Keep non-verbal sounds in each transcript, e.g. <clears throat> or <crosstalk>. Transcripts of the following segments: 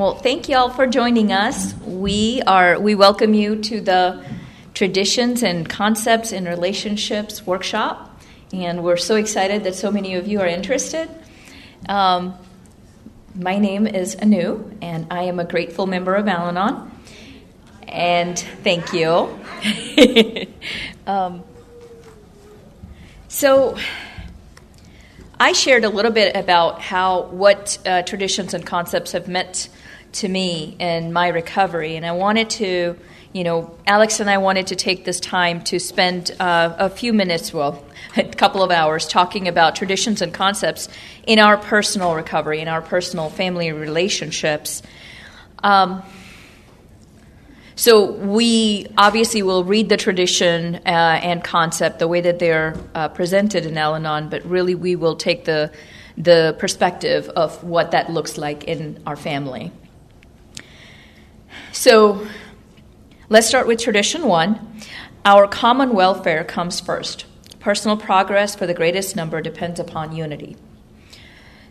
Well, thank you all for joining us. We are we welcome you to the Traditions and Concepts in Relationships workshop, and we're so excited that so many of you are interested. Um, my name is Anu, and I am a grateful member of Al Anon. And thank you. <laughs> um, so, I shared a little bit about how what uh, traditions and concepts have meant to me and my recovery, and I wanted to, you know, Alex and I wanted to take this time to spend uh, a few minutes, well, <laughs> a couple of hours, talking about traditions and concepts in our personal recovery, in our personal family relationships. Um, so we obviously will read the tradition uh, and concept the way that they're uh, presented in Al-Anon, but really we will take the the perspective of what that looks like in our family. So let's start with tradition one. Our common welfare comes first. Personal progress for the greatest number depends upon unity.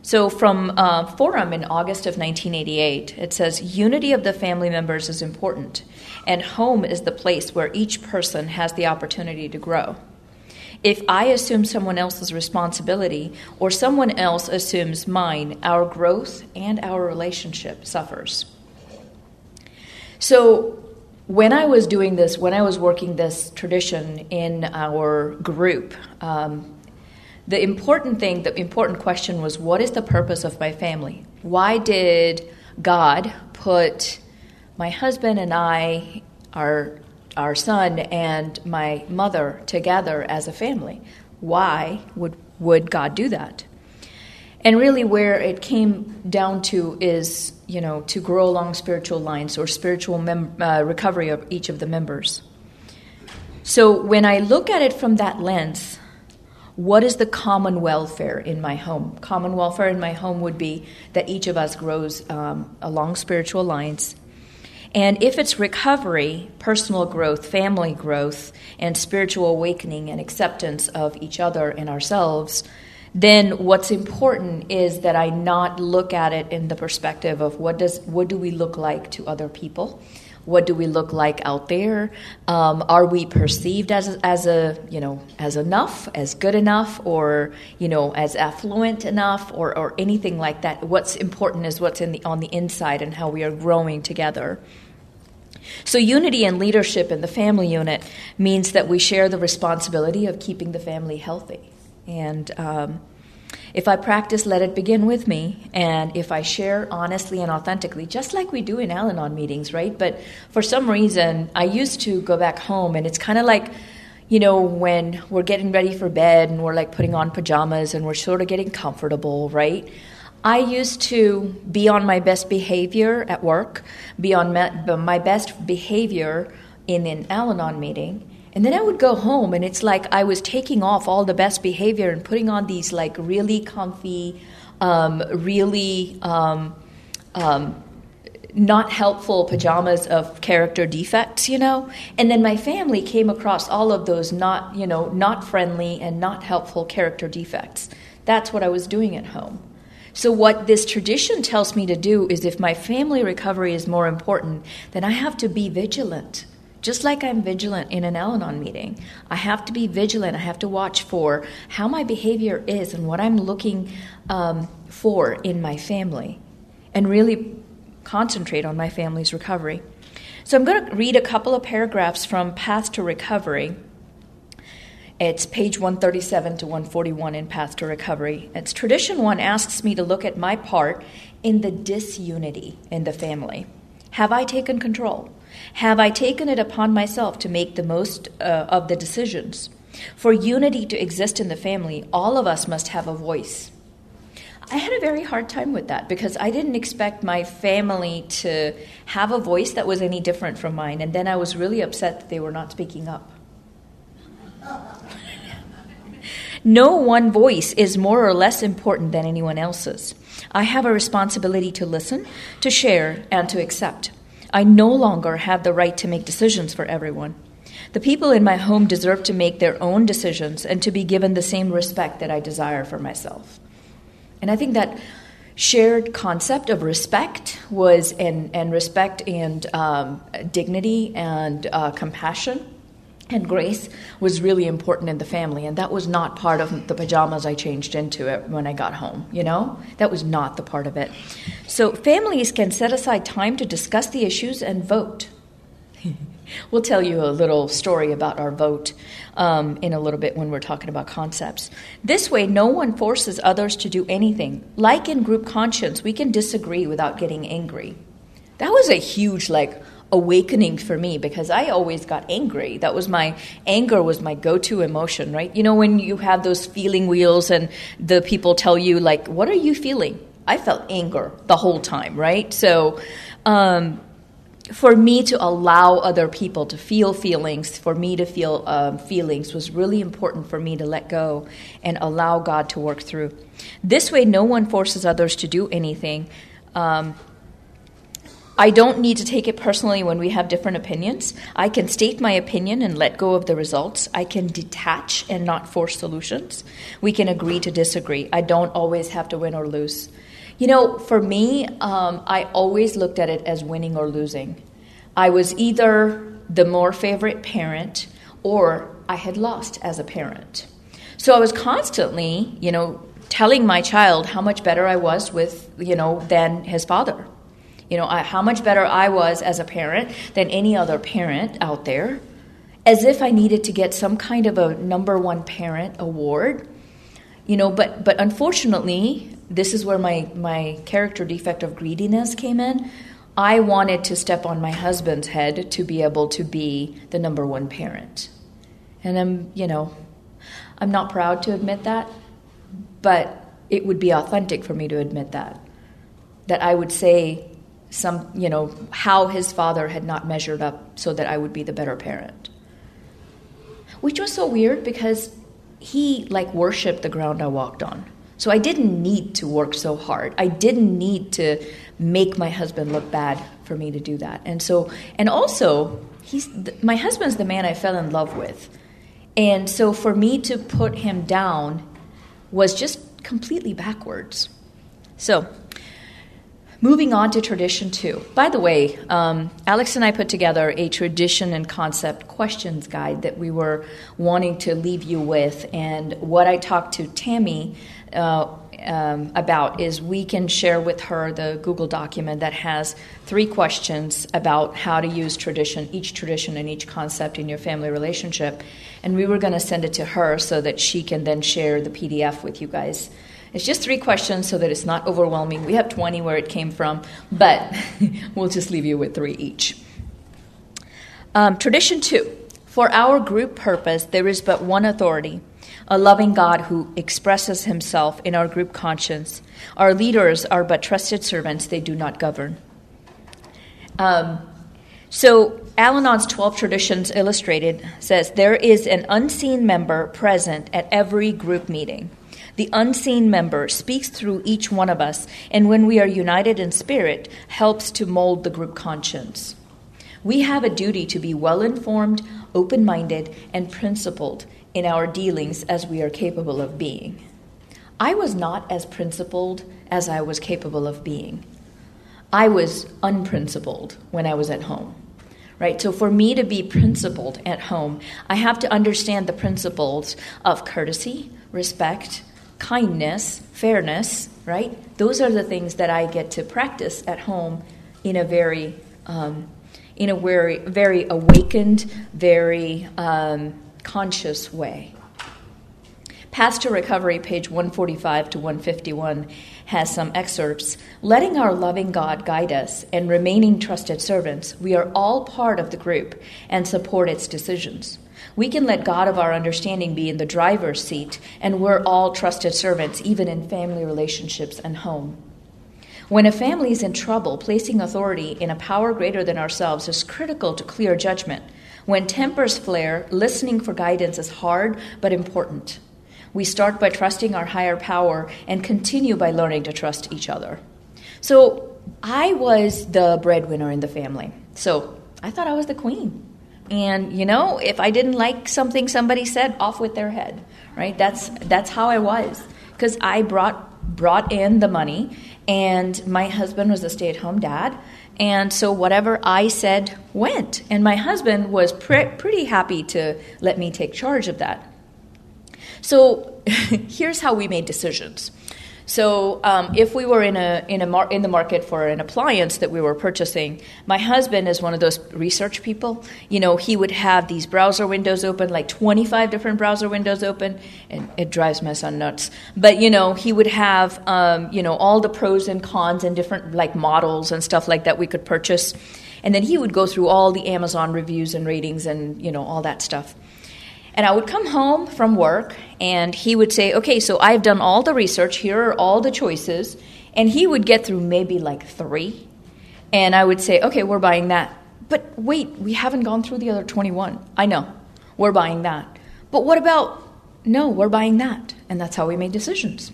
So, from uh, Forum in August of 1988, it says unity of the family members is important, and home is the place where each person has the opportunity to grow. If I assume someone else's responsibility or someone else assumes mine, our growth and our relationship suffers. So, when I was doing this, when I was working this tradition in our group, um, the important thing, the important question was what is the purpose of my family? Why did God put my husband and I, our, our son, and my mother together as a family? Why would, would God do that? And really, where it came down to is, you know, to grow along spiritual lines or spiritual mem- uh, recovery of each of the members. So when I look at it from that lens, what is the common welfare in my home? Common welfare in my home would be that each of us grows um, along spiritual lines. And if it's recovery, personal growth, family growth, and spiritual awakening and acceptance of each other and ourselves, then what's important is that I not look at it in the perspective of what does what do we look like to other people, what do we look like out there? Um, are we perceived as as a you know as enough, as good enough, or you know as affluent enough, or or anything like that? What's important is what's in the on the inside and how we are growing together. So, unity and leadership in the family unit means that we share the responsibility of keeping the family healthy. And um, if I practice, let it begin with me. And if I share honestly and authentically, just like we do in Al Anon meetings, right? But for some reason, I used to go back home, and it's kind of like, you know, when we're getting ready for bed and we're like putting on pajamas and we're sort of getting comfortable, right? I used to be on my best behavior at work, be on my best behavior in an Al Anon meeting, and then I would go home, and it's like I was taking off all the best behavior and putting on these like really comfy, um, really um, um, not helpful pajamas of character defects, you know. And then my family came across all of those not, you know, not friendly and not helpful character defects. That's what I was doing at home. So, what this tradition tells me to do is if my family recovery is more important, then I have to be vigilant just like I'm vigilant in an Al Anon meeting, I have to be vigilant. I have to watch for how my behavior is and what I'm looking um, for in my family and really concentrate on my family's recovery. So I'm going to read a couple of paragraphs from Path to Recovery. It's page 137 to 141 in Path to Recovery. It's tradition one asks me to look at my part in the disunity in the family. Have I taken control? Have I taken it upon myself to make the most uh, of the decisions? For unity to exist in the family, all of us must have a voice. I had a very hard time with that because I didn't expect my family to have a voice that was any different from mine, and then I was really upset that they were not speaking up. <laughs> no one voice is more or less important than anyone else's. I have a responsibility to listen, to share, and to accept. I no longer have the right to make decisions for everyone. The people in my home deserve to make their own decisions and to be given the same respect that I desire for myself. And I think that shared concept of respect was and, and respect and um, dignity and uh, compassion and grace was really important in the family and that was not part of the pajamas i changed into it when i got home you know? That was not the part of it. So families can set aside time to discuss the issues and vote. <laughs> We'll tell you a little story about our vote um, in a little bit when we're talking about concepts. This way no one forces others to do anything. Like in group conscience we can disagree without getting angry. That was a huge like awakening for me because I always got angry. That was my anger was my go-to emotion, right? You know when you have those feeling wheels and the people tell you like, "What are you feeling?" I felt anger the whole time, right? So um, for me to allow other people to feel feelings, for me to feel um, feelings, was really important for me to let go and allow God to work through. This way, no one forces others to do anything. Um, I don't need to take it personally when we have different opinions. I can state my opinion and let go of the results. I can detach and not force solutions. We can agree to disagree. I don't always have to win or lose. You know, for me, um, I always looked at it as winning or losing. I was either the more favorite parent or I had lost as a parent. So I was constantly, you know, telling my child how much better I was with, you know, than his father you know, I, how much better I was as a parent than any other parent out there, as if I needed to get some kind of a number one parent award. You know, but but unfortunately, this is where my my character defect of greediness came in. I wanted to step on my husband's head to be able to be the number one parent. And I'm, you know, I'm not proud to admit that, but it would be authentic for me to admit that. That I would say, some, you know, how his father had not measured up so that I would be the better parent. Which was so weird because he like worshiped the ground I walked on. So I didn't need to work so hard. I didn't need to make my husband look bad for me to do that. And so and also he's my husband's the man I fell in love with. And so for me to put him down was just completely backwards. So, Moving on to tradition two. By the way, um, Alex and I put together a tradition and concept questions guide that we were wanting to leave you with. And what I talked to Tammy uh, um, about is we can share with her the Google document that has three questions about how to use tradition, each tradition and each concept in your family relationship. And we were going to send it to her so that she can then share the PDF with you guys. It's just three questions so that it's not overwhelming. We have 20 where it came from, but <laughs> we'll just leave you with three each. Um, tradition two For our group purpose, there is but one authority a loving God who expresses himself in our group conscience. Our leaders are but trusted servants, they do not govern. Um, so, Al Anon's 12 Traditions Illustrated says there is an unseen member present at every group meeting. The unseen member speaks through each one of us, and when we are united in spirit, helps to mold the group conscience. We have a duty to be well informed, open minded, and principled in our dealings as we are capable of being. I was not as principled as I was capable of being. I was unprincipled when I was at home. Right? So, for me to be principled at home, I have to understand the principles of courtesy, respect, kindness, fairness, right? Those are the things that I get to practice at home in a very, um, in a very, very awakened, very um, conscious way. Path to Recovery, page 145 to 151, has some excerpts. Letting our loving God guide us and remaining trusted servants, we are all part of the group and support its decisions. We can let God of our understanding be in the driver's seat, and we're all trusted servants, even in family relationships and home. When a family is in trouble, placing authority in a power greater than ourselves is critical to clear judgment. When tempers flare, listening for guidance is hard but important. We start by trusting our higher power and continue by learning to trust each other. So, I was the breadwinner in the family. So, I thought I was the queen. And you know, if I didn't like something somebody said, off with their head, right? That's that's how I was because I brought brought in the money, and my husband was a stay at home dad. And so whatever I said went. And my husband was pre- pretty happy to let me take charge of that. So <laughs> here's how we made decisions. So um, if we were in a in a mar- in the market for an appliance that we were purchasing, my husband is one of those research people. You know, he would have these browser windows open, like 25 different browser windows open, and it drives my son nuts. But you know, he would have um, you know all the pros and cons and different like models and stuff like that we could purchase, and then he would go through all the Amazon reviews and ratings and you know all that stuff. And I would come home from work and he would say, Okay, so I've done all the research. Here are all the choices. And he would get through maybe like three. And I would say, Okay, we're buying that. But wait, we haven't gone through the other 21. I know, we're buying that. But what about, no, we're buying that. And that's how we made decisions.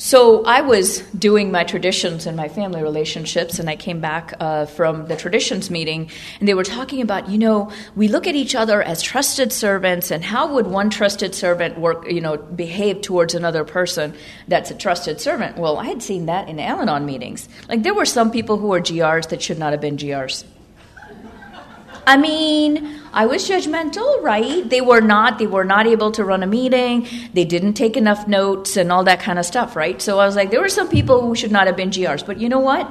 So I was doing my traditions and my family relationships, and I came back uh, from the traditions meeting, and they were talking about, you know, we look at each other as trusted servants, and how would one trusted servant work, you know, behave towards another person that's a trusted servant? Well, I had seen that in Al-Anon meetings. Like there were some people who were GRs that should not have been GRs. I mean, I was judgmental, right? They were not. They were not able to run a meeting. They didn't take enough notes and all that kind of stuff, right? So I was like, there were some people who should not have been GRs, but you know what?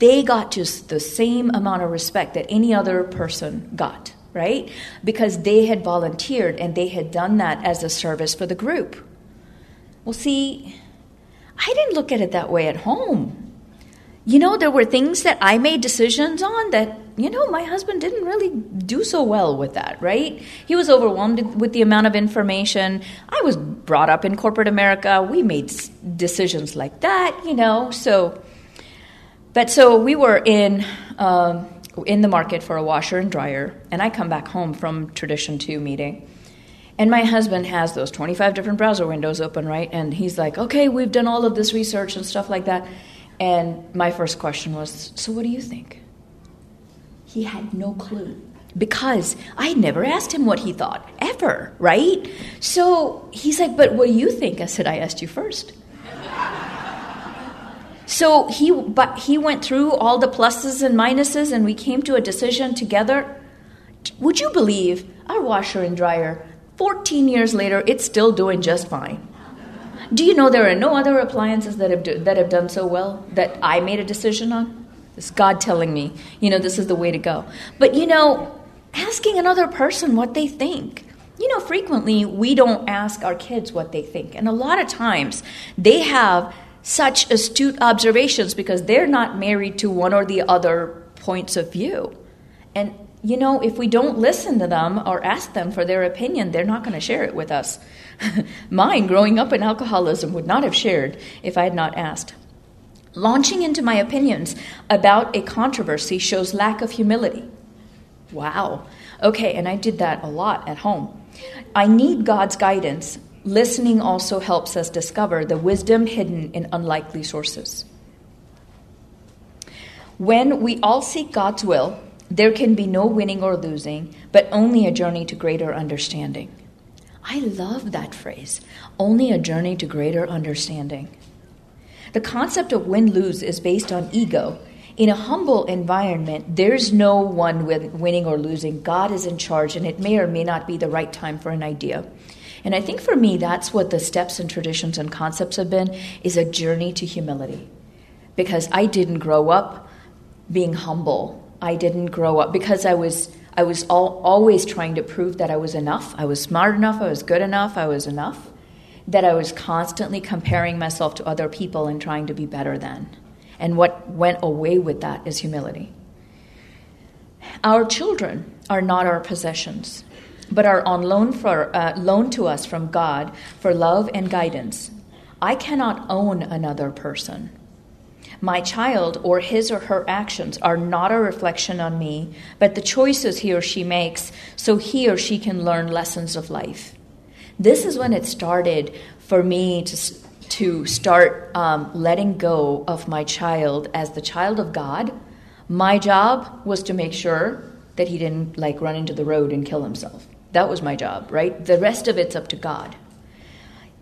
They got just the same amount of respect that any other person got, right? Because they had volunteered and they had done that as a service for the group. Well, see, I didn't look at it that way at home you know, there were things that I made decisions on that, you know, my husband didn't really do so well with that, right? He was overwhelmed with the amount of information. I was brought up in corporate America. We made decisions like that, you know, so. But so we were in. Um, in the market for a washer and dryer, and I come back home from Tradition 2 meeting. And my husband has those 25 different browser windows open, right? And he's like, okay, we've done all of this research and stuff like that. And my first question was, So what do you think? He had no clue because I never asked him what he thought, ever, right? So he's like, But what do you think? I said, I asked you first. so he, but he went through all the pluses and minuses, and we came to a decision together. Would you believe our washer and dryer, 14 years later, it's still doing just fine? Do you know there are no other appliances that have, do, that have done so well that I made a decision on? It's God telling me, you know, this is the way to go. But, you know, asking another person what they think. You know, frequently we don't ask our kids what they think. And a lot of times they have such astute observations because they're not married to one or the other points of view. And you know, if we don't listen to them or ask them for their opinion, they're not going to share it with us. <laughs> Mine, growing up in alcoholism, would not have shared if I had not asked. Launching into my opinions about a controversy shows lack of humility. Wow. Okay, and I did that a lot at home. I need God's guidance. Listening also helps us discover the wisdom hidden in unlikely sources. When we all seek God's will, there can be no winning or losing, but only a journey to greater understanding. I love that phrase only a journey to greater understanding. The concept of win lose is based on ego. In a humble environment, there's no one winning or losing. God is in charge, and it may or may not be the right time for an idea. And I think for me, that's what the steps and traditions and concepts have been is a journey to humility. Because I didn't grow up being humble I didn't grow up because I was I was all, always trying to prove that I was enough. I was smart enough. I was good enough. I was enough. That I was constantly comparing myself to other people and trying to be better than. And what went away with that is humility. Our children are not our possessions, but are on loan for uh, loan to us from God for love and guidance. I cannot own another person. My child or his or her actions are not a reflection on me, but the choices he or she makes so he or she can learn lessons of life. This is when it started for me to, to start um, letting go of my child as the child of God. My job was to make sure that he didn't like run into the road and kill himself. That was my job, right? The rest of it's up to God.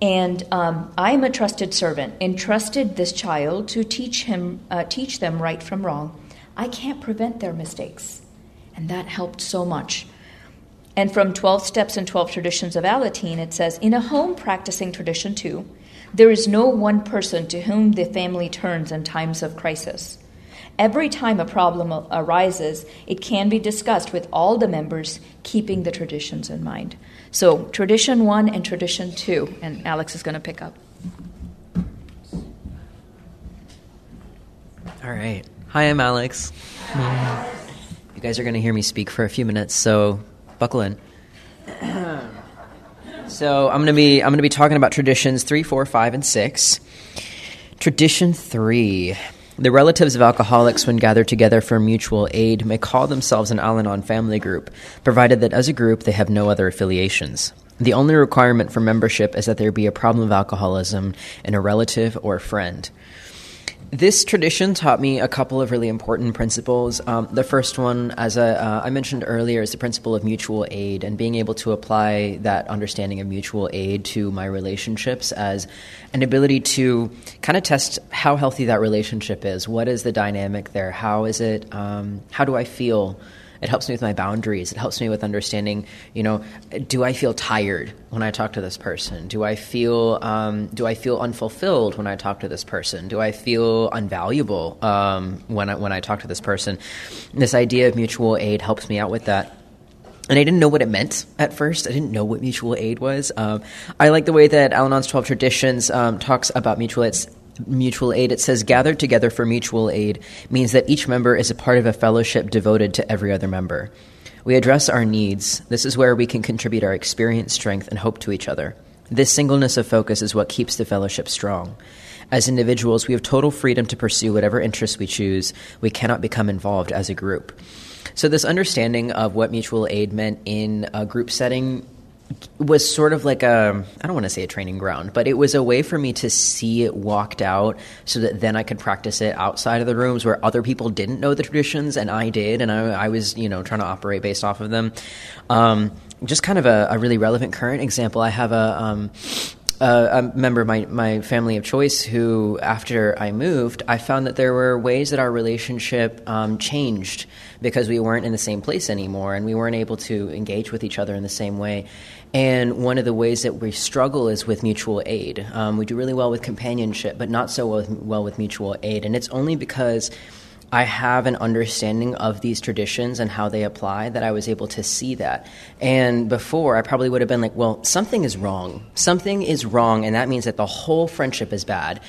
And um, I'm a trusted servant, entrusted this child to teach him, uh, teach them right from wrong. I can't prevent their mistakes, and that helped so much. And from 12 Steps and 12 Traditions of Alateen, it says, in a home practicing tradition two, there is no one person to whom the family turns in times of crisis. Every time a problem arises, it can be discussed with all the members, keeping the traditions in mind. So, tradition one and tradition two, and Alex is going to pick up. All right. Hi, I'm Alex. You guys are going to hear me speak for a few minutes, so buckle in. so, I'm to be I'm to be talking about traditions three, four, five, and 6. Tradition 3 the relatives of alcoholics, when gathered together for mutual aid, may call themselves an Al Anon family group, provided that as a group they have no other affiliations. The only requirement for membership is that there be a problem of alcoholism in a relative or a friend. This tradition taught me a couple of really important principles. Um, the first one, as a, uh, I mentioned earlier, is the principle of mutual aid and being able to apply that understanding of mutual aid to my relationships as an ability to kind of test how healthy that relationship is. What is the dynamic there? How is it? Um, how do I feel? It helps me with my boundaries. It helps me with understanding, you know, do I feel tired when I talk to this person? Do I feel um, do I feel unfulfilled when I talk to this person? Do I feel unvaluable um, when I when I talk to this person? This idea of mutual aid helps me out with that and I didn't know what it meant at first. I didn't know what mutual aid was. Um, I like the way that Al Anon's 12 Traditions um, talks about mutual aid mutual aid, it says gathered together for mutual aid means that each member is a part of a fellowship devoted to every other member. We address our needs. This is where we can contribute our experience, strength, and hope to each other. This singleness of focus is what keeps the fellowship strong. As individuals, we have total freedom to pursue whatever interests we choose. We cannot become involved as a group. So, this understanding of what mutual aid meant in a group setting was sort of like a I don't want to say a training ground, but it was a way for me to see it walked out so that then I could practice it outside of the rooms where other people didn't know the traditions and I did, and I, I was you know trying to operate based off of them. Um, just kind of a, a, really relevant current example. I have a um, a member of my, my family of choice who, after I moved, I found that there were ways that our relationship um, changed because we weren't in the same place anymore and we weren't able to engage with each other in the same way. And one of the ways that we struggle is with mutual aid. Um, we do really well with companionship, but not so well with, well with mutual aid. And it's only because I have an understanding of these traditions and how they apply that I was able to see that. And before, I probably would have been like, well, something is wrong. Something is wrong, and that means that the whole friendship is bad.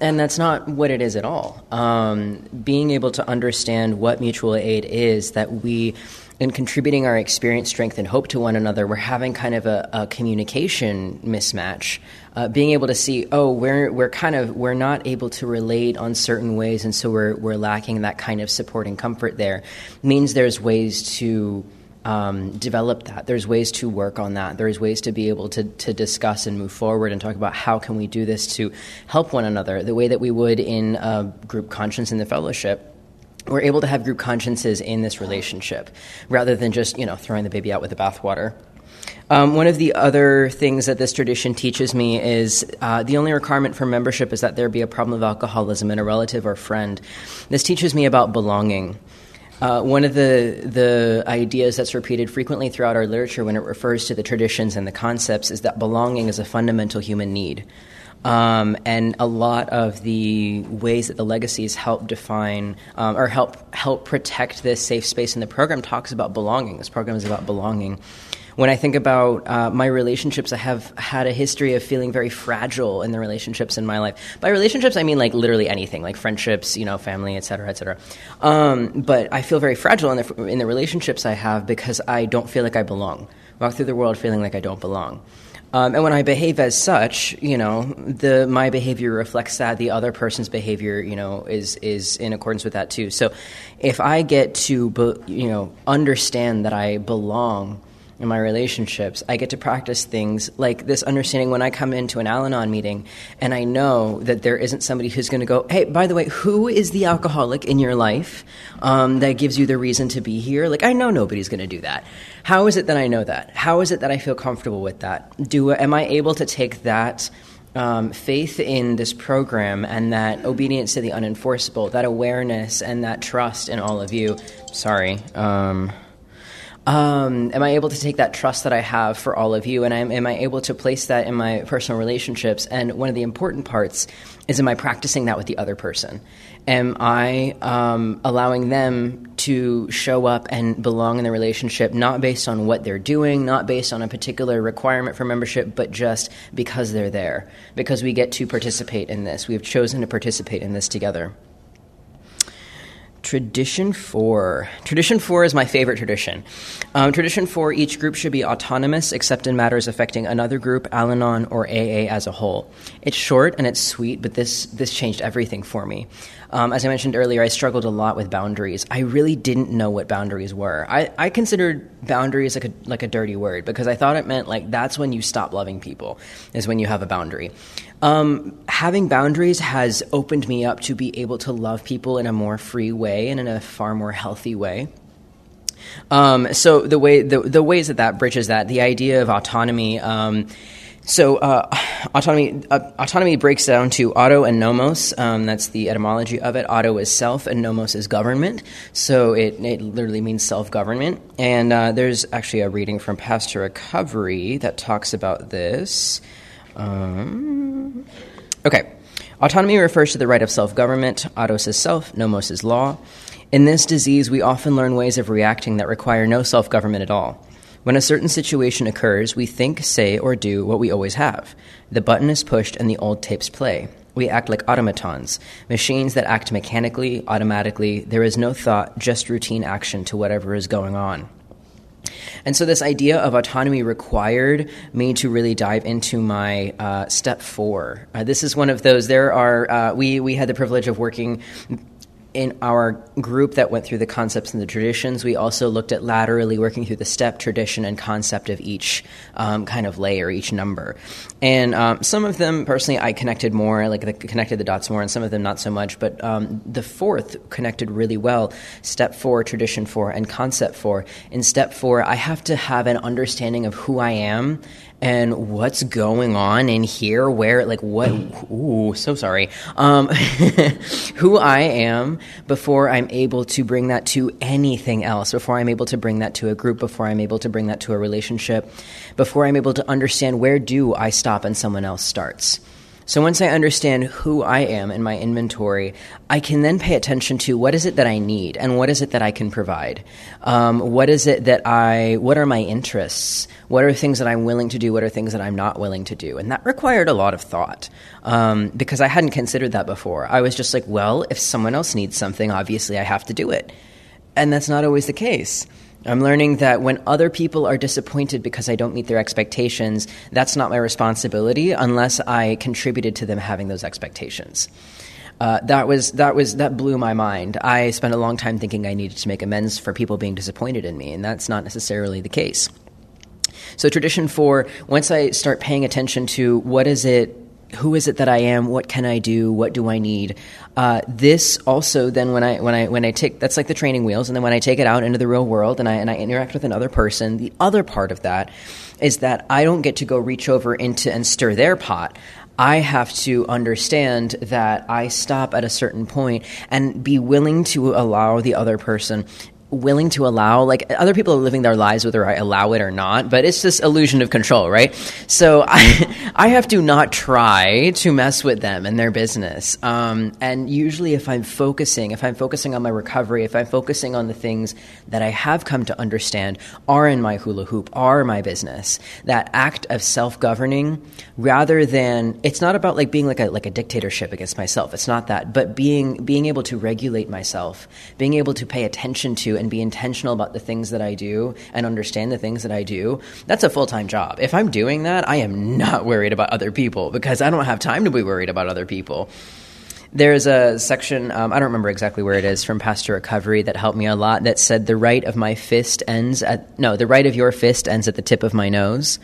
And that's not what it is at all. Um, being able to understand what mutual aid is, that we in contributing our experience, strength, and hope to one another, we're having kind of a, a communication mismatch. Uh, being able to see, oh, we're we're kind of we're not able to relate on certain ways, and so we're we're lacking that kind of support and comfort. There means there's ways to um, develop that. There's ways to work on that. There's ways to be able to, to discuss and move forward and talk about how can we do this to help one another the way that we would in group conscience in the fellowship we're able to have group consciences in this relationship rather than just you know throwing the baby out with the bathwater. Um, one of the other things that this tradition teaches me is uh, the only requirement for membership is that there be a problem of alcoholism in a relative or friend. This teaches me about belonging. Uh, one of the the ideas that's repeated frequently throughout our literature when it refers to the traditions and the concepts is that belonging is a fundamental human need. Um, and a lot of the ways that the legacies help define um, or help help protect this safe space in the program talks about belonging. This program is about belonging. When I think about uh, my relationships, I have had a history of feeling very fragile in the relationships in my life. By relationships, I mean like literally anything, like friendships, you know, family, et cetera, et cetera. Um, but I feel very fragile in the, in the relationships I have because I don't feel like I belong. Walk through the world feeling like I don't belong. Um, and when I behave as such, you know, the my behavior reflects that. The other person's behavior, you know, is is in accordance with that too. So, if I get to, be, you know, understand that I belong in my relationships, I get to practice things like this understanding when I come into an Al Anon meeting and I know that there isn't somebody who's going to go, hey, by the way, who is the alcoholic in your life um, that gives you the reason to be here? Like, I know nobody's going to do that. How is it that I know that? How is it that I feel comfortable with that? Do Am I able to take that? Um, faith in this program and that obedience to the unenforceable, that awareness and that trust in all of you. Sorry. Um, um, am I able to take that trust that I have for all of you, and am, am I able to place that in my personal relationships? And one of the important parts is, am I practicing that with the other person? Am I um, allowing them to show up and belong in the relationship, not based on what they're doing, not based on a particular requirement for membership, but just because they're there, because we get to participate in this. We have chosen to participate in this together. Tradition four. Tradition four is my favorite tradition. Um, tradition four each group should be autonomous except in matters affecting another group, Al Anon, or AA as a whole. It's short and it's sweet, but this, this changed everything for me. Um, as I mentioned earlier, I struggled a lot with boundaries. I really didn't know what boundaries were. I, I considered boundaries like a, like a dirty word because I thought it meant like that's when you stop loving people, is when you have a boundary. Um, having boundaries has opened me up to be able to love people in a more free way and in a far more healthy way. Um, so the way the, the ways that that bridges that the idea of autonomy. Um, so uh, autonomy uh, autonomy breaks down to auto and nomos. Um, that's the etymology of it. Auto is self, and nomos is government. So it, it literally means self government. And uh, there's actually a reading from Paths to Recovery that talks about this. Um, okay. Autonomy refers to the right of self government. Autos is self, nomos is law. In this disease, we often learn ways of reacting that require no self government at all. When a certain situation occurs, we think, say, or do what we always have. The button is pushed and the old tapes play. We act like automatons, machines that act mechanically, automatically. There is no thought, just routine action to whatever is going on. And so, this idea of autonomy required me to really dive into my uh, step four. Uh, this is one of those. There are uh, we we had the privilege of working in our group that went through the concepts and the traditions, we also looked at laterally working through the step, tradition, and concept of each um, kind of layer, each number. And um, some of them, personally, I connected more, like the, connected the dots more, and some of them not so much. But um, the fourth connected really well step four, tradition four, and concept four. In step four, I have to have an understanding of who I am and what's going on in here where like what ooh so sorry. Um, <laughs> who i am before i'm able to bring that to anything else before i'm able to bring that to a group before i'm able to bring that to a relationship before i'm able to understand where do i stop and someone else starts so once I understand who I am in my inventory, I can then pay attention to what is it that I need and what is it that I can provide. Um, what is it that I? What are my interests? What are things that I'm willing to do? What are things that I'm not willing to do? And that required a lot of thought um, because I hadn't considered that before. I was just like, well, if someone else needs something, obviously I have to do it, and that's not always the case. I'm learning that when other people are disappointed because I don't meet their expectations, that's not my responsibility unless I contributed to them having those expectations. Uh, that was that was that blew my mind. I spent a long time thinking I needed to make amends for people being disappointed in me, and that's not necessarily the case. So tradition four, once I start paying attention to what is it who is it that I am? What can I do? What do I need? Uh, this also then when I when I when I take that's like the training wheels, and then when I take it out into the real world and I and I interact with another person, the other part of that is that I don't get to go reach over into and stir their pot. I have to understand that I stop at a certain point and be willing to allow the other person willing to allow like other people are living their lives whether I allow it or not, but it's this illusion of control, right? So <laughs> I I have to not try to mess with them and their business. Um, and usually, if I'm focusing, if I'm focusing on my recovery, if I'm focusing on the things that I have come to understand are in my hula hoop, are my business, that act of self governing, rather than it's not about like being like a like a dictatorship against myself. It's not that, but being being able to regulate myself, being able to pay attention to and be intentional about the things that I do and understand the things that I do, that's a full time job. If I'm doing that, I am not worried about other people because I don't have time to be worried about other people. There's a section, um, I don't remember exactly where it is, from Paths to Recovery that helped me a lot that said, The right of my fist ends at, no, the right of your fist ends at the tip of my nose.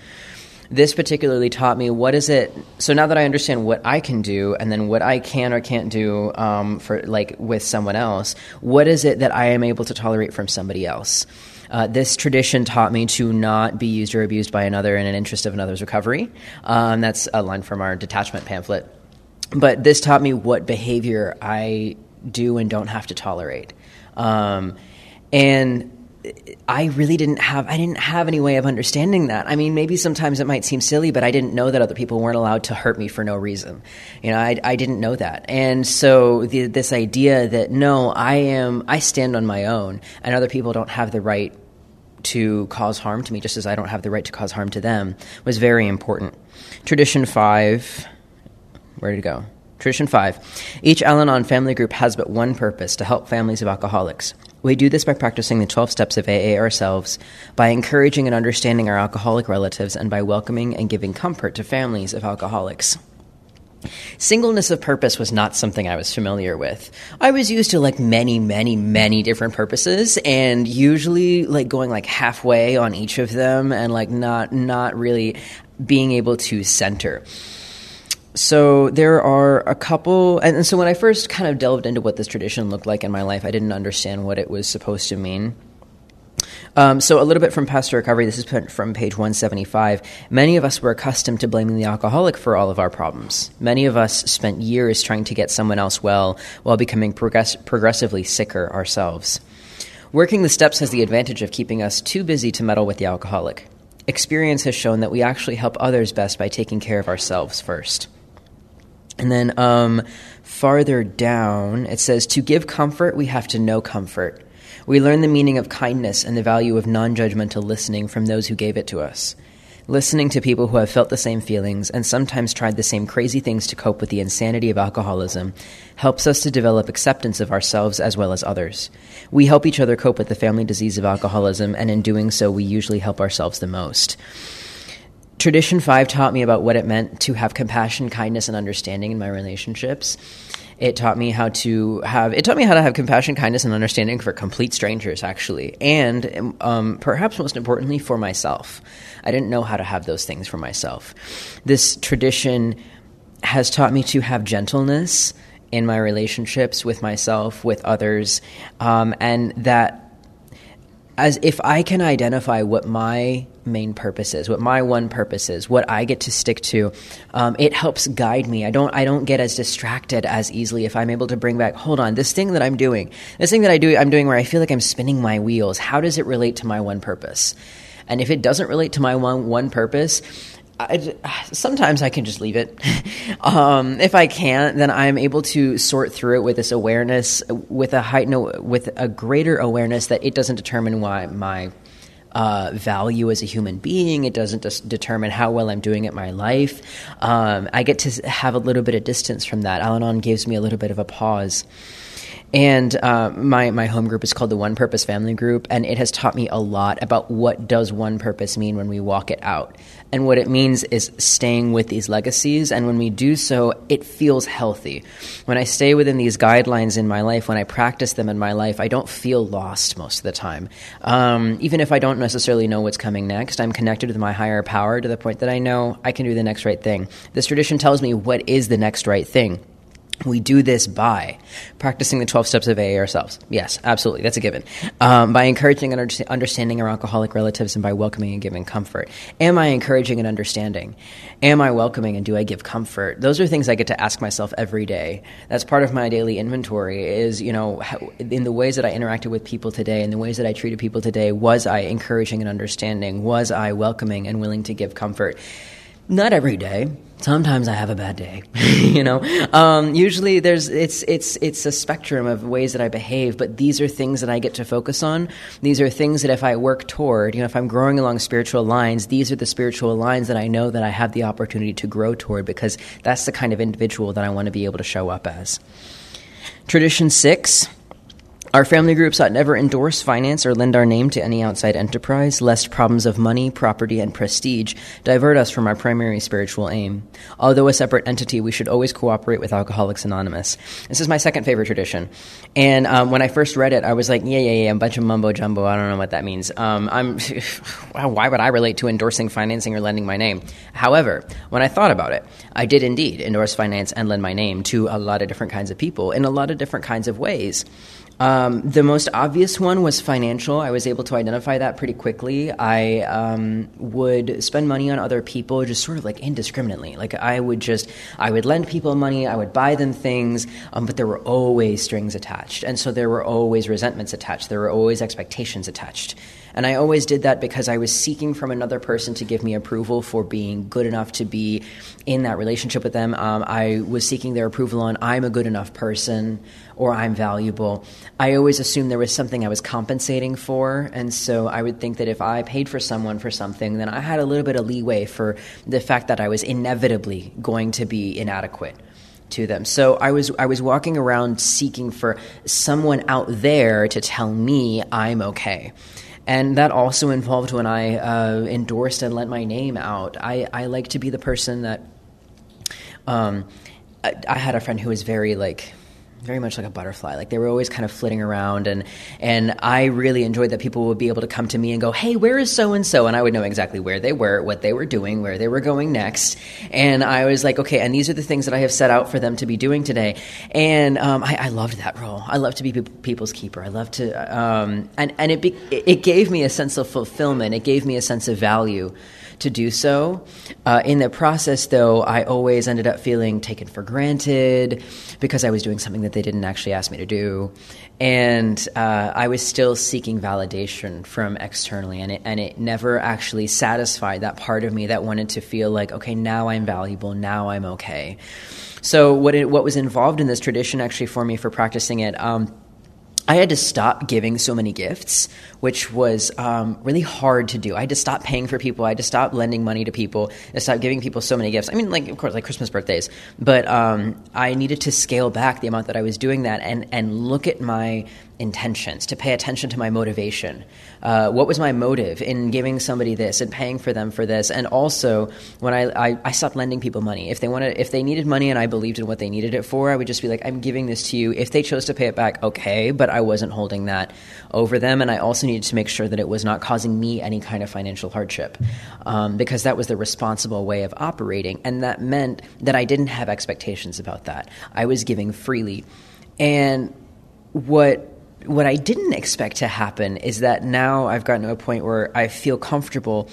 This particularly taught me what is it. So now that I understand what I can do and then what I can or can't do um, for, like, with someone else, what is it that I am able to tolerate from somebody else? Uh, this tradition taught me to not be used or abused by another in an interest of another's recovery. Um, that's a line from our detachment pamphlet. But this taught me what behavior I do and don't have to tolerate. Um, and I really didn't have I didn't have any way of understanding that. I mean, maybe sometimes it might seem silly, but I didn't know that other people weren't allowed to hurt me for no reason. You know, I, I didn't know that, and so the, this idea that no, I am I stand on my own, and other people don't have the right to cause harm to me, just as I don't have the right to cause harm to them, was very important. Tradition five, where did it go? Tradition five. Each Al Anon family group has but one purpose to help families of alcoholics. We do this by practicing the 12 steps of AA ourselves, by encouraging and understanding our alcoholic relatives, and by welcoming and giving comfort to families of alcoholics. Singleness of purpose was not something I was familiar with. I was used to like many, many, many different purposes and usually like going like halfway on each of them and like not not really being able to center so there are a couple and, so when i first kind of delved into what this tradition looked like in my life i didn't understand what it was supposed to mean. Um, so a little bit from Paths to Recovery this is from page 175 many of us were accustomed to blaming the alcoholic for all of our problems. Many of us spent years trying to get someone else well while becoming progress- progressively sicker ourselves. Working the steps has the advantage of keeping us too busy to meddle with the alcoholic. Experience has shown that we actually help others best by taking care of ourselves first and then um, farther down, it says, To give comfort, we have to know comfort. We learn the meaning of kindness and the value of non judgmental listening from those who gave it to us. Listening to people who have felt the same feelings and sometimes tried the same crazy things to cope with the insanity of alcoholism helps us to develop acceptance of ourselves as well as others. We help each other cope with the family disease of alcoholism, and in doing so, we usually help ourselves the most. Tradition 5 taught me about what it meant to have compassion, kindness, and understanding in my relationships. It taught me how to have it taught me how to have compassion, kindness, and understanding for complete strangers, actually, and um, perhaps most importantly for myself. I didn't know how to have those things for myself. This tradition has taught me to have gentleness in my relationships with myself, with others, um, and that as if I can identify what my main purpose is, what my one purpose is, what I get to stick to, um, it helps guide me. I don't I don't get as distracted as easily if I'm able to bring back. Hold on, this thing that I'm doing, this thing that I do, I'm doing where I feel like I'm spinning my wheels. How does it relate to my one purpose? And if it doesn't relate to my one one purpose, I, sometimes I can just leave it. <laughs> um, if I can't, then I'm able to sort through it with this awareness, with a heightened, with a greater awareness that it doesn't determine why my uh, value as a human being. It doesn't determine how well I'm doing at my life. Um, I get to have a little bit of distance from that. Al Anon gives me a little bit of a pause. And uh, my my home group is called the One Purpose Family Group, and it has taught me a lot about what does one purpose mean when we walk it out. And what it means is staying with these legacies, and when we do so, it feels healthy. When I stay within these guidelines in my life, when I practice them in my life, I don't feel lost most of the time. Um, even if I don't necessarily know what's coming next, I'm connected with my higher power to the point that I know I can do the next right thing. This tradition tells me what is the next right thing. We do this by practicing the 12 steps of AA ourselves. Yes, absolutely. That's a given. Um, by encouraging and understanding our alcoholic relatives and by welcoming and giving comfort. Am I encouraging and understanding? Am I welcoming and do I give comfort? Those are things I get to ask myself every day. That's part of my daily inventory is, you know, how, in the ways that I interacted with people today, in the ways that I treated people today, was I encouraging and understanding? Was I welcoming and willing to give comfort? Not every day. Sometimes I have a bad day, <laughs> you know. Um, usually, there's it's it's it's a spectrum of ways that I behave, but these are things that I get to focus on. These are things that if I work toward, you know, if I'm growing along spiritual lines, these are the spiritual lines that I know that I have the opportunity to grow toward because that's the kind of individual that I want to be able to show up as. Tradition six Our family groups ought never endorse, finance, or lend our name to any outside enterprise, lest problems of money, property, and prestige divert us from our primary spiritual aim. Although a separate entity, we should always cooperate with Alcoholics Anonymous. This is my second favorite tradition. And um, when I first read it, I was like, yeah, yeah, yeah, a bunch of mumbo jumbo. I don't know what that means. Um, I'm, <laughs> why would I relate to endorsing, financing, or lending my name? However, when I thought about it, I did indeed endorse, finance, and lend my name to a lot of different kinds of people in a lot of different kinds of ways. Um, the most obvious one was financial. I was able to identify that pretty quickly. I um, would spend money on other people just sort of like indiscriminately. Like I would just, I would lend people money, I would buy them things, um, but there were always strings attached. And so there were always resentments attached, there were always expectations attached. And I always did that because I was seeking from another person to give me approval for being good enough to be in that relationship with them. Um, I was seeking their approval on I'm a good enough person or I'm valuable. I always assumed there was something I was compensating for. And so I would think that if I paid for someone for something, then I had a little bit of leeway for the fact that I was inevitably going to be inadequate to them. So I was I was walking around seeking for someone out there to tell me I'm okay and that also involved when I uh, endorsed and lent my name out. I, I like to be the person that. Um, I, I had a friend who was very like very much like a butterfly. Like they were always kind of flitting around, and and I really enjoyed that people would be able to come to me and go, "Hey, where is so and so?" And I would know exactly where they were, what they were doing, where they were going next, and I was like, "Okay," and these are the things that I have set out for them to be doing today, and um, I, I, loved that role. I love to be people's keeper. I love to, um, and and it be, it gave me a sense of fulfillment. It gave me a sense of value to do so. Uh, in the process, though, I always ended up feeling taken for granted because I was doing something that they didn't actually ask me to do. And uh, I was still seeking validation from externally, and it, and it never actually satisfied that part of me that wanted to feel like, okay, now I'm valuable, now I'm okay. So, what, it, what was involved in this tradition actually for me for practicing it? Um, I had to stop giving so many gifts, which was um, really hard to do. I had to stop paying for people. I had to stop lending money to people. and stop giving people so many gifts. I mean, like of course, like Christmas birthdays, but um, I needed to scale back the amount that I was doing that and and look at my intentions, to pay attention to my motivation. Uh, what was my motive in giving somebody this and paying for them for this? And also, when I, I, I, stopped lending people money. If they wanted, if they needed money and I believed in what they needed it for, I would just be like, I'm giving this to you. If they chose to pay it back, okay, but I wasn't holding that over them. And I also needed to make sure that it was not causing me any kind of financial hardship um, because that was the responsible way of operating. And that meant that I didn't have expectations about that. I was giving freely. And what what I didn't expect to happen is that now I've gotten to a point where I feel comfortable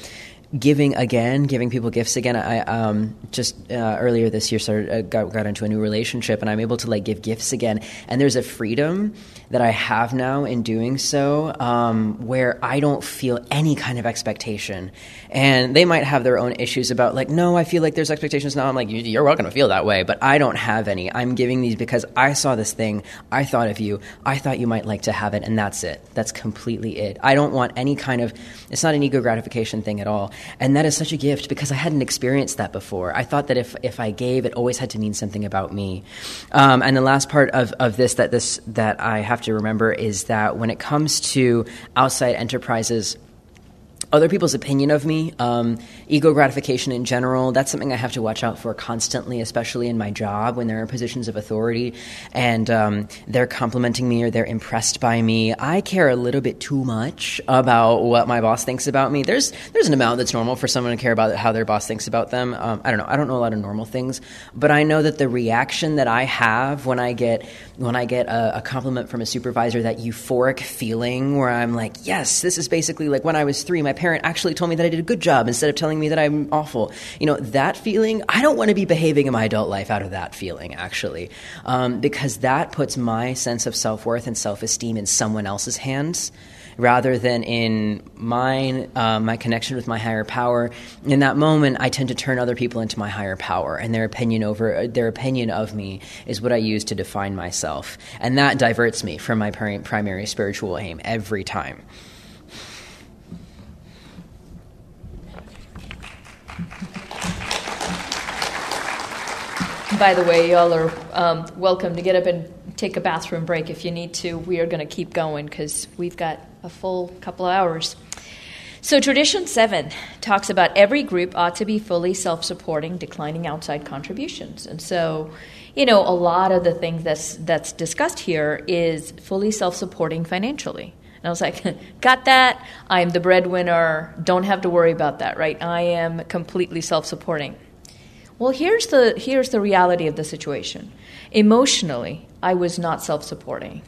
giving again, giving people gifts again. I um, just uh, earlier this year started uh, got, got into a new relationship, and I'm able to like give gifts again. And there's a freedom that I have now in doing so, um, where I don't feel any kind of expectation. And they might have their own issues about like, no, I feel like there's expectations now. I'm like, you're welcome to feel that way, but I don't have any. I'm giving these because I saw this thing, I thought of you, I thought you might like to have it, and that's it. That's completely it. I don't want any kind of. It's not an ego gratification thing at all. And that is such a gift because I hadn't experienced that before. I thought that if, if I gave, it always had to mean something about me. Um, and the last part of, of this that this that I have to remember is that when it comes to outside enterprises, other people's opinion of me, um, ego gratification in general, that's something I have to watch out for constantly, especially in my job when there are positions of authority and um, they're complimenting me or they're impressed by me. I care a little bit too much about what my boss thinks about me. There's there's an amount that's normal for someone to care about how their boss thinks about them. Um, I don't know. I don't know a lot of normal things, but I know that the reaction that I have when I get when I get a, a compliment from a supervisor, that euphoric feeling where I'm like, yes, this is basically like when I was three, my parent actually told me that I did a good job instead of telling me that I'm awful. You know, that feeling, I don't want to be behaving in my adult life out of that feeling, actually, um, because that puts my sense of self worth and self esteem in someone else's hands rather than in mine, uh, my connection with my higher power. In that moment, I tend to turn other people into my higher power, and their opinion over their opinion of me is what I use to define myself, and that diverts me from my primary spiritual aim every time. By the way, y'all are um, welcome to get up and take a bathroom break if you need to. We are going to keep going because we've got a full couple of hours. So, tradition seven talks about every group ought to be fully self supporting, declining outside contributions. And so, you know, a lot of the things that's, that's discussed here is fully self supporting financially. And I was like, <laughs> got that. I'm the breadwinner. Don't have to worry about that, right? I am completely self supporting. Well, here's the, here's the reality of the situation. Emotionally, I was not self supporting.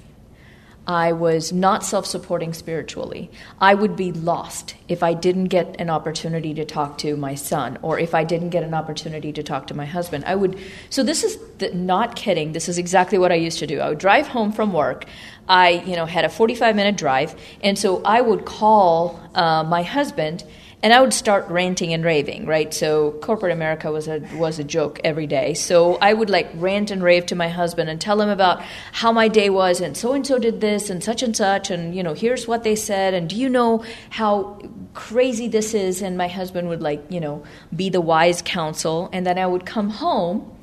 I was not self supporting spiritually. I would be lost if I didn't get an opportunity to talk to my son or if I didn't get an opportunity to talk to my husband. I would, so this is the, not kidding. This is exactly what I used to do. I would drive home from work. I, you know, had a 45 minute drive. And so I would call uh, my husband and I would start ranting and raving, right? So corporate America was a was a joke every day. So I would like rant and rave to my husband and tell him about how my day was, and so and so did this, and such and such, and you know, here's what they said, and do you know how crazy this is? And my husband would like, you know, be the wise counsel, and then I would come home.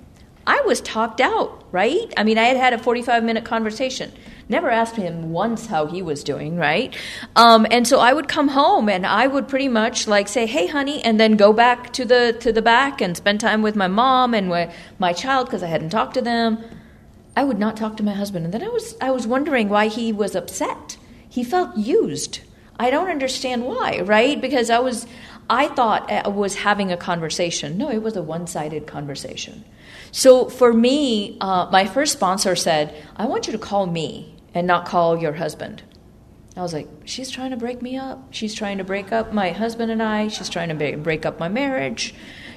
I was talked out, right? I mean, I had had a 45 minute conversation. Never asked him once how he was doing, right? Um, and so I would come home and I would pretty much like say, "Hey, honey," and then go back to the to the back and spend time with my mom and with my child because I hadn't talked to them. I would not talk to my husband, and then I was I was wondering why he was upset. He felt used. I don't understand why, right? Because I was I thought I was having a conversation. No, it was a one-sided conversation. So for me, uh, my first sponsor said, I want you to call me and not call your husband. I was like, she's trying to break me up. She's trying to break up my husband and I. She's trying to break up my marriage.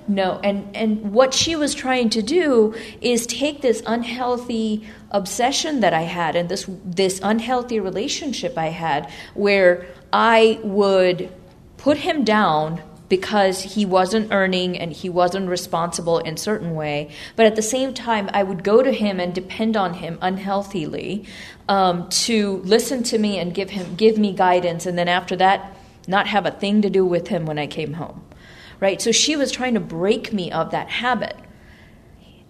No, and, and what she was trying to do is take this unhealthy obsession that I had and this this unhealthy relationship I had where I would put him down because he wasn't earning and he wasn't responsible in certain way. But at the same time i would go to him and depend on him unhealthily um, to listen to me and give him give me guidance. And then after that not have a thing to do with him when i came home. Right? So she was trying to break me of that habit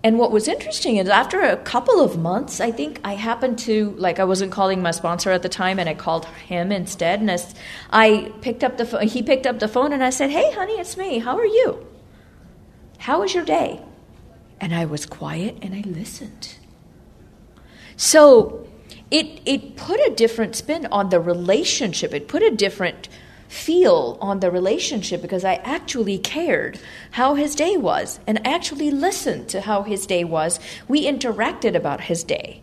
and what was interesting is after a couple of months, I think I happened to, like, I wasn't calling my sponsor at the time and I called him instead. And I, I picked up the phone, he picked up the phone and I said, Hey, honey, it's me. How are you? How was your day? And I was quiet and I listened. So it, it put a different spin on the relationship, it put a different feel on the relationship because I actually cared how his day was and actually listened to how his day was. We interacted about his day.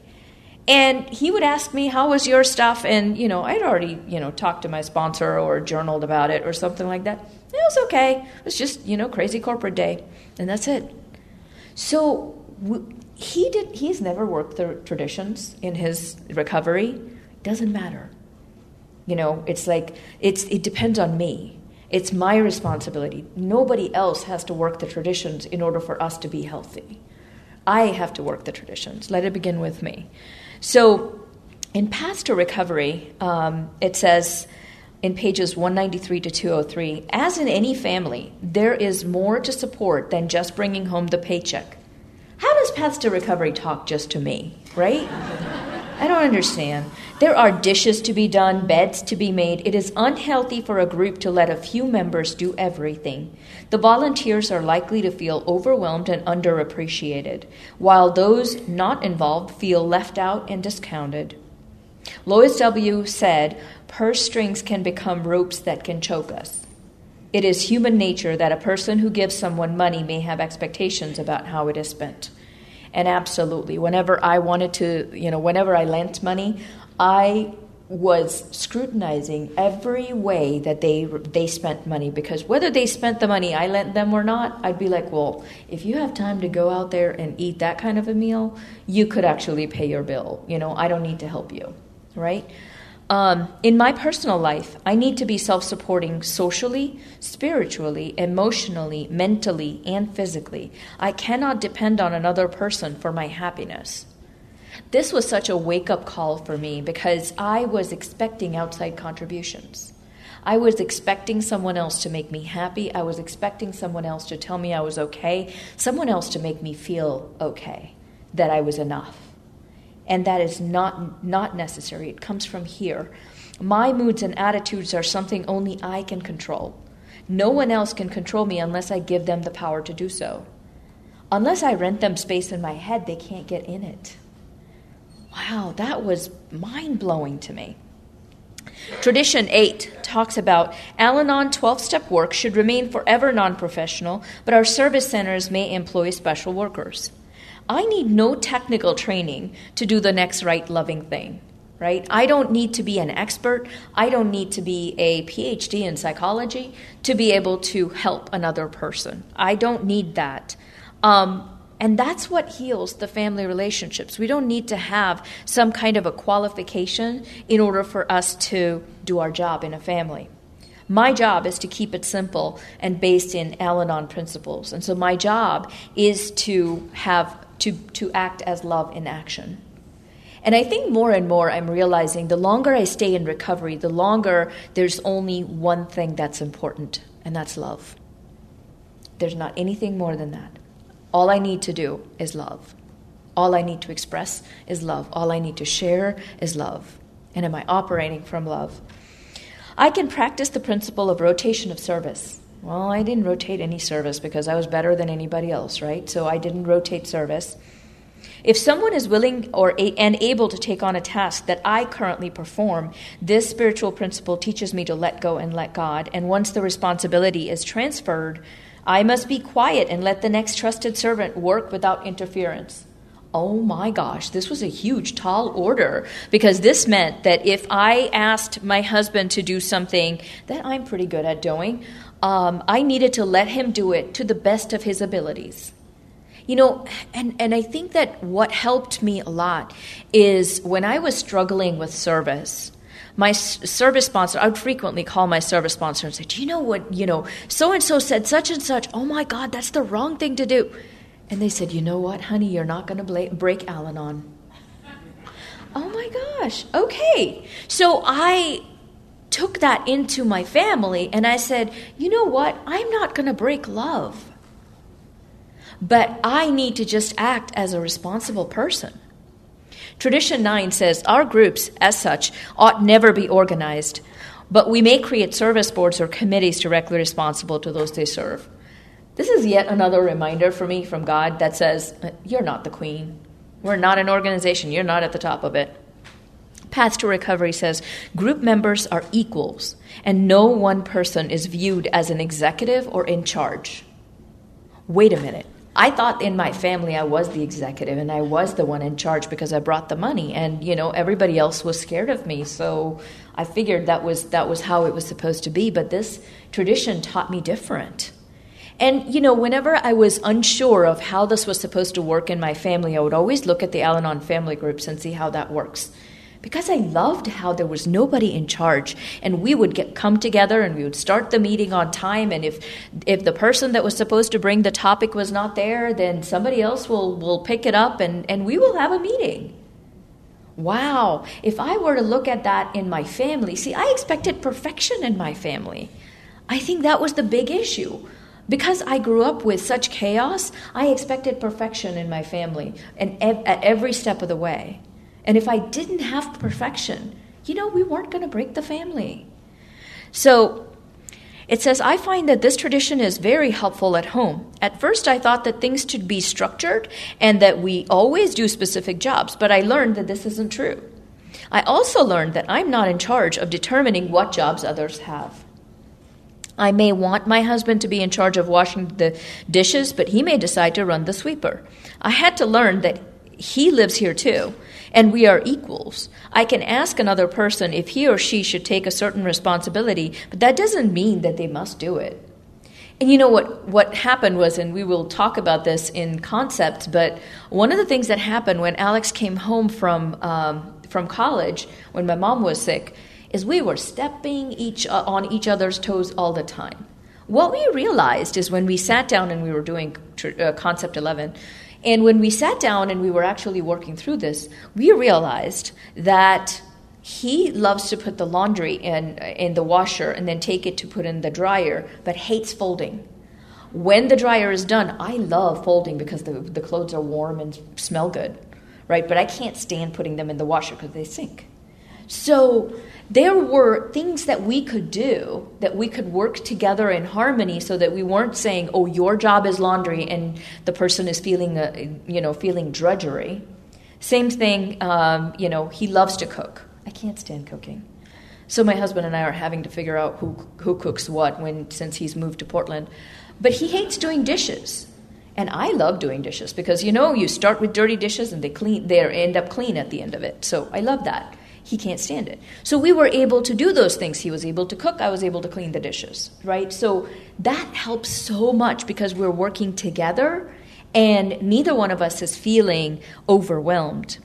And he would ask me, How was your stuff? And, you know, I'd already, you know, talked to my sponsor or journaled about it or something like that. It was okay. It was just, you know, crazy corporate day. And that's it. So he did, he's never worked the traditions in his recovery. Doesn't matter. You know, it's like it's it depends on me. It's my responsibility. Nobody else has to work the traditions in order for us to be healthy. I have to work the traditions. Let it begin with me. So, in Paths to Recovery, um, it says in pages 193 to 203 as in any family, there is more to support than just bringing home the paycheck. How does Paths to Recovery talk just to me, right? <laughs> I don't understand. There are dishes to be done, beds to be made. It is unhealthy for a group to let a few members do everything. The volunteers are likely to feel overwhelmed and underappreciated, while those not involved feel left out and discounted. Lois W. said, Purse strings can become ropes that can choke us. It is human nature that a person who gives someone money may have expectations about how it is spent. And absolutely, whenever I wanted to, you know, whenever I lent money, I was scrutinizing every way that they they spent money because whether they spent the money I lent them or not, I'd be like, well, if you have time to go out there and eat that kind of a meal, you could actually pay your bill. You know, I don't need to help you, right? Um, in my personal life, I need to be self supporting socially, spiritually, emotionally, mentally, and physically. I cannot depend on another person for my happiness. This was such a wake up call for me because I was expecting outside contributions. I was expecting someone else to make me happy. I was expecting someone else to tell me I was okay, someone else to make me feel okay, that I was enough. And that is not, not necessary. It comes from here. My moods and attitudes are something only I can control. No one else can control me unless I give them the power to do so. Unless I rent them space in my head, they can't get in it. Wow, that was mind blowing to me. Tradition 8 talks about Al Anon 12 step work should remain forever non professional, but our service centers may employ special workers. I need no technical training to do the next right loving thing, right? I don't need to be an expert. I don't need to be a PhD in psychology to be able to help another person. I don't need that. Um, and that's what heals the family relationships. We don't need to have some kind of a qualification in order for us to do our job in a family. My job is to keep it simple and based in Al Anon principles. And so my job is to have to, to act as love in action. And I think more and more I'm realizing the longer I stay in recovery, the longer there's only one thing that's important, and that's love. There's not anything more than that. All I need to do is love. All I need to express is love. All I need to share is love. And am I operating from love? I can practice the principle of rotation of service. Well, I didn't rotate any service because I was better than anybody else, right? So I didn't rotate service. If someone is willing or a- and able to take on a task that I currently perform, this spiritual principle teaches me to let go and let God. And once the responsibility is transferred, I must be quiet and let the next trusted servant work without interference. Oh my gosh, this was a huge, tall order because this meant that if I asked my husband to do something that I'm pretty good at doing, um, I needed to let him do it to the best of his abilities. You know, and, and I think that what helped me a lot is when I was struggling with service, my service sponsor, I would frequently call my service sponsor and say, Do you know what, you know, so and so said such and such. Oh my God, that's the wrong thing to do. And they said, You know what, honey, you're not going to break Al Anon. oh my gosh, okay. So I took that into my family and I said, You know what, I'm not going to break love. But I need to just act as a responsible person. Tradition 9 says our groups, as such, ought never be organized, but we may create service boards or committees directly responsible to those they serve. This is yet another reminder for me from God that says, uh, You're not the queen. We're not an organization. You're not at the top of it. Paths to Recovery says group members are equals, and no one person is viewed as an executive or in charge. Wait a minute. I thought in my family I was the executive and I was the one in charge because I brought the money and you know everybody else was scared of me so I figured that was that was how it was supposed to be but this tradition taught me different. And you know whenever I was unsure of how this was supposed to work in my family I would always look at the Al-Anon family groups and see how that works because I loved how there was nobody in charge and we would get come together and we would start the meeting on time and if if the person that was supposed to bring the topic was not there then somebody else will will pick it up and and we will have a meeting. Wow, if I were to look at that in my family, see I expected perfection in my family. I think that was the big issue. Because I grew up with such chaos, I expected perfection in my family and ev- at every step of the way. And if I didn't have perfection, you know, we weren't going to break the family. So it says, I find that this tradition is very helpful at home. At first, I thought that things should be structured and that we always do specific jobs, but I learned that this isn't true. I also learned that I'm not in charge of determining what jobs others have. I may want my husband to be in charge of washing the dishes, but he may decide to run the sweeper. I had to learn that he lives here too, and we are equals. I can ask another person if he or she should take a certain responsibility, but that doesn't mean that they must do it. And you know what, what happened was, and we will talk about this in concepts, but one of the things that happened when Alex came home from, um, from college, when my mom was sick, is we were stepping each, uh, on each other's toes all the time. What we realized is when we sat down and we were doing uh, Concept 11, and when we sat down and we were actually working through this, we realized that he loves to put the laundry in, in the washer and then take it to put in the dryer, but hates folding. When the dryer is done, I love folding because the, the clothes are warm and smell good right? But I can't stand putting them in the washer because they sink. So there were things that we could do that we could work together in harmony so that we weren't saying, "Oh, your job is laundry," and the person is feeling, a, uh, you know, feeling drudgery. Same thing, um, you know, he loves to cook. I can't stand cooking. So my husband and I are having to figure out who who cooks what when since he's moved to Portland. But he hates doing dishes. And I love doing dishes because you know you start with dirty dishes and they clean they end up clean at the end of it. So I love that. He can't stand it. So we were able to do those things. He was able to cook, I was able to clean the dishes, right? So that helps so much because we're working together and neither one of us is feeling overwhelmed.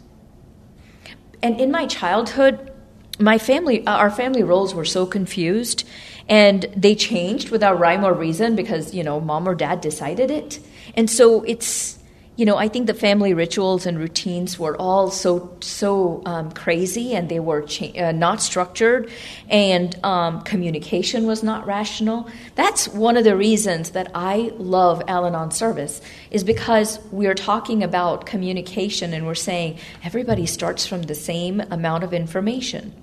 And in my childhood, my family, uh, our family roles were so confused and they changed without rhyme or reason because, you know, mom or dad decided it. And so it's, you know, I think the family rituals and routines were all so so um, crazy, and they were cha- uh, not structured, and um, communication was not rational. That's one of the reasons that I love Al-Anon service is because we are talking about communication, and we're saying everybody starts from the same amount of information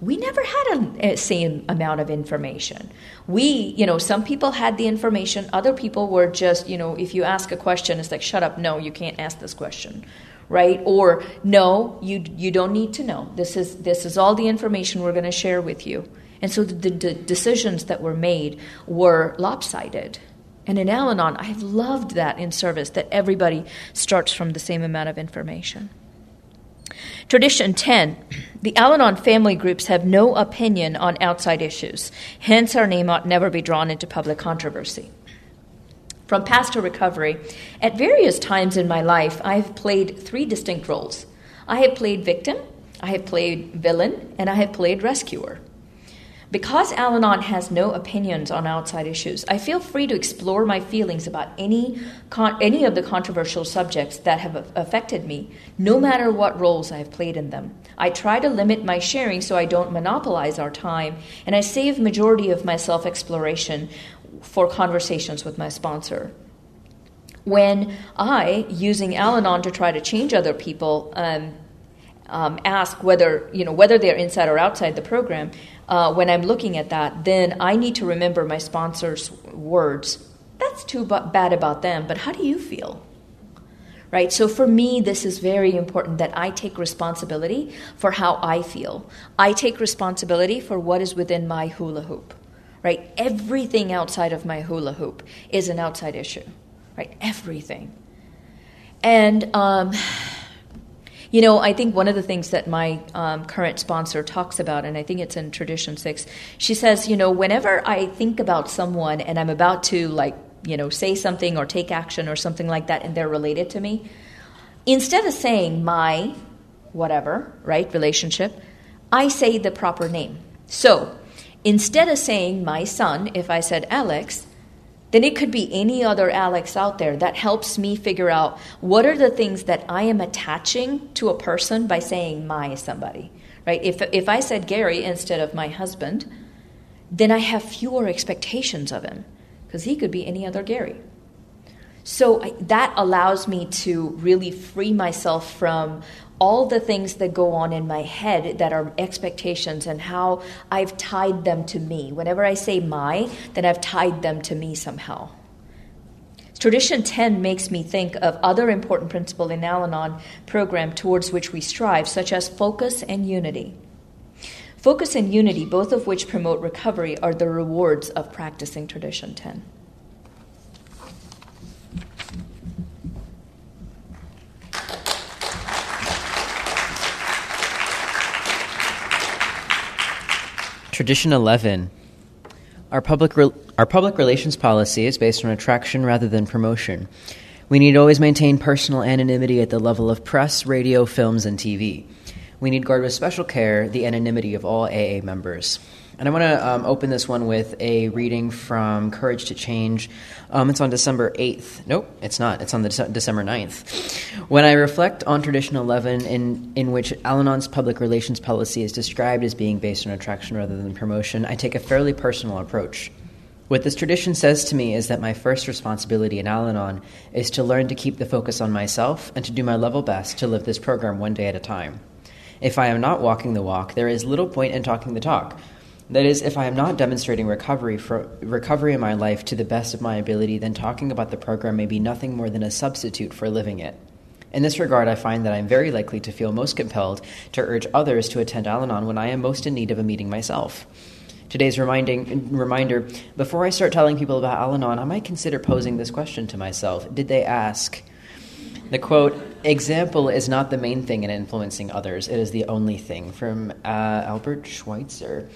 we never had a, same amount of information. We, you know, some people had the information, other people were just, you know, if you ask a question, it's like, shut up, no, you can't ask this question, right? Or no, you you don't need to know. This is this is all the information we're going to share with you. And so the, the decisions that were made were lopsided. And in Al-Anon, I've loved that in service that everybody starts from the same amount of information. Tradition 10 The Al Anon family groups have no opinion on outside issues, hence, our name ought never be drawn into public controversy. From Paths to Recovery, at various times in my life, I have played three distinct roles. I have played victim, I have played villain, and I have played rescuer. Because Al Anon has no opinions on outside issues, I feel free to explore my feelings about any, con- any of the controversial subjects that have affected me, no matter what roles I have played in them. I try to limit my sharing so I don't monopolize our time, and I save majority of my self exploration for conversations with my sponsor. When I, using Al Anon to try to change other people, um, um, ask whether you know whether they're inside or outside the program, uh, when I'm looking at that, then I need to remember my sponsor's words. That's too b- bad about them, but how do you feel? Right? So for me, this is very important that I take responsibility for how I feel. I take responsibility for what is within my hula hoop. Right? Everything outside of my hula hoop is an outside issue. Right? Everything. And um, you know, I think one of the things that my um, current sponsor talks about, and I think it's in Tradition 6, she says, you know, whenever I think about someone and I'm about to, like, you know, say something or take action or something like that and they're related to me, instead of saying my whatever, right, relationship, I say the proper name. So instead of saying my son, if I said Alex, then it could be any other Alex out there that helps me figure out what are the things that I am attaching to a person by saying my somebody, right? If, if I said Gary instead of my husband, then I have fewer expectations of him because he could be any other Gary. So I, that allows me to really free myself from all the things that go on in my head that are expectations and how I've tied them to me. Whenever I say my, then I've tied them to me somehow. Tradition 10 makes me think of other important principles in Al-Anon program towards which we strive, such as focus and unity. Focus and unity, both of which promote recovery, are the rewards of practicing Tradition 10. Tradition 11. Our public, re- our public relations policy is based on attraction rather than promotion. We need always maintain personal anonymity at the level of press, radio, films, and TV. We need guard with special care the anonymity of all AA members. And I want to um, open this one with a reading from Courage to Change. Um, it's on December 8th. Nope, it's not. It's on the De- December 9th. When I reflect on Tradition 11, in, in which Al Anon's public relations policy is described as being based on attraction rather than promotion, I take a fairly personal approach. What this tradition says to me is that my first responsibility in Al Anon is to learn to keep the focus on myself and to do my level best to live this program one day at a time. If I am not walking the walk, there is little point in talking the talk. That is, if I am not demonstrating recovery for, recovery in my life to the best of my ability, then talking about the program may be nothing more than a substitute for living it. In this regard, I find that I am very likely to feel most compelled to urge others to attend Al Anon when I am most in need of a meeting myself. Today's reminding, reminder before I start telling people about Al Anon, I might consider posing this question to myself Did they ask? The quote, example is not the main thing in influencing others, it is the only thing, from uh, Albert Schweitzer.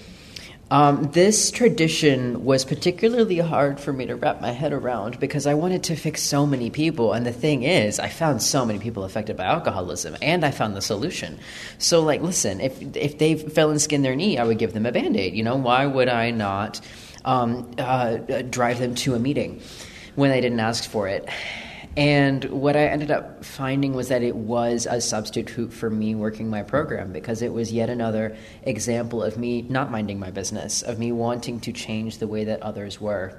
Um, this tradition was particularly hard for me to wrap my head around because I wanted to fix so many people. And the thing is, I found so many people affected by alcoholism, and I found the solution. So, like, listen, if if they fell and skinned their knee, I would give them a band aid. You know, why would I not um, uh, drive them to a meeting when they didn't ask for it? And what I ended up finding was that it was a substitute for me working my program because it was yet another example of me not minding my business, of me wanting to change the way that others were.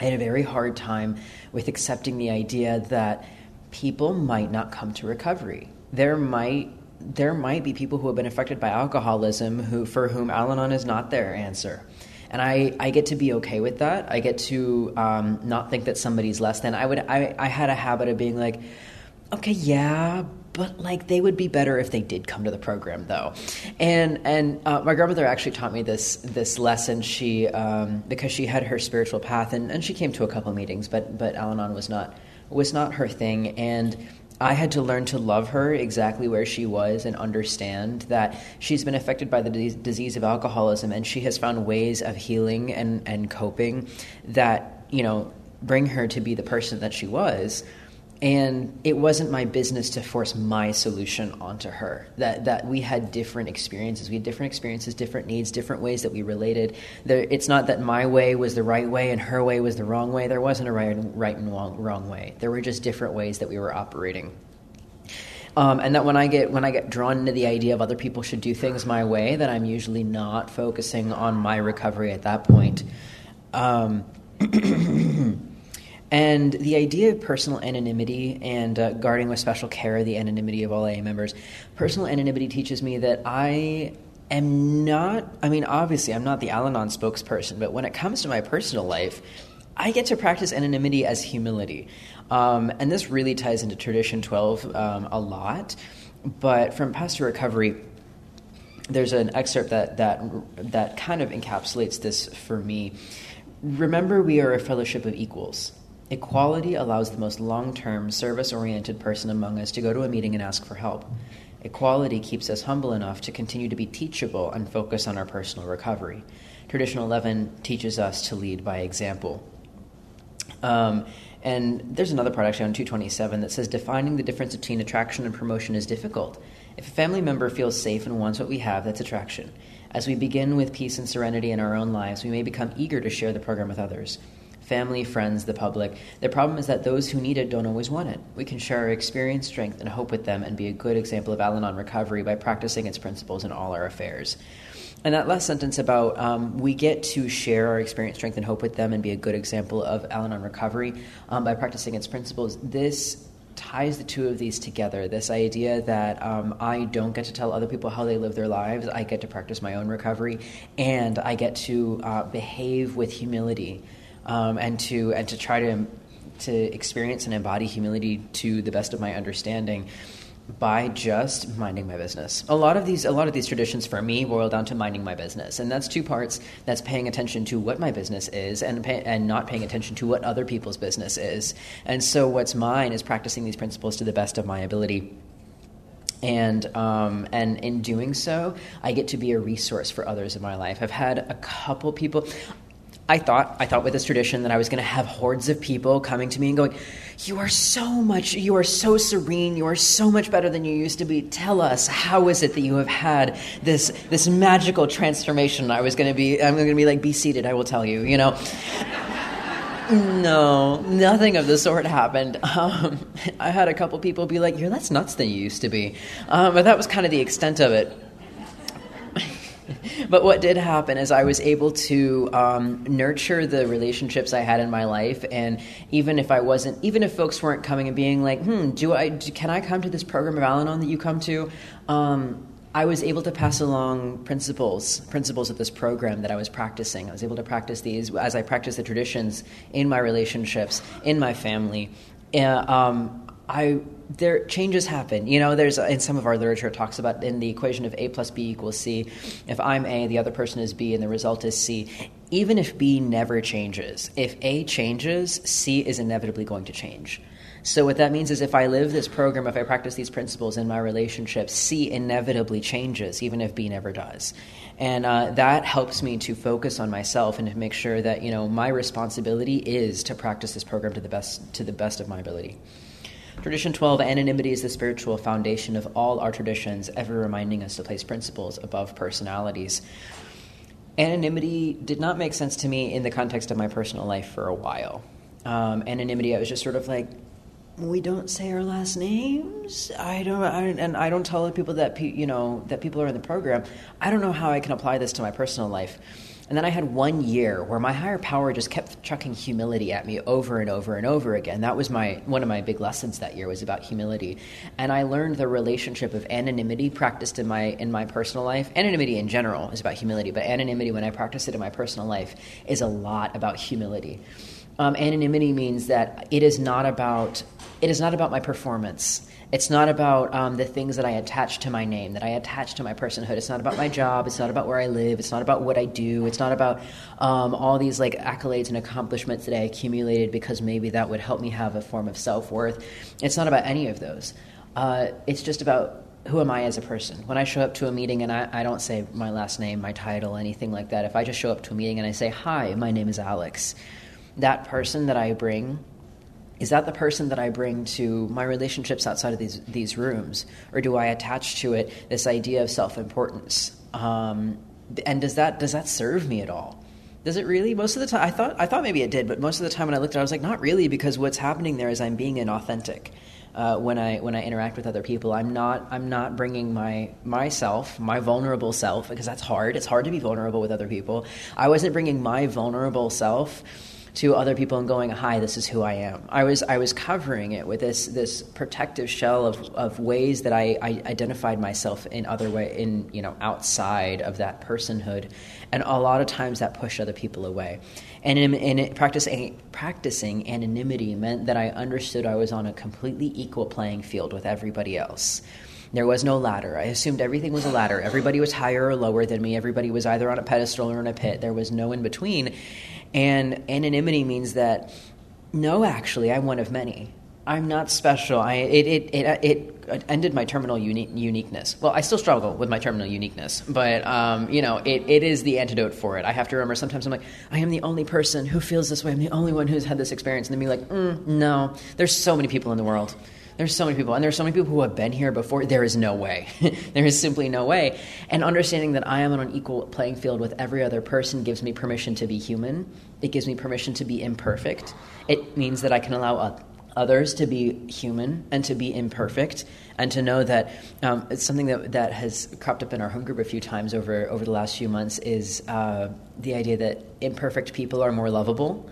I had a very hard time with accepting the idea that people might not come to recovery. There might there might be people who have been affected by alcoholism who for whom Al-Anon is not their answer and I, I get to be okay with that. I get to um, not think that somebody's less than. I would I, I had a habit of being like, okay, yeah, but like they would be better if they did come to the program though and and uh, my grandmother actually taught me this this lesson she um, because she had her spiritual path and, and she came to a couple meetings but but al-anon was not was not her thing and I had to learn to love her exactly where she was and understand that she's been affected by the disease of alcoholism and she has found ways of healing and, and coping that, you know, bring her to be the person that she was and it wasn't my business to force my solution onto her. That that we had different experiences. We had different experiences different needs different ways that we related. There, it's not that my way was the right way and her way was the wrong way. There wasn't a right, right and wrong, wrong way. There were just different ways that we were operating. Um, and that when I get when I get drawn into the idea of other people should do things my way, that I'm usually not focusing on my recovery at that point. Um, <clears throat> And the idea of personal anonymity and uh, guarding with special care the anonymity of all AA members, personal anonymity teaches me that I am not, I mean, obviously, I'm not the Al Anon spokesperson, but when it comes to my personal life, I get to practice anonymity as humility. Um, and this really ties into Tradition 12 um, a lot. But from Paths to Recovery, there's an excerpt that, that, that kind of encapsulates this for me. Remember, we are a fellowship of equals. Equality allows the most long term, service oriented person among us to go to a meeting and ask for help. Equality keeps us humble enough to continue to be teachable and focus on our personal recovery. Tradition 11 teaches us to lead by example. Um, and there's another part actually on 227 that says defining the difference between attraction and promotion is difficult. If a family member feels safe and wants what we have, that's attraction. As we begin with peace and serenity in our own lives, we may become eager to share the program with others family, friends, the public. The problem is that those who need it don't always want it. We can share our experience, strength, and hope with them and be a good example of Al Anon recovery by practicing its principles in all our affairs. And that last sentence about um, we get to share our experience, strength, and hope with them and be a good example of Al Anon recovery um, by practicing its principles. This ties the two of these together. This idea that um, I don't get to tell other people how they live their lives, I get to practice my own recovery, and I get to uh, behave with humility um, and to and to try to to experience and embody humility to the best of my understanding by just minding my business. A lot of these a lot of these traditions for me boil down to minding my business, and that's two parts. That's paying attention to what my business is, and pay, and not paying attention to what other people's business is. And so, what's mine is practicing these principles to the best of my ability. And um, and in doing so, I get to be a resource for others in my life. I've had a couple people. I thought I thought with this tradition that I was going to have hordes of people coming to me and going, "You are so much, you are so serene, you are so much better than you used to be. Tell us, how is it that you have had this this magical transformation?" I was going to be, I'm going to be like, "Be seated, I will tell you," you know. no, nothing of the sort happened. Um, <laughs> I had a couple people be like, "You're less nuts than you used to be," um, but that was kind of the extent of it. <laughs> but what did happen is I was able to um, nurture the relationships I had in my life, and even if I wasn't, even if folks weren't coming and being like, "Hmm, do I? Do, can I come to this program of Al-Anon that you come to?" Um, I was able to pass along principles, principles of this program that I was practicing. I was able to practice these as I practiced the traditions in my relationships, in my family. Uh, um, I there changes happen. You know, there's in some of our literature it talks about in the equation of A plus B equals C. If I'm A, the other person is B, and the result is C. Even if B never changes, if A changes, C is inevitably going to change. So what that means is if I live this program, if I practice these principles in my relationship, C inevitably changes, even if B never does. And uh, that helps me to focus on myself and to make sure that you know my responsibility is to practice this program to the best to the best of my ability. Tradition 12 anonymity is the spiritual foundation of all our traditions, ever reminding us to place principles above personalities. Anonymity did not make sense to me in the context of my personal life for a while. Um, anonymity, I was just sort of like, we don't say our last names. I don't, I, and I don't tell people that you know that people are in the program. I don't know how I can apply this to my personal life. And then I had one year where my higher power just kept chucking humility at me over and over and over again. That was my one of my big lessons that year was about humility. And I learned the relationship of anonymity practiced in my in my personal life. Anonymity in general is about humility, but anonymity when I practice it in my personal life is a lot about humility. Um, anonymity means that it is not about it is not about my performance. It's not about um, the things that I attach to my name, that I attach to my personhood. It's not about my job. It's not about where I live. It's not about what I do. It's not about um, all these like accolades and accomplishments that I accumulated because maybe that would help me have a form of self worth. It's not about any of those. Uh, it's just about who am I as a person? When I show up to a meeting and I, I, don't say my last name, my title, anything like that, if I just show up to a meeting and I say, Hi, my name is Alex, that person that I bring is that the person that I bring to my relationships outside of these these rooms, or do I attach to it this idea of self importance? Um, and does that does that serve me at all? Does it really? Most of the time, I thought I thought maybe it did, but most of the time when I looked at it, I was like, not really, because what's happening there is I'm being inauthentic. Uh, when I when I interact with other people, I'm not I'm not bringing my myself, my vulnerable self, because that's hard. It's hard to be vulnerable with other people. I wasn't bringing my vulnerable self to other people and going, "Hi, this is who I am." I was I was covering it with this this protective shell of, of ways that I, I identified myself in other way in you know outside of that personhood, and a lot of times that pushed other people away. And in, in practicing practicing anonymity meant that I understood I was on a completely equal playing field with everybody else. There was no ladder. I assumed everything was a ladder. Everybody was higher or lower than me. Everybody was either on a pedestal or in a pit. There was no in between. And anonymity means that, no, actually, I'm one of many. I'm not special. I, it, it, it, it ended my terminal uni- uniqueness. Well, I still struggle with my terminal uniqueness, but um, you know, it, it is the antidote for it. I have to remember sometimes I'm like, I am the only person who feels this way. I'm the only one who's had this experience. And then be like, mm, no, there's so many people in the world. There's so many people, and there's so many people who have been here before. There is no way. <laughs> there is simply no way. And understanding that I am on an equal playing field with every other person gives me permission to be human. It gives me permission to be imperfect. It means that I can allow others to be human and to be imperfect, and to know that um, it's something that, that has cropped up in our home group a few times over, over the last few months is uh, the idea that imperfect people are more lovable.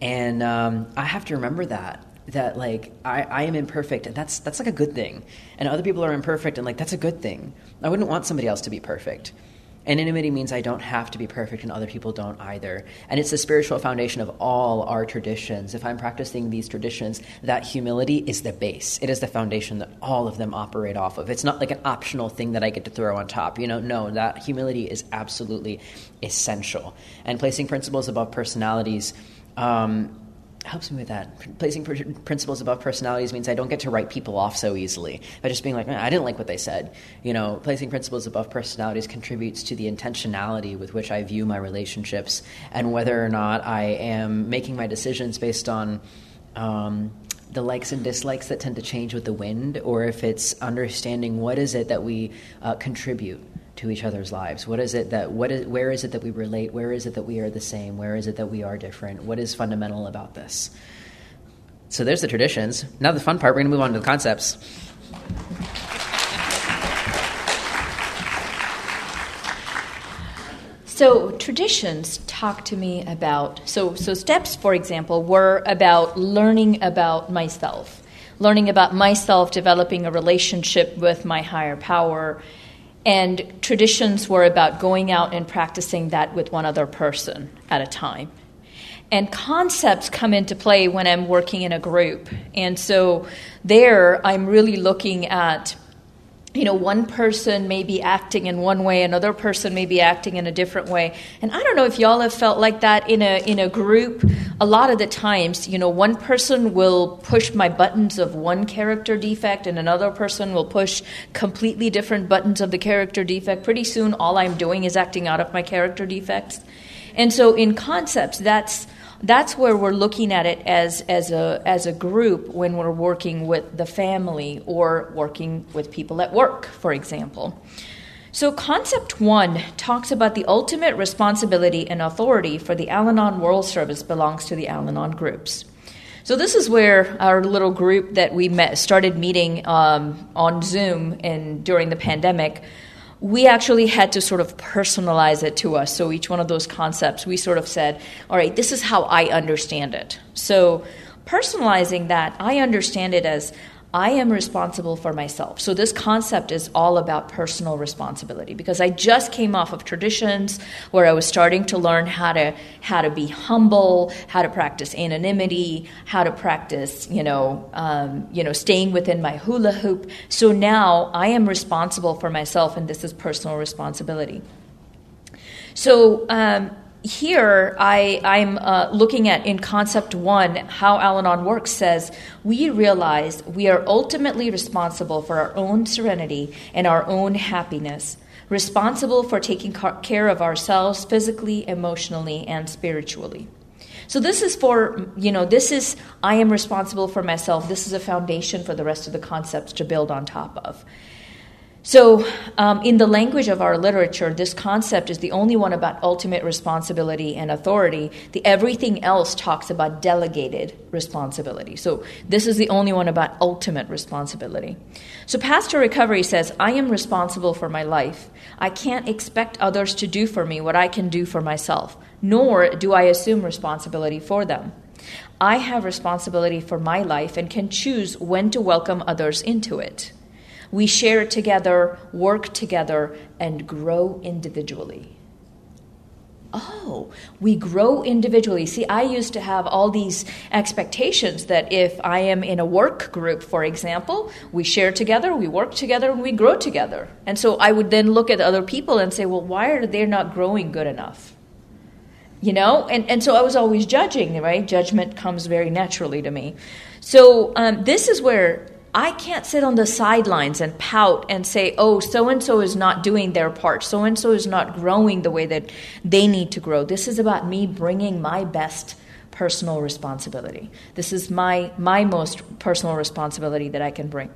And um, I have to remember that that like I, I am imperfect and that's that's like a good thing. And other people are imperfect and like that's a good thing. I wouldn't want somebody else to be perfect. Anonymity means i don't have to be perfect and other people don't either. And it's the spiritual foundation of all our traditions. If i'm practicing these traditions that humility is the base. It is the foundation that all of them operate off of. It's not like an optional thing that i get to throw on top you know? No that humility is absolutely essential. And placing principles above personalities um, helps me with that. Placing pr- principles above personalities means I don't get to write people off so easily by just being like, I didn't like what they said. You know, placing principles above personalities contributes to the intentionality with which I view my relationships and whether or not I am making my decisions based on. Um, the likes and dislikes that tend to change with the wind, or if it's understanding what is it that we uh, contribute to each other's lives? What is it that what is where is it that we relate? Where is it that we are the same? Where is it that we are different? What is fundamental about this? So there's the traditions. Now the fun part, we're going to move on to the concepts. So traditions talk to me about so so steps, for example, were about learning about myself, learning about myself, developing a relationship with my higher power, and traditions were about going out and practicing that with one other person at a time. And concepts come into play when I'm working in a group. And so there I'm really looking at you know, one person may be acting in one way, another person may be acting in a different way. And I don't know if y'all have felt like that in a in a group. A lot of the times, you know, one person will push my buttons of one character defect and another person will push completely different buttons of the character defect. Pretty soon all I'm doing is acting out of my character defects. And so in concepts, that's that's where we're looking at it as, as, a, as a group when we're working with the family or working with people at work, for example. So, concept one talks about the ultimate responsibility and authority for the Al Anon World Service belongs to the Al Anon groups. So, this is where our little group that we met started meeting um, on Zoom and during the pandemic we actually had to sort of personalize it to us. So each one of those concepts, we sort of said, all right, this is how I understand it. So personalizing that, I understand it as I am responsible for myself. So this concept is all about personal responsibility because I just came off of traditions where I was starting to learn how to how to be humble, how to practice anonymity, how to practice, you know, um, you know, staying within my hula hoop. So now I am responsible for myself, and this is personal responsibility. So um, here I, I'm uh, looking at in concept one how Al Anon works says we realize we are ultimately responsible for our own serenity and our own happiness, responsible for taking care of ourselves physically, emotionally, and spiritually. So this is for, you know, this is I am responsible for myself. This is a foundation for the rest of the concepts to build on top of. So, um, in the language of our literature, this concept is the only one about ultimate responsibility and authority. The everything else talks about delegated responsibility. So, this is the only one about ultimate responsibility. So, Paths to Recovery says, I am responsible for my life. I can't expect others to do for me what I can do for myself, nor do I assume responsibility for them. I have responsibility for my life and can choose when to welcome others into it. We share together, work together, and grow individually. Oh, we grow individually. See, I used to have all these expectations that if I am in a work group, for example, we share together, we work together, and we grow together. And so I would then look at other people and say, well, why are they not growing good enough? You know? And, and so I was always judging, right? Judgment comes very naturally to me. So um, this is where I can't sit on the sidelines and pout and say, oh, so and so is not doing their part. So and so is not growing the way that they need to grow. This is about me bringing my best personal responsibility. This is my my most personal responsibility that I can bring.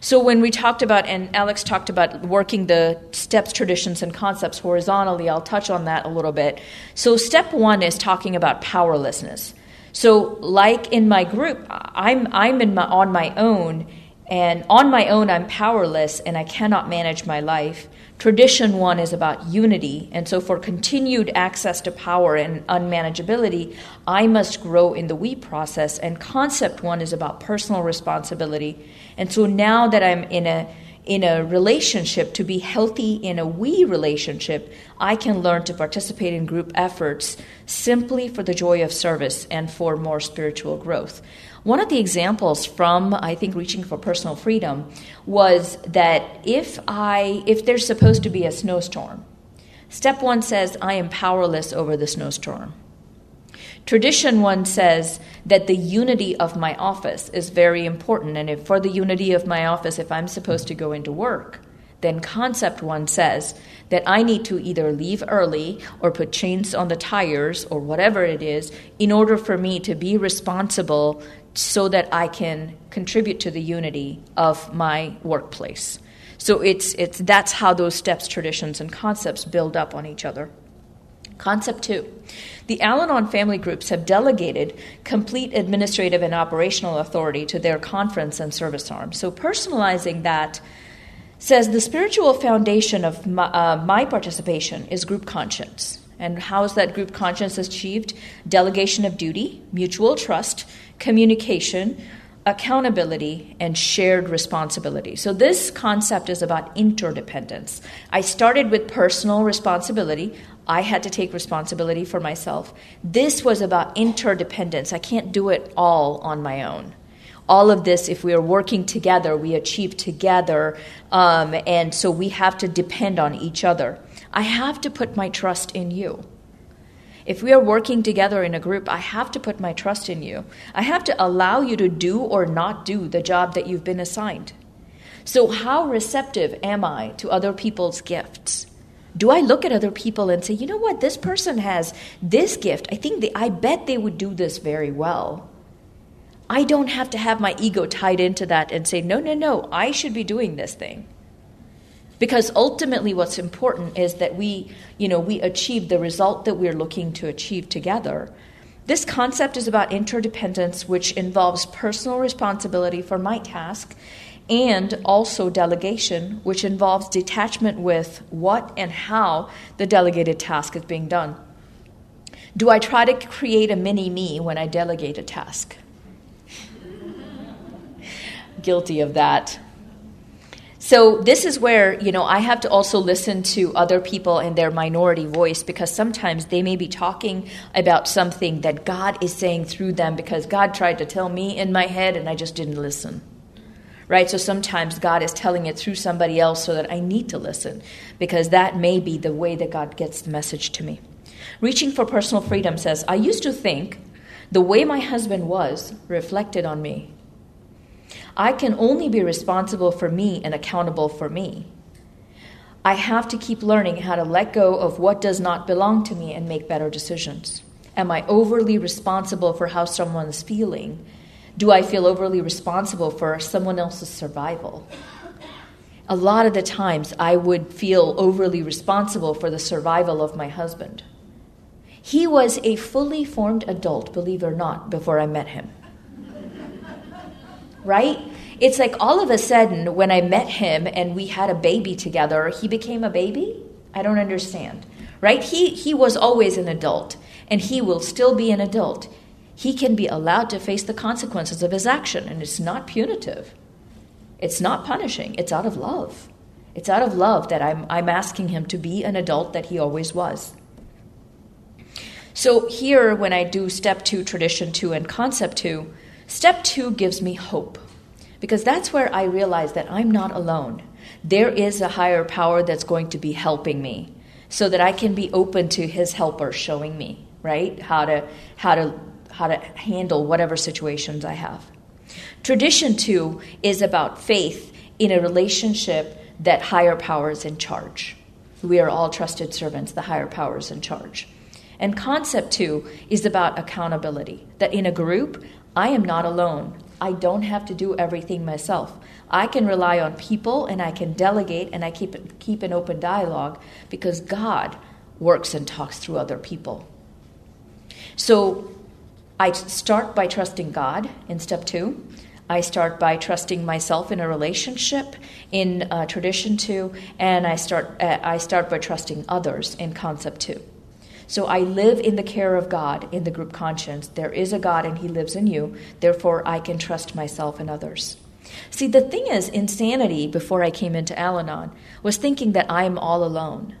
So when we talked about and Alex talked about working the steps, traditions and concepts horizontally, I'll touch on that a little bit. So step 1 is talking about powerlessness. So like in my group, I'm I'm in my, on my own and on my own, I'm powerless and I cannot manage my life. Tradition one is about unity, and so for continued access to power and unmanageability, I must grow in the we process. And concept one is about personal responsibility. And so now that I'm in a in a relationship, to be healthy in a we relationship, I can learn to participate in group efforts simply for the joy of service and for more spiritual growth. One of the examples from I think reaching for personal freedom was that if I if there's supposed to be a snowstorm, step 1 says I am powerless over the snowstorm. Tradition 1 says that the unity of my office is very important and if for the unity of my office if I'm supposed to go into work, then concept 1 says that I need to either leave early or put chains on the tires or whatever it is in order for me to be responsible so that I can contribute to the unity of my workplace. So it's, it's, that's how those steps, traditions, and concepts build up on each other. Concept two the Al Anon family groups have delegated complete administrative and operational authority to their conference and service arm. So personalizing that says the spiritual foundation of my, uh, my participation is group conscience. And how is that group conscience achieved? Delegation of duty, mutual trust, communication, accountability, and shared responsibility. So, this concept is about interdependence. I started with personal responsibility. I had to take responsibility for myself. This was about interdependence. I can't do it all on my own. All of this, if we are working together, we achieve together, um, and so we have to depend on each other. I have to put my trust in you. If we are working together in a group, I have to put my trust in you. I have to allow you to do or not do the job that you've been assigned. So, how receptive am I to other people's gifts? Do I look at other people and say, you know what, this person has this gift. I think they, I bet they would do this very well. I don't have to have my ego tied into that and say, no, no, no, I should be doing this thing. Because ultimately what's important is that we, you know, we achieve the result that we're looking to achieve together. This concept is about interdependence, which involves personal responsibility for my task and also delegation, which involves detachment with what and how the delegated task is being done. Do I try to create a mini me when I delegate a task? <laughs> Guilty of that. So this is where, you know, I have to also listen to other people and their minority voice because sometimes they may be talking about something that God is saying through them because God tried to tell me in my head and I just didn't listen right? So sometimes God is telling it through somebody else so that I need to listen because that may be the way that God gets the message to me. Reaching for personal freedom says, I used to think the way my husband was reflected on me. I can only be responsible for me and accountable for me. I have to keep learning how to let go of what does not belong to me and make better decisions. Am I overly responsible for how someone's feeling do I feel overly responsible for someone else's survival? A lot of the times, I would feel overly responsible for the survival of my husband. He was a fully formed adult, believe it or not, before I met him. Right? It's like all of a sudden, when I met him and we had a baby together, he became a baby? I don't understand. Right? He, he was always an adult, and he will still be an adult he can be allowed to face the consequences of his action, and it's not punitive. It's not punishing, it's out of love. It's out of love that I'm, I'm asking him to be an adult that he always was. So, here, when I do step two, tradition two, and concept two, step two gives me hope because that's where I realize that I'm not alone. There is a higher power that's going to be helping me so that I can be open to his helper showing me, right? How to, how to how to handle whatever situations I have. Tradition, two, is about faith in a relationship that higher power is in charge. We are all trusted servants, the higher power is in charge. And concept two is about accountability, that in a group, I am not alone. I don't have to do everything myself. I can rely on people and I can delegate and I keep, keep an open dialogue because God works and talks through other people. So I start by trusting God in step two. I start by trusting myself in a relationship in uh, tradition two, and I start uh, I start by trusting others in concept two. So I live in the care of God in the group conscience. There is a God and He lives in you. Therefore, I can trust myself and others. See, the thing is, insanity before I came into Al Anon was thinking that I am all alone,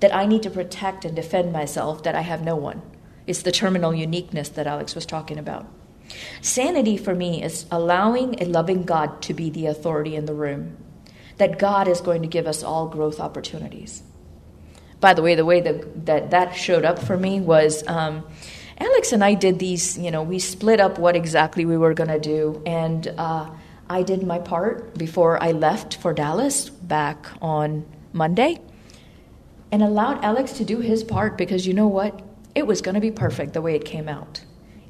that I need to protect and defend myself, that I have no one. It's the terminal uniqueness that Alex was talking about. Sanity for me is allowing a loving God to be the authority in the room, that God is going to give us all growth opportunities. By the way, the way that that, that showed up for me was um, Alex and I did these, you know, we split up what exactly we were going to do, and uh, I did my part before I left for Dallas back on Monday and allowed Alex to do his part because you know what? it was going to be perfect the way it came out.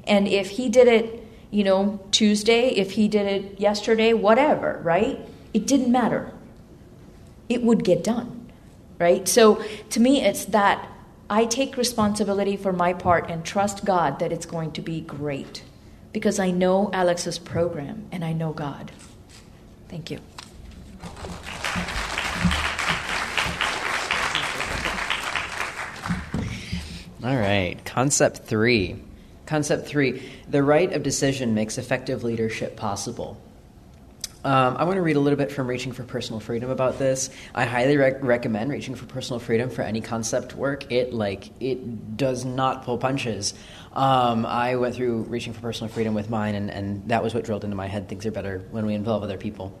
And if he did it, you know, Tuesday, if he did it yesterday, whatever, right? It didn't matter. It would get done, right? So to me, it's that I take responsibility for my part and trust God that it's going to be great because I know Alex's program and I know God. Thank you. All right, concept three. Concept three the right of decision makes effective leadership possible. Um, I want to read a little bit from Reaching for Personal Freedom about this. I highly rec- recommend Reaching for Personal Freedom for any concept work. It like it does not pull punches. Um, I went through Reaching for Personal Freedom with mine, and, and that was what drilled into my head. Things are better when we involve other people.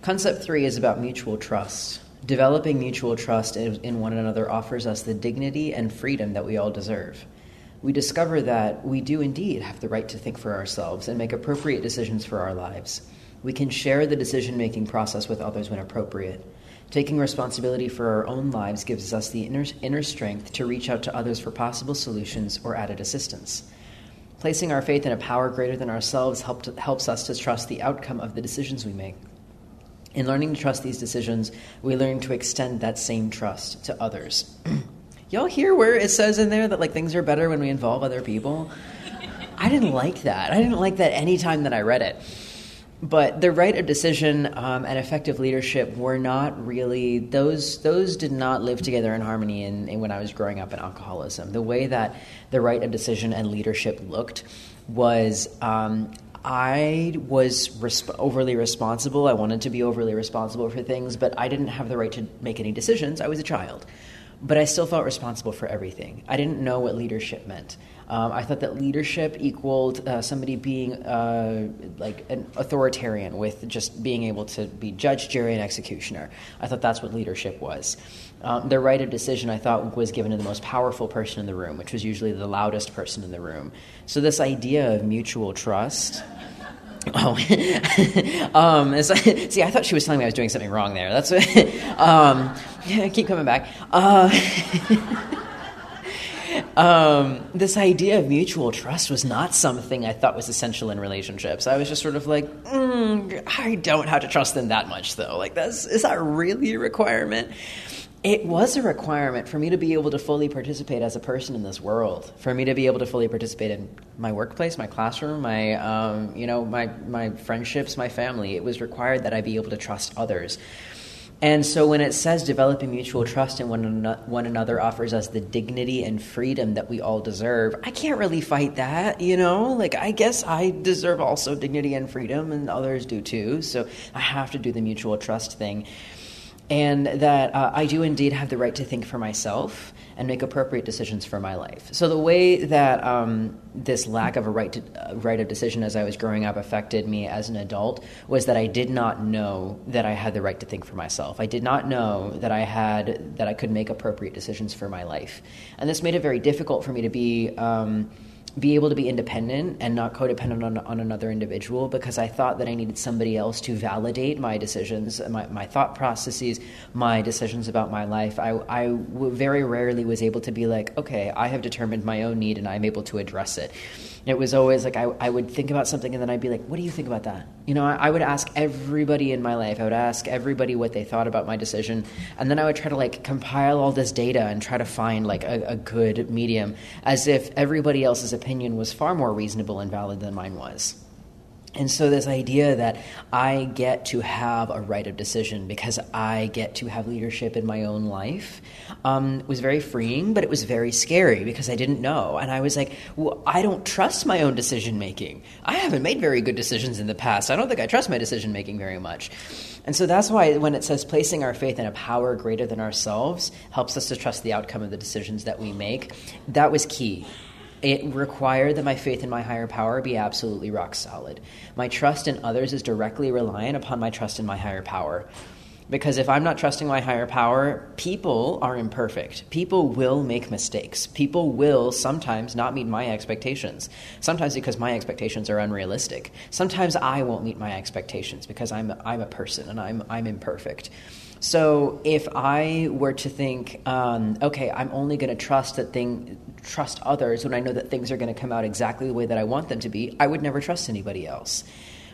Concept three is about mutual trust. Developing mutual trust in one another offers us the dignity and freedom that we all deserve. We discover that we do indeed have the right to think for ourselves and make appropriate decisions for our lives. We can share the decision making process with others when appropriate. Taking responsibility for our own lives gives us the inner, inner strength to reach out to others for possible solutions or added assistance. Placing our faith in a power greater than ourselves help helps us to trust the outcome of the decisions we make. In learning to trust these decisions, we learn to extend that same trust to others. <clears throat> Y'all hear where it says in there that like things are better when we involve other people? I didn't like that. I didn't like that any time that I read it. But the right of decision um, and effective leadership were not really those. Those did not live together in harmony. In, in when I was growing up in alcoholism, the way that the right of decision and leadership looked was um, I was resp- overly responsible. I wanted to be overly responsible for things, but I didn't have the right to make any decisions. I was a child. But I still felt responsible for everything. I didn't know what leadership meant. Um, I thought that leadership equaled uh, somebody being uh, like an authoritarian with just being able to be judge, jury, and executioner. I thought that's what leadership was. Um, the right of decision, I thought, was given to the most powerful person in the room, which was usually the loudest person in the room. So, this idea of mutual trust. <laughs> Oh, <laughs> um, see, I thought she was telling me I was doing something wrong there. That's what, <laughs> um, yeah, keep coming back. Uh, um, this idea of mutual trust was not something I thought was essential in relationships. I was just sort of like, mm, I don't have to trust them that much, though. Like, that's is that really a requirement? It was a requirement for me to be able to fully participate as a person in this world. For me to be able to fully participate in my workplace, my classroom, my um, you know my my friendships, my family. It was required that I be able to trust others. And so when it says developing mutual trust in one, one another offers us the dignity and freedom that we all deserve, I can't really fight that, you know? Like, I guess I deserve also dignity and freedom, and others do too. So I have to do the mutual trust thing and that uh, I do indeed have the right to think for myself and make appropriate decisions for my life. So the way that um, this lack of a right to uh, right of decision as I was growing up affected me as an adult was that I did not know that I had the right to think for myself. I did not know that I had that I could make appropriate decisions for my life, and this made it very difficult for me to be. Um, be able to be independent and not codependent on, on another individual because I thought that I needed somebody else to validate my decisions, my, my thought processes, my decisions about my life. I, I w- very rarely was able to be like, okay, I have determined my own need and I'm able to address it. It was always like I, I would think about something and then I'd be like, what do you think about that? You know, I, I would ask everybody in my life, I would ask everybody what they thought about my decision. And then I would try to like compile all this data and try to find like a, a good medium as if everybody else's opinion was far more reasonable and valid than mine was. And so, this idea that I get to have a right of decision because I get to have leadership in my own life um, was very freeing, but it was very scary because I didn't know. And I was like, well, I don't trust my own decision making. I haven't made very good decisions in the past. I don't think I trust my decision making very much. And so, that's why when it says placing our faith in a power greater than ourselves helps us to trust the outcome of the decisions that we make, that was key it required that my faith in my higher power be absolutely rock solid. My trust in others is directly reliant upon my trust in my higher power. Because if I'm not trusting my higher power, people are imperfect. People will make mistakes. People will sometimes not meet my expectations. Sometimes because my expectations are unrealistic. Sometimes I won't meet my expectations because I'm, I'm a person and I'm, I'm imperfect. So if I were to think, um, okay, I'm only going to trust that thing, trust others when I know that things are going to come out exactly the way that I want them to be, I would never trust anybody else.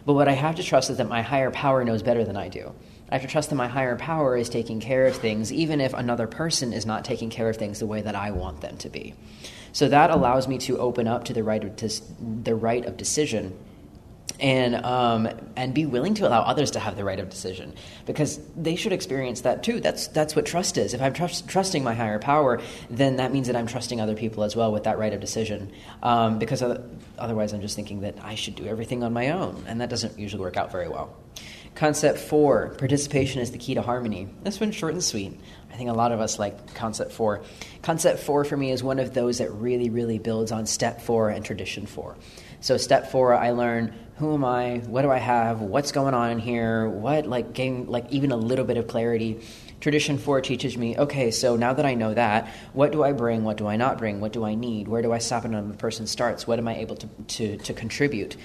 But what I have to trust is that my higher power knows better than I do. I have to trust that my higher power is taking care of things, even if another person is not taking care of things the way that I want them to be. So that allows me to open up to the right of, the right of decision and um, and be willing to allow others to have the right of decision because they should experience that too. That's that's what trust is. If I'm trust, trusting my higher power, then that means that I'm trusting other people as well with that right of decision. Um, because otherwise, I'm just thinking that I should do everything on my own, and that doesn't usually work out very well. Concept four: participation is the key to harmony. This one's short and sweet. I think a lot of us like concept four. Concept four for me is one of those that really, really builds on step four and tradition four. So step four, I learn who am I, what do I have, what's going on in here, what like gain like even a little bit of clarity. Tradition four teaches me, okay, so now that I know that, what do I bring, what do I not bring, what do I need, where do I stop when another person starts, what am I able to, to, to contribute?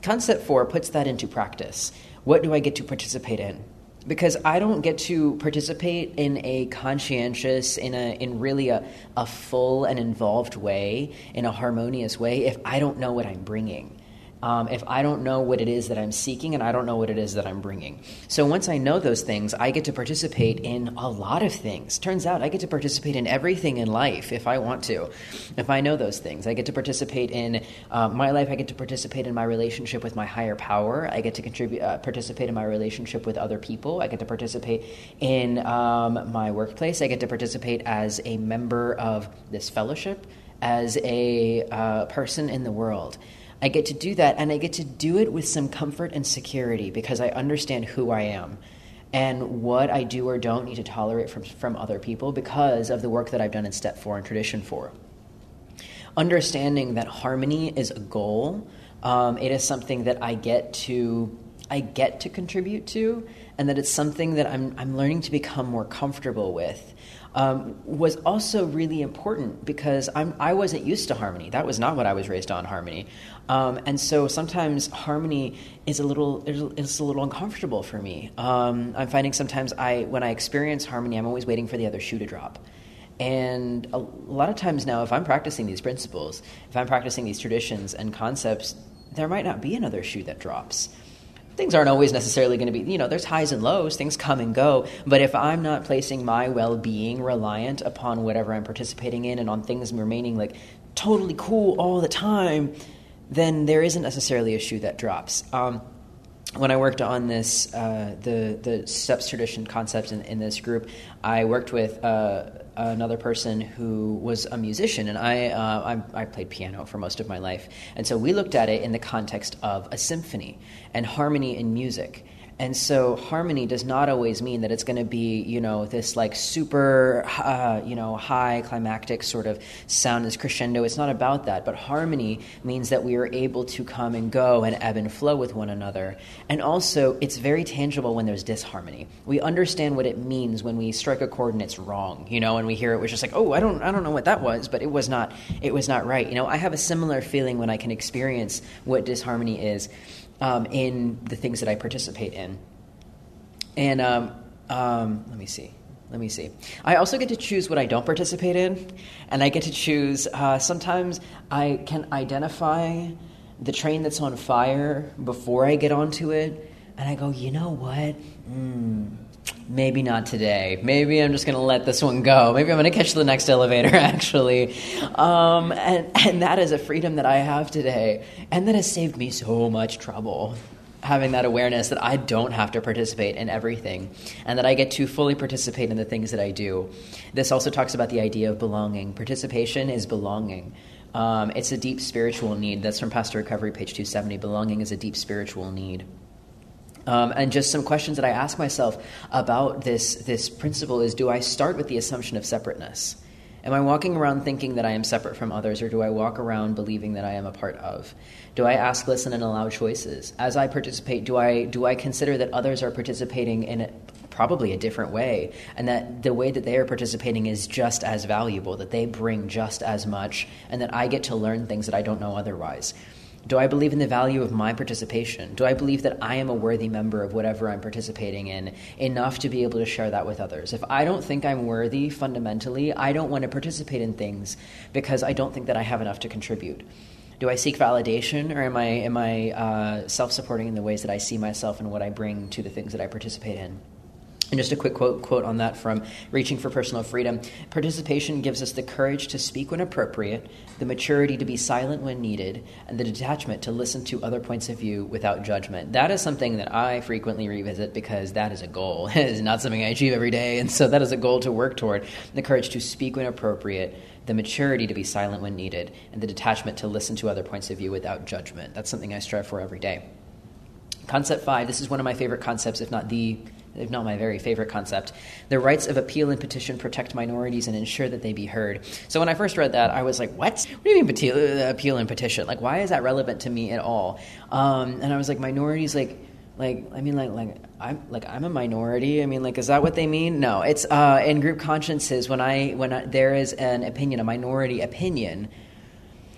Concept four puts that into practice. What do I get to participate in? because I don't get to participate in a conscientious, in a in really a, a full and involved way, in a harmonious way, if I don't know what I'm bringing um, if I don't know what it is that I'm seeking and I don't know what it is that I'm bringing. So once I know those things, I get to participate in a lot of things. Turns out I get to participate in everything in life if I want to. If I know those things, I get to participate in uh, my life. I get to participate in my relationship with my higher power. I get to contribute, uh, participate in my relationship with other people. I get to participate in um, my workplace. I get to participate as a member of this fellowship, as a uh, person in the world. I get to do that, and I get to do it with some comfort and security because I understand who I am and what I do or don't need to tolerate from, from other people because of the work that I've done in step four and tradition four. Understanding that harmony is a goal, um, it is something that I get to I get to contribute to, and that it's something that I'm I'm learning to become more comfortable with um, was also really important because I'm, I wasn't used to harmony. That was not what I was raised on, harmony. Um, and so sometimes harmony is a little is a little uncomfortable for me. Um, I'm finding sometimes I when I experience harmony, I'm always waiting for the other shoe to drop. And a lot of times now, if I'm practicing these principles, if I'm practicing these traditions and concepts, there might not be another shoe that drops things aren't always necessarily going to be, you know, there's highs and lows, things come and go. But if I'm not placing my well being reliant upon whatever I'm participating in and on things remaining like totally cool all the time, then there isn't necessarily a shoe that drops. Um, when I worked on this, uh, the the steps tradition concept in, in this group, I worked with uh, another person who was a musician, and I, uh, I, I played piano for most of my life, and so we looked at it in the context of a symphony and harmony in music. And so harmony does not always mean that it's going to be, you know, this like super, uh, you know, high climactic sort of sound, this crescendo. It's not about that. But harmony means that we are able to come and go and ebb and flow with one another. And also, it's very tangible when there's disharmony. We understand what it means when we strike a chord and it's wrong, you know, and we hear it, we're just like, oh, I don't, I don't know what that was, but it was not, it was not right. You know, I have a similar feeling when I can experience what disharmony is um, in the things that I participate in. And um, um, let me see. Let me see. I also get to choose what I don't participate in, and I get to choose. Uh, sometimes I can identify the train that's on fire before I get onto it, and I go, you know what? Mm, maybe not today. Maybe I'm just going to let this one go. Maybe I'm going to catch the next elevator, <laughs> actually. Um, and, and that is a freedom that I have today. And that has saved me so much trouble. Having that awareness that I don't have to participate in everything and that I get to fully participate in the things that I do. This also talks about the idea of belonging. Participation is belonging. Um, it's a deep spiritual need. That's from Paths to Recovery, page 270. Belonging is a deep spiritual need. Um, and just some questions that I ask myself about this, this principle is do I start with the assumption of separateness? Am I walking around thinking that I am separate from others, or do I walk around believing that I am a part of? Do I ask, listen, and allow choices? As I participate, do I, do I consider that others are participating in probably a different way, and that the way that they are participating is just as valuable, that they bring just as much, and that I get to learn things that I don't know otherwise? Do I believe in the value of my participation? Do I believe that I am a worthy member of whatever I'm participating in enough to be able to share that with others? If I don't think I'm worthy fundamentally, I don't want to participate in things because I don't think that I have enough to contribute. Do I seek validation or am I, am I uh, self supporting in the ways that I see myself and what I bring to the things that I participate in? And just a quick quote, quote on that from Reaching for Personal Freedom Participation gives us the courage to speak when appropriate, the maturity to be silent when needed, and the detachment to listen to other points of view without judgment. That is something that I frequently revisit because that is a goal. <laughs> it is not something I achieve every day, and so that is a goal to work toward. The courage to speak when appropriate, the maturity to be silent when needed, and the detachment to listen to other points of view without judgment. That's something I strive for every day. Concept five this is one of my favorite concepts, if not the not my very favorite concept. The rights of appeal and petition protect minorities and ensure that they be heard. So when I first read that, I was like, what? What do you mean uh, appeal and petition? Like, why is that relevant to me at all? Um, and I was like, minorities, like, like I mean, like, like I'm like I'm a minority. I mean, like, is that what they mean? No, it's uh, in group consciences when I when I, there is an opinion, a minority opinion,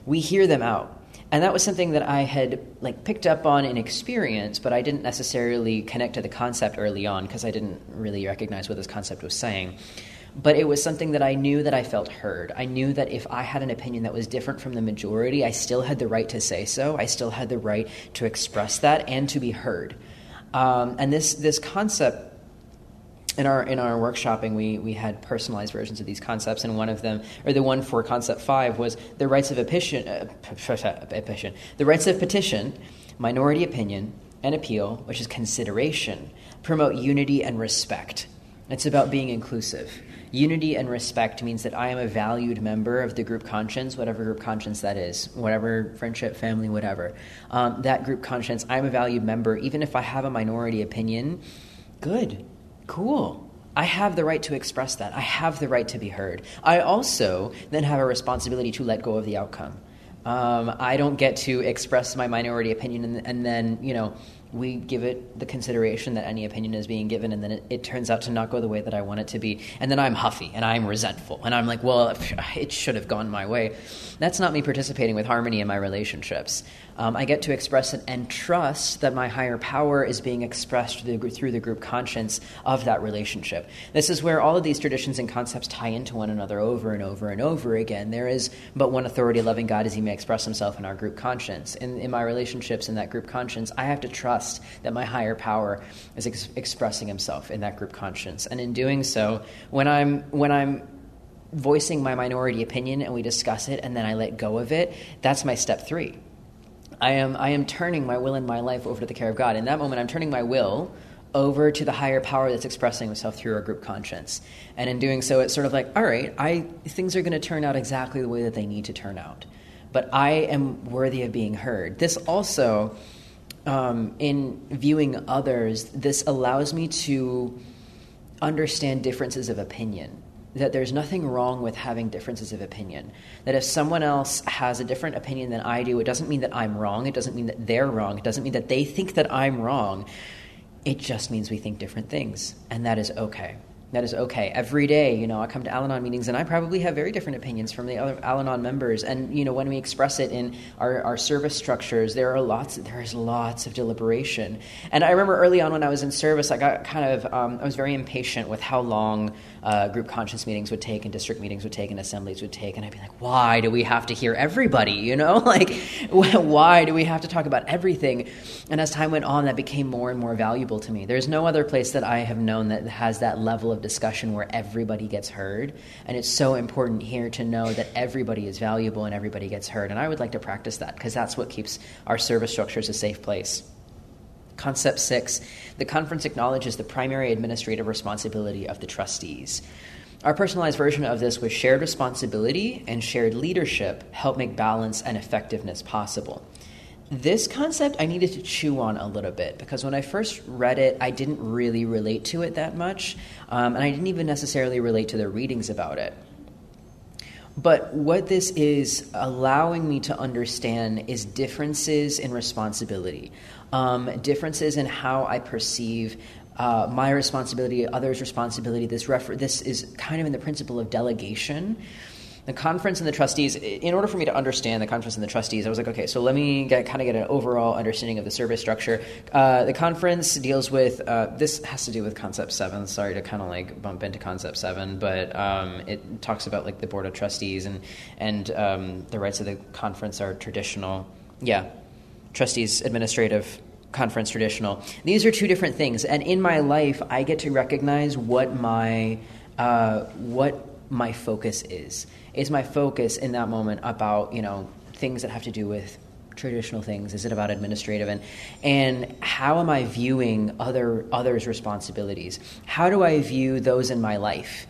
we hear them out and that was something that I had like picked up on in experience, but I didn't necessarily connect to the concept early on because I didn't really recognize what this concept was saying. But it was something that I knew that I felt heard. I knew that if I had an opinion that was different from the majority, I still had the right to say so. I still had the right to express that and to be heard. Um, and this this concept in our in our workshopping, we we had personalized versions of these concepts, and one of them, or the one for concept five, was the rights of petition, uh, <laughs> petition, the rights of petition, minority opinion, and appeal, which is consideration, promote unity and respect. It's about being inclusive. Unity and respect means that I am a valued member of the group conscience, whatever group conscience that is, whatever friendship, family, whatever. Um, that group conscience, I'm a valued member, even if I have a minority opinion. Good Cool. I have the right to express that. I have the right to be heard. I also then have a responsibility to let go of the outcome. Um, I don't get to express my minority opinion and, and, then, you know, we give it the consideration that any opinion is being given, and then it, it, turns out to not go the way that I want it to be. And then I'm huffy and I'm resentful, and I'm like, well, it should have gone my way. That's not me participating with harmony in my relationships um, I get to express it and trust that my higher power is being expressed through the, through the group conscience of that relationship. This is where all of these traditions and concepts tie into one another over and over and over again. There is but one authority loving God as he may express himself in our group conscience. In, in my relationships in that group conscience, I have to trust that my higher power is ex- expressing himself in that group conscience. And in doing so, when I'm, when I'm voicing my minority opinion and we discuss it and then I let go of it, that's my step three I am, I am turning my will and my life over to the care of God. In that moment, I'm turning my will over to the higher power that's expressing itself through our group conscience. And in doing so, it's sort of like, all right, I, things are going to turn out exactly the way that they need to turn out. But I am worthy of being heard. This also, um, in viewing others, this allows me to understand differences of opinion that there's nothing wrong with having differences of opinion. That if someone else has a different opinion than I do, it doesn't mean that I'm wrong. It doesn't mean that they're wrong. It doesn't mean that they think that I'm wrong. It just means we think different things, and that is okay. That is okay. Every day, you know, I come to Al Anon meetings and I probably have very different opinions from the other Al Anon members. And, you know, when we express it in our, our service structures, there are lots, there is lots of deliberation. And I remember early on when I was in service, I got kind of, um, I was very impatient with how long uh, group conscience meetings would take and district meetings would take and assemblies would take. And I'd be like, why do we have to hear everybody, you know? <laughs> Like, <laughs> why do we have to talk about everything? And as time went on, that became more and more valuable to me. There's no other place that I have known that has that level of discussion where everybody gets heard. And it's so important here to know that everybody is valuable and everybody gets heard. And I would like to practice that because that's what keeps our service structures a safe place. Concept six the conference acknowledges the primary administrative responsibility of the trustees. Our personalized version of this was shared responsibility and shared leadership help make balance and effectiveness possible this concept I needed to chew on a little bit because when I first read it, I didn't really relate to it that much, um, and I didn't even necessarily relate to the readings about it. But what this is allowing me to understand is differences in responsibility, um, differences in how I perceive uh, my responsibility, others' responsibility. This refer- this is kind of in the principle of delegation the conference and the trustees in order for me to understand the conference and the trustees i was like okay so let me get, kind of get an overall understanding of the service structure uh, the conference deals with uh, this has to do with concept 7 sorry to kind of like bump into concept 7 but um, it talks about like the board of trustees and and um, the rights of the conference are traditional yeah trustees administrative conference traditional. These are two different things, and in my life, I get to recognize what my uh, what my focus is. Is my focus in that moment about you know things that have to do with traditional things? Is it about administrative and and how am I viewing other others' responsibilities? How do I view those in my life?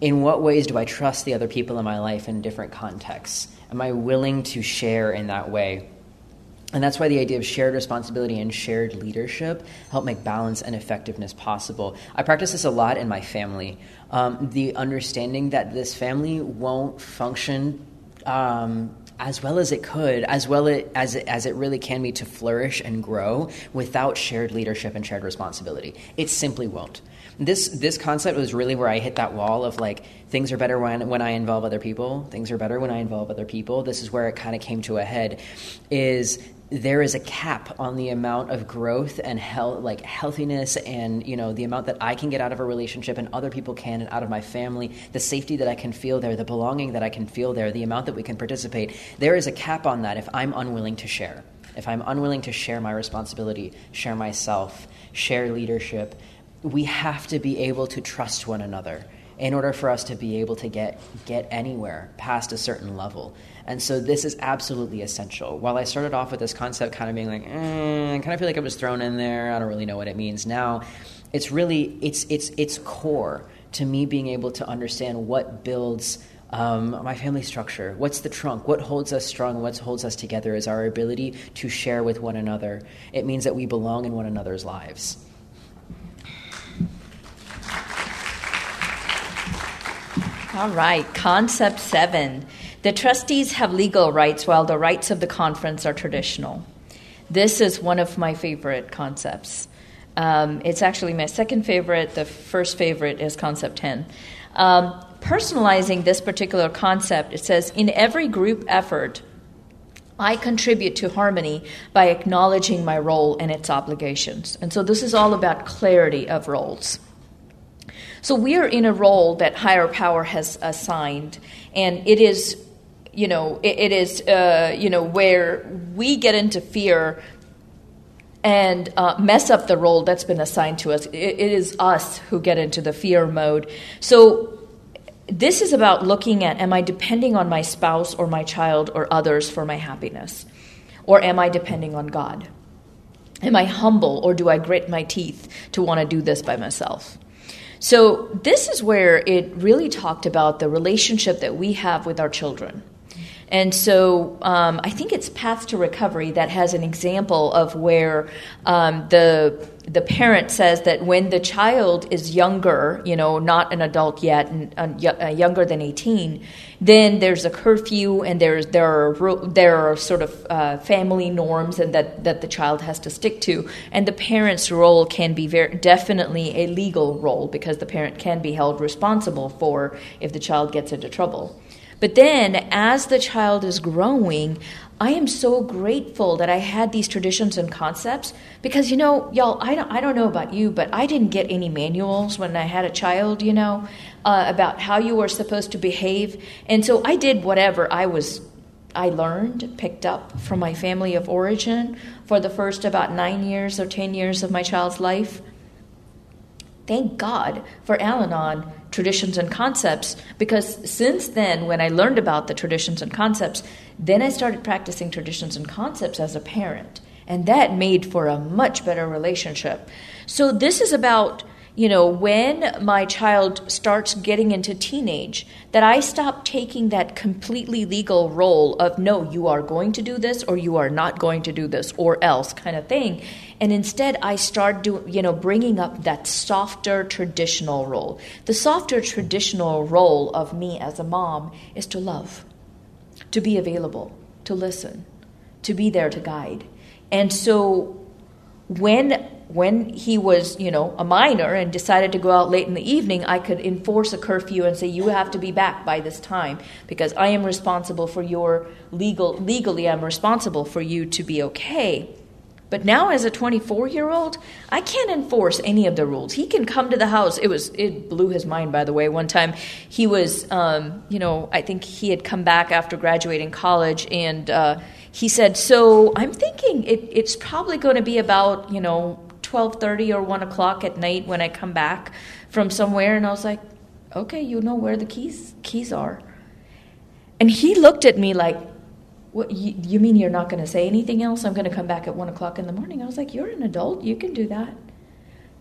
In what ways do I trust the other people in my life in different contexts? Am I willing to share in that way? And that's why the idea of shared responsibility and shared leadership help make balance and effectiveness possible. I practice this a lot in my family. Um, the understanding that this family won't function um, as well as it could, as well as it, as it really can be to flourish and grow without shared leadership and shared responsibility. It simply won't. This this concept was really where I hit that wall of like things are better when when I involve other people. Things are better when I involve other people. This is where it kind of came to a head. Is there is a cap on the amount of growth and health, like healthiness, and you know the amount that I can get out of a relationship, and other people can, and out of my family, the safety that I can feel there, the belonging that I can feel there, the amount that we can participate. There is a cap on that if I'm unwilling to share. If I'm unwilling to share my responsibility, share myself, share leadership, we have to be able to trust one another in order for us to be able to get get anywhere past a certain level. And so this is absolutely essential. While I started off with this concept kind of being like, eh, I kind of feel like it was thrown in there. I don't really know what it means now. It's really it's it's it's core to me being able to understand what builds um, my family structure. What's the trunk? What holds us strong? What holds us together is our ability to share with one another. It means that we belong in one another's lives. All right, concept seven the trustees have legal rights while the rights of the conference are traditional. This is one of my favorite concepts. Um, it's actually my second favorite. The first favorite is concept 10. Um, personalizing this particular concept, it says in every group effort, I contribute to harmony by acknowledging my role and its obligations. And so this is all about clarity of roles. So we are in a role that higher power has assigned, and it is you know, it, it is, uh, you know, where we get into fear and uh, mess up the role that's been assigned to us. It, it is us who get into the fear mode. So this is about looking at am I depending on my spouse or my child or others for my happiness? Or am I depending on God? Am I humble or do I grit my teeth to want to do this by myself? So, this is where it really talked about the relationship that we have with our children. And so um, I think it's Path to Recovery that has an example of where um, the the parent says that when the child is younger, you know, not an adult yet, and uh, younger than eighteen, then there's a curfew and there's there are there are sort of uh, family norms and that that the child has to stick to, and the parent's role can be very definitely a legal role because the parent can be held responsible for if the child gets into trouble. But then, as the child is growing, I am so grateful that I had these traditions and concepts because, you know, y'all, I don't, I don't know about you, but I didn't get any manuals when I had a child, you know, uh, about how you were supposed to behave. And so I did whatever I was, I learned, picked up from my family of origin for the first about nine years or 10 years of my child's life. Thank God for Al Anon traditions and concepts because since then, when I learned about the traditions and concepts, then I started practicing traditions and concepts as a parent. And that made for a much better relationship. So, this is about you know, when my child starts getting into teenage, that I stop taking that completely legal role of no, you are going to do this or you are not going to do this or else kind of thing. And instead, I start doing, you know, bringing up that softer traditional role. The softer traditional role of me as a mom is to love, to be available, to listen, to be there to guide. And so when when he was, you know, a minor and decided to go out late in the evening, I could enforce a curfew and say you have to be back by this time because I am responsible for your legal legally I'm responsible for you to be okay. But now, as a 24 year old, I can't enforce any of the rules. He can come to the house. It was it blew his mind, by the way. One time, he was, um, you know, I think he had come back after graduating college, and uh, he said, "So I'm thinking it, it's probably going to be about, you know, 12:30 or 1 o'clock at night when I come back from somewhere." And I was like, "Okay, you know where the keys keys are." And he looked at me like, what, you, you mean you're not going to say anything else? I'm going to come back at one o'clock in the morning. I was like, You're an adult. You can do that.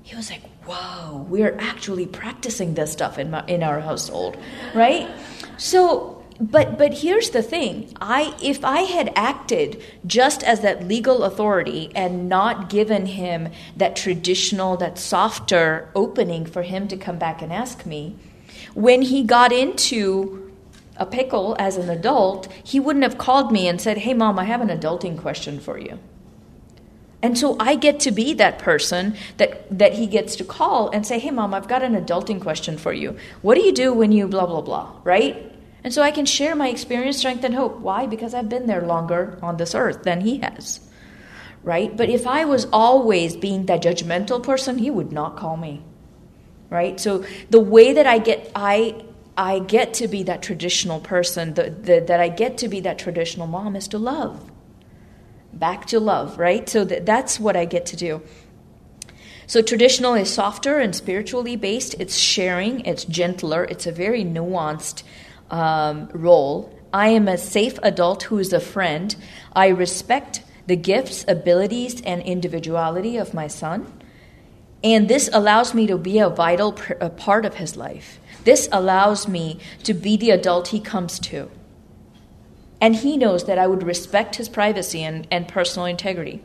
He was like, Whoa, we're actually practicing this stuff in, my, in our household, right? So, but but here's the thing i if i had acted just as that legal authority and not given him that traditional that softer opening for him to come back and ask me when he got into a pickle as an adult, he wouldn't have called me and said, Hey, mom, I have an adulting question for you. And so I get to be that person that, that he gets to call and say, Hey, mom, I've got an adulting question for you. What do you do when you blah, blah, blah, right? And so I can share my experience, strength, and hope. Why? Because I've been there longer on this earth than he has, right? But if I was always being that judgmental person, he would not call me, right? So the way that I get, I I get to be that traditional person, the, the, that I get to be that traditional mom is to love. Back to love, right? So th- that's what I get to do. So traditional is softer and spiritually based. It's sharing, it's gentler, it's a very nuanced um, role. I am a safe adult who is a friend. I respect the gifts, abilities, and individuality of my son. And this allows me to be a vital pr- a part of his life. This allows me to be the adult he comes to. And he knows that I would respect his privacy and, and personal integrity.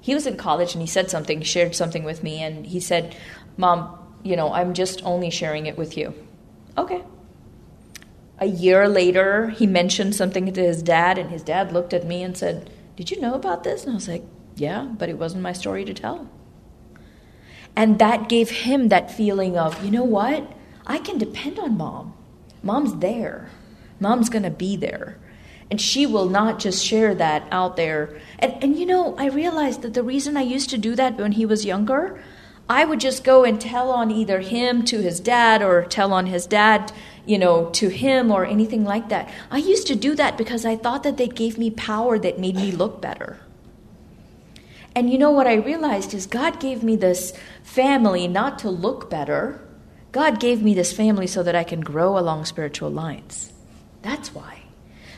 He was in college and he said something, shared something with me, and he said, Mom, you know, I'm just only sharing it with you. Okay. A year later, he mentioned something to his dad, and his dad looked at me and said, Did you know about this? And I was like, Yeah, but it wasn't my story to tell. And that gave him that feeling of, you know what? I can depend on mom. Mom's there. Mom's going to be there. And she will not just share that out there. And, and you know, I realized that the reason I used to do that when he was younger, I would just go and tell on either him to his dad or tell on his dad, you know, to him or anything like that. I used to do that because I thought that they gave me power that made me look better. And you know what I realized is God gave me this family not to look better, God gave me this family so that I can grow along spiritual lines. That's why.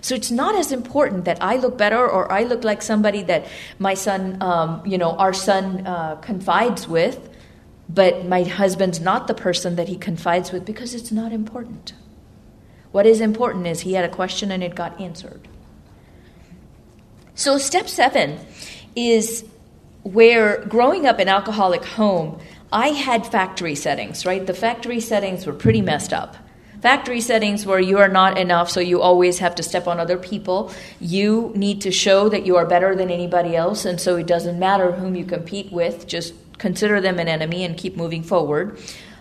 So it's not as important that I look better or I look like somebody that my son, um, you know, our son uh, confides with, but my husband's not the person that he confides with because it's not important. What is important is he had a question and it got answered. So, step seven is where growing up in alcoholic home, I had factory settings, right? The factory settings were pretty messed up. Factory settings where you are not enough, so you always have to step on other people. You need to show that you are better than anybody else, and so it doesn't matter whom you compete with, just consider them an enemy and keep moving forward.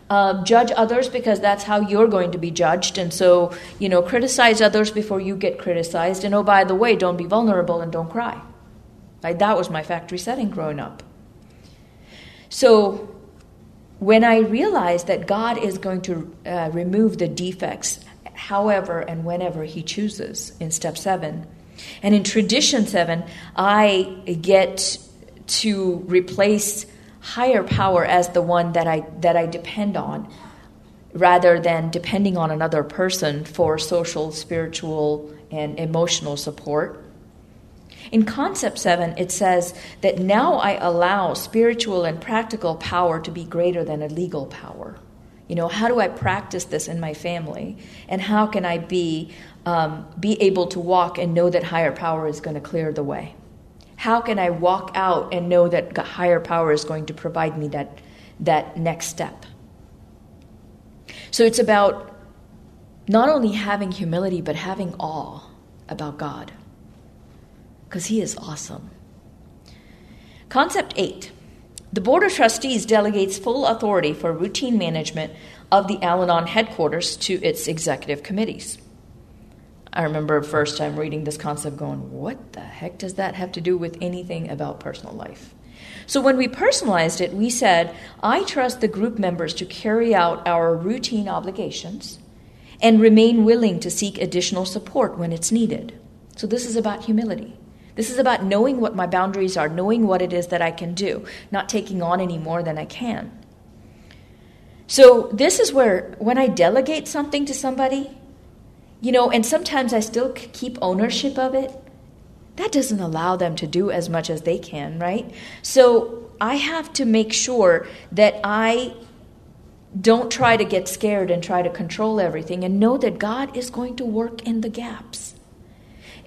Uh, judge others because that's how you're going to be judged. And so, you know, criticize others before you get criticized. And oh, by the way, don't be vulnerable and don't cry. Right? That was my factory setting growing up. So, when I realized that God is going to uh, remove the defects however and whenever He chooses in step seven, and in tradition seven, I get to replace higher power as the one that I that I depend on rather than depending on another person for social, spiritual, and emotional support. In Concept 7, it says that now I allow spiritual and practical power to be greater than a legal power. You know, how do I practice this in my family? And how can I be, um, be able to walk and know that higher power is going to clear the way? How can I walk out and know that higher power is going to provide me that, that next step? So it's about not only having humility, but having awe about God because he is awesome. Concept 8 The Board of Trustees delegates full authority for routine management of the Al Anon headquarters to its executive committees. I remember first time reading this concept going, what the heck does that have to do with anything about personal life? So when we personalized it, we said, I trust the group members to carry out our routine obligations and remain willing to seek additional support when it's needed. So this is about humility. This is about knowing what my boundaries are, knowing what it is that I can do, not taking on any more than I can. So, this is where when I delegate something to somebody, you know, and sometimes I still keep ownership of it, that doesn't allow them to do as much as they can, right? So, I have to make sure that I don't try to get scared and try to control everything and know that God is going to work in the gaps.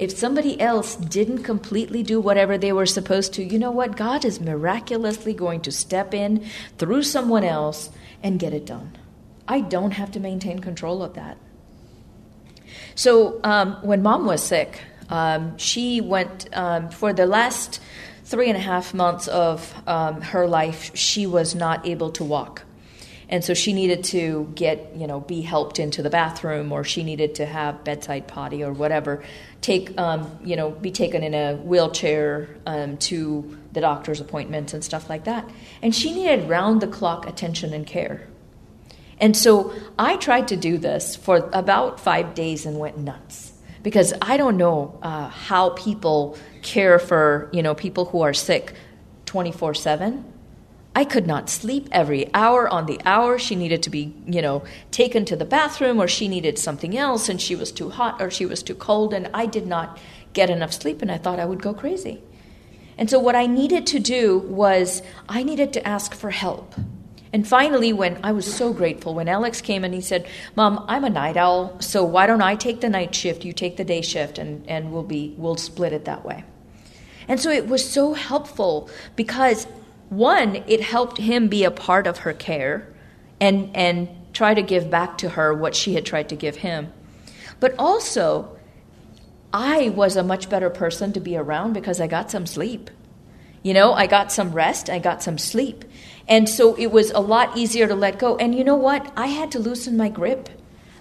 If somebody else didn't completely do whatever they were supposed to, you know what? God is miraculously going to step in through someone else and get it done. I don't have to maintain control of that. So um, when mom was sick, um, she went um, for the last three and a half months of um, her life, she was not able to walk and so she needed to get you know be helped into the bathroom or she needed to have bedside potty or whatever. Take um, you know be taken in a wheelchair um, to the doctor's appointments and stuff like that. And she needed round the clock attention and care. And so i tried to do this for about five days and went nuts. Because i don't know uh, how people care for you know people who are sick 24 7 I could not sleep every hour on the hour. She needed to be, you know, taken to the bathroom or she needed something else and she was too hot or she was too cold and I did not get enough sleep and I thought I would go crazy. And so what I needed to do was I needed to ask for help. And finally, when I was so grateful, when Alex came and he said, Mom, I'm a night owl, so why don't I take the night shift, you take the day shift, and, and we'll be we'll split it that way. And so it was so helpful because one, it helped him be a part of her care and, and try to give back to her what she had tried to give him. But also, I was a much better person to be around because I got some sleep. You know, I got some rest, I got some sleep. And so it was a lot easier to let go. And you know what? I had to loosen my grip.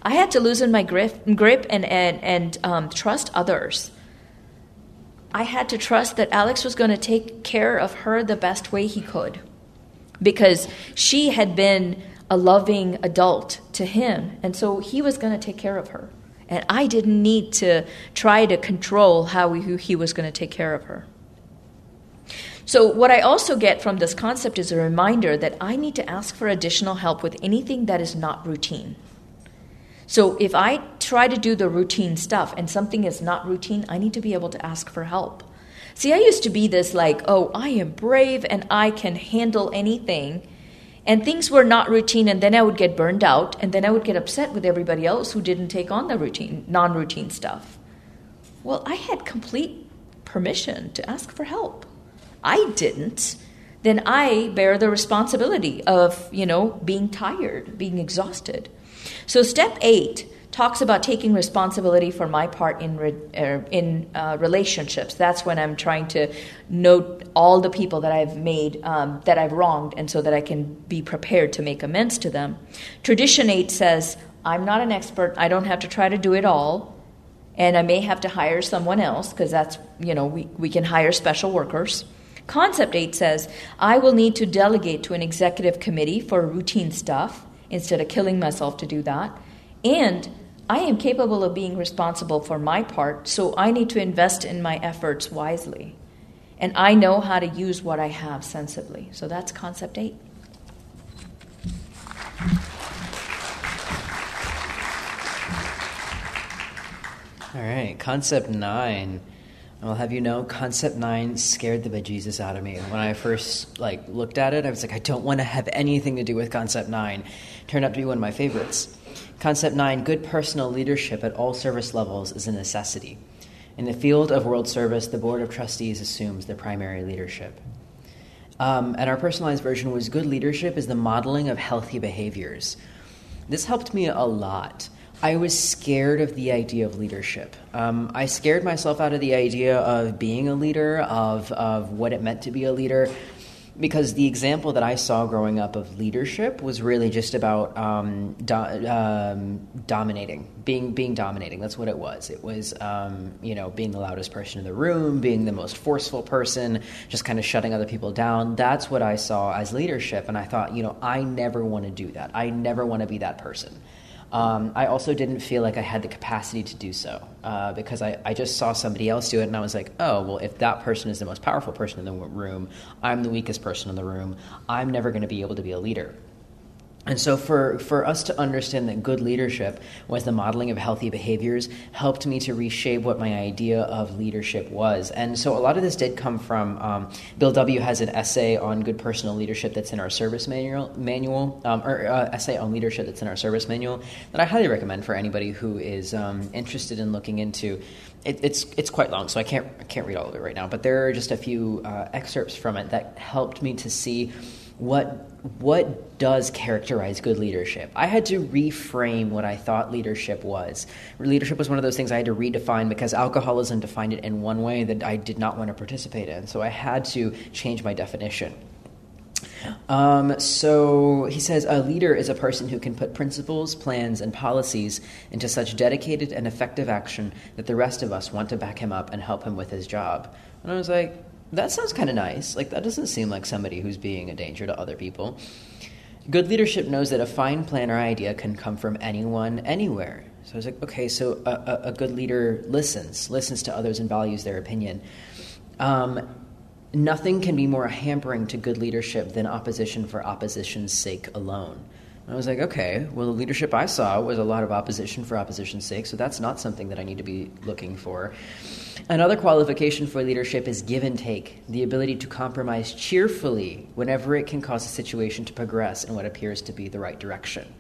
I had to loosen my grip, grip and, and, and um, trust others. I had to trust that Alex was going to take care of her the best way he could because she had been a loving adult to him, and so he was going to take care of her. And I didn't need to try to control how he, was going to take care of her. So, what I also get from this concept is a reminder that I need to ask for additional help with anything that is not routine. So if I try to do the routine stuff and something is not routine, I need to be able to ask for help. See, I used to be this like, oh, I am brave and I can handle anything. And things were not routine, and then I would get burned out, and then I would get upset with everybody else who didn't take on the routine, non routine stuff. Well, I had complete permission to ask for help. I didn't. Then I bear the responsibility of, you know, being tired, being exhausted. So, step eight talks about taking responsibility for my part in re, er, in uh, relationships. That's when I'm trying to note all the people that I've made um, that I've wronged, and so that I can be prepared to make amends to them. Tradition eight says, "I'm not an expert. I don't have to try to do it all." And I may have to hire someone else because that's, you know, we, we can hire special workers. Concept 8 says, I will need to delegate to an executive committee for routine stuff instead of killing myself to do that. And I am capable of being responsible for my part, so I need to invest in my efforts wisely. And I know how to use what I have sensibly. So that's concept eight. All right, concept nine. I'll have you know, concept nine scared the bejesus out of me. When I first like looked at it, I was like, I don't want to have anything to do with concept nine turned out to be one of my favorites. Concept nine good personal leadership at all service levels is a necessity. In the field of world service, the Board of Trustees assumes the primary leadership. Um, and our personalized version was good leadership is the modeling of healthy behaviors. This helped me a lot. I was scared of the idea of leadership. Um, I scared myself out of the idea of being a leader, of, of what it meant to be a leader because the example that I saw growing up of leadership was really just about um, do, um, dominating, being being dominating. That's what it was. It was um, you know being the loudest person in the room, being the most forceful person, just kind of shutting other people down. That's what I saw as leadership, and I thought, you know, I never want to do that. I never want to be that person. Um, I also didn't feel like I had the capacity to do so uh, because I, I just saw somebody else do it and I was like, oh, well, if that person is the most powerful person in the room, I'm the weakest person in the room, I'm never going to be able to be a leader. And so, for, for us to understand that good leadership was the modeling of healthy behaviors, helped me to reshape what my idea of leadership was. And so, a lot of this did come from um, Bill W. has an essay on good personal leadership that's in our service manual, manual um, or uh, essay on leadership that's in our service manual that I highly recommend for anybody who is um, interested in looking into. It, it's it's quite long, so I can't I can't read all of it right now. But there are just a few uh, excerpts from it that helped me to see what what does characterize good leadership? I had to reframe what I thought leadership was. Leadership was one of those things I had to redefine because alcoholism defined it in one way that I did not want to participate in. So I had to change my definition. Um, so he says a leader is a person who can put principles, plans, and policies into such dedicated and effective action that the rest of us want to back him up and help him with his job. And I was like, that sounds kind of nice. Like, that doesn't seem like somebody who's being a danger to other people. Good leadership knows that a fine plan or idea can come from anyone, anywhere. So I was like, okay, so a, a, a good leader listens, listens to others and values their opinion. Um, nothing can be more hampering to good leadership than opposition for opposition's sake alone. I was like, okay, well, the leadership I saw was a lot of opposition for opposition's sake, so that's not something that I need to be looking for. Another qualification for leadership is give and take, the ability to compromise cheerfully whenever it can cause a situation to progress in what appears to be the right direction.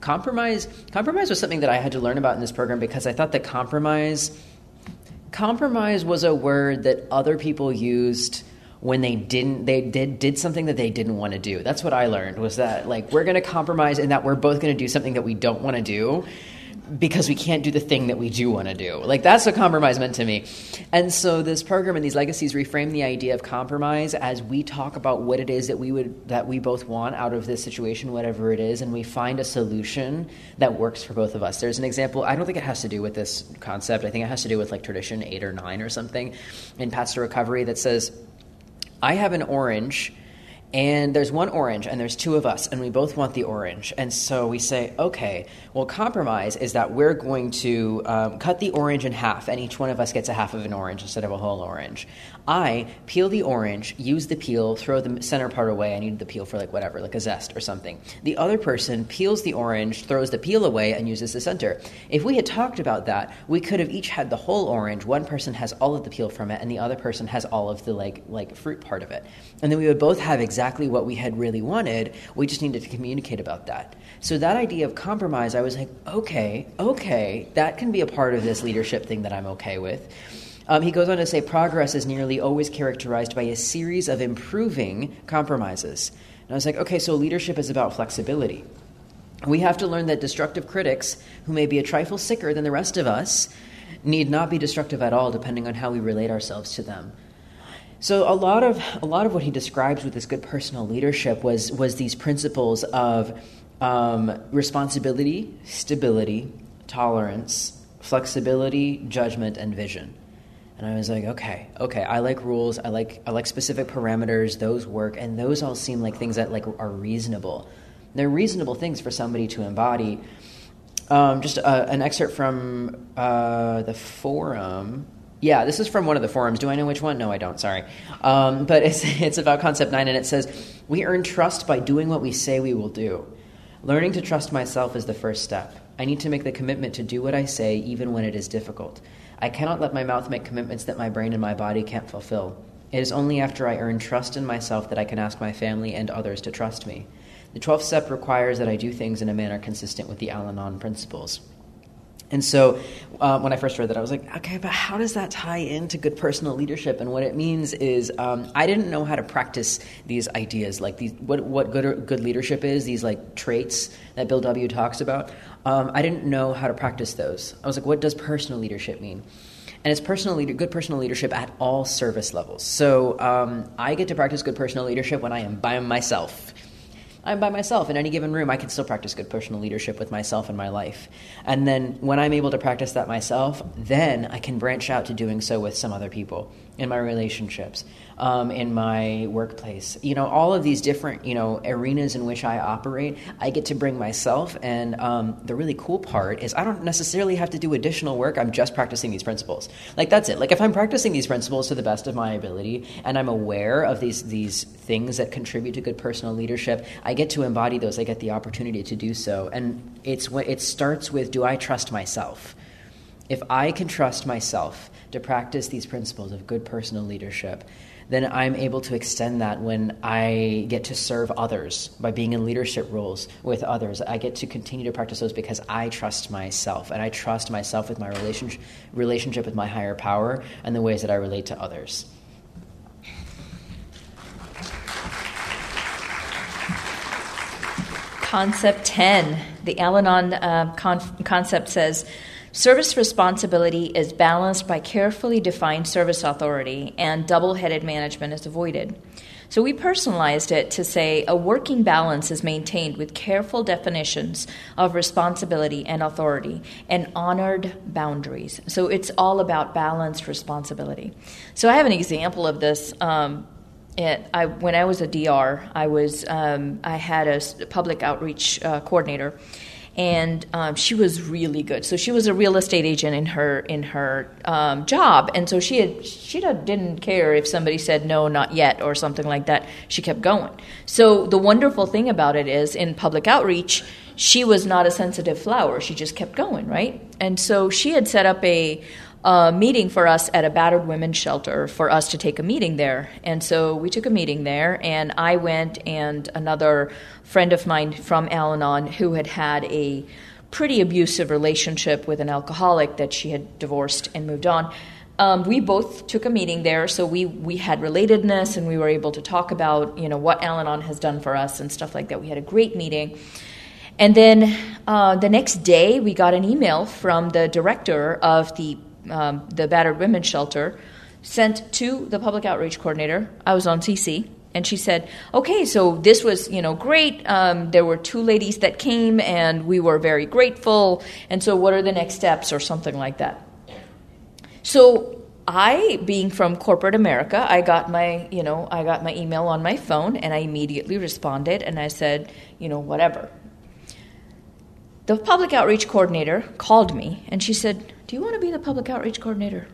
Compromise, compromise was something that I had to learn about in this program because I thought that compromise, compromise was a word that other people used when they didn't they did did something that they didn't want to do. That's what I learned was that like we're going to compromise in that we're both going to do something that we don't want to do because we can't do the thing that we do want to do. Like that's what compromise meant to me. And so this program and these legacies reframe the idea of compromise as we talk about what it is that we would that we both want out of this situation, whatever it is, and we find a solution that works for both of us. There's an example, I don't think it has to do with this concept. I think it has to do with like tradition 8 or 9 or something in Paths to Recovery that says I have an orange, and there's one orange, and there's two of us, and we both want the orange. And so we say, okay, well, compromise is that we're going to um, cut the orange in half, and each one of us gets a half of an orange instead of a whole orange. I peel the orange, use the peel, throw the center part away. I need the peel for like whatever, like a zest or something. The other person peels the orange, throws the peel away, and uses the center. If we had talked about that, we could have each had the whole orange. One person has all of the peel from it, and the other person has all of the like like fruit part of it. And then we would both have exactly what we had really wanted. We just needed to communicate about that. So that idea of compromise, I was like, okay, okay, that can be a part of this leadership thing that I'm okay with. Um, he goes on to say progress is nearly always characterized by a series of improving compromises. And I was like, okay, so leadership is about flexibility. We have to learn that destructive critics, who may be a trifle sicker than the rest of us, need not be destructive at all, depending on how we relate ourselves to them. So a lot of a lot of what he describes with this good personal leadership was was these principles of um, responsibility, stability, tolerance, flexibility, judgment, and vision. And I was like, okay, okay, I like rules. I like I like specific parameters. Those work, and those all seem like things that like are reasonable. They're reasonable things for somebody to embody. Um, just uh, an excerpt from uh, the forum. Yeah, this is from one of the forums. Do I know which one? No, I don't. Sorry, um, but it's <laughs> it's about concept nine, and it says we earn trust by doing what we say we will do. Learning to trust myself is the first step. I need to make the commitment to do what I say, even when it is difficult. I cannot let my mouth make commitments that my brain and my body can't fulfill. It is only after I earn trust in myself that I can ask my family and others to trust me. The 12th step requires that I do things in a manner consistent with the Al Anon principles. And so uh, when I first read that, I was like, okay, but how does that tie into good personal leadership? And what it means is um, I didn't know how to practice these ideas, like these, what, what good, good leadership is, these like traits that Bill W. talks about. Um, I didn't know how to practice those. I was like, what does personal leadership mean? and it's personal leader, good personal leadership at all service levels. So um, I get to practice good personal leadership when I am by myself. I'm by myself in any given room. I can still practice good personal leadership with myself in my life. And then when I'm able to practice that myself, then I can branch out to doing so with some other people in my relationships um, in my workplace. You know, all of these different, you know, arenas in which I operate, I get to bring myself. And um, the really cool part is I don't necessarily have to do additional work. I'm just practicing these principles. Like, that's it. Like, if I'm practicing these principles to the best of my ability and I'm aware of these, these things that contribute to good personal leadership, I get to embody those. I get the opportunity to do so. And it's it starts with do I trust myself? If I can trust myself to practice these principles of good personal leadership, then I'm able to extend that when I get to serve others by being in leadership roles with others. I get to continue to practice those because I trust myself and I trust myself with my relationship, relationship with my higher power and the ways that I relate to others. Concept 10, the Al Anon uh, con- concept says Service responsibility is balanced by carefully defined service authority, and double headed management is avoided. So we personalized it to say a working balance is maintained with careful definitions of responsibility and authority and honored boundaries. So it's all about balanced responsibility. So I have an example of this. Um, it, I, when I was a DR, I was um, I had a public outreach uh, coordinator, and um, she was really good. So she was a real estate agent in her in her um, job, and so she had she didn't care if somebody said no, not yet, or something like that. She kept going. So the wonderful thing about it is, in public outreach, she was not a sensitive flower. She just kept going, right? And so she had set up a a meeting for us at a battered women's shelter for us to take a meeting there. And so we took a meeting there, and I went and another friend of mine from Al Anon who had had a pretty abusive relationship with an alcoholic that she had divorced and moved on. Um, we both took a meeting there, so we we had relatedness, and we were able to talk about you know what Al Anon has done for us and stuff like that. We had a great meeting. And then uh, the next day, we got an email from the director of the um, the battered women's shelter, sent to the public outreach coordinator. I was on CC, and she said, "Okay, so this was you know great. Um, there were two ladies that came, and we were very grateful. And so, what are the next steps, or something like that?" So. I, being from corporate America, I got my, you know, I got my email on my phone and I immediately responded and I said, you know, whatever. The public outreach coordinator called me and she said, do you want to be the public outreach coordinator?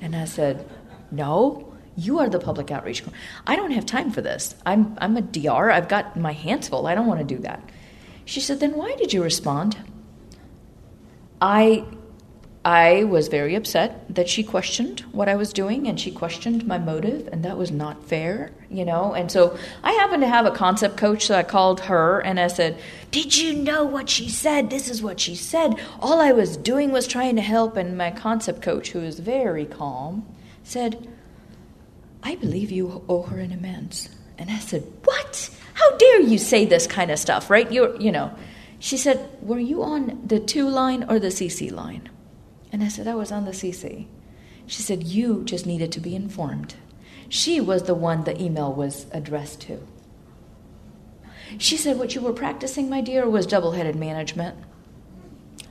And I said, No, you are the public outreach. I don't have time for this. I'm, I'm a DR. I've got my hands full. I don't want to do that. She said, Then why did you respond? I I was very upset that she questioned what I was doing and she questioned my motive, and that was not fair, you know. And so I happened to have a concept coach, so I called her and I said, Did you know what she said? This is what she said. All I was doing was trying to help. And my concept coach, who is very calm, said, I believe you owe her an amends. And I said, What? How dare you say this kind of stuff, right? You're, you know. She said, Were you on the to line or the CC line? And I said, I was on the CC. She said, You just needed to be informed. She was the one the email was addressed to. She said, What you were practicing, my dear, was double headed management.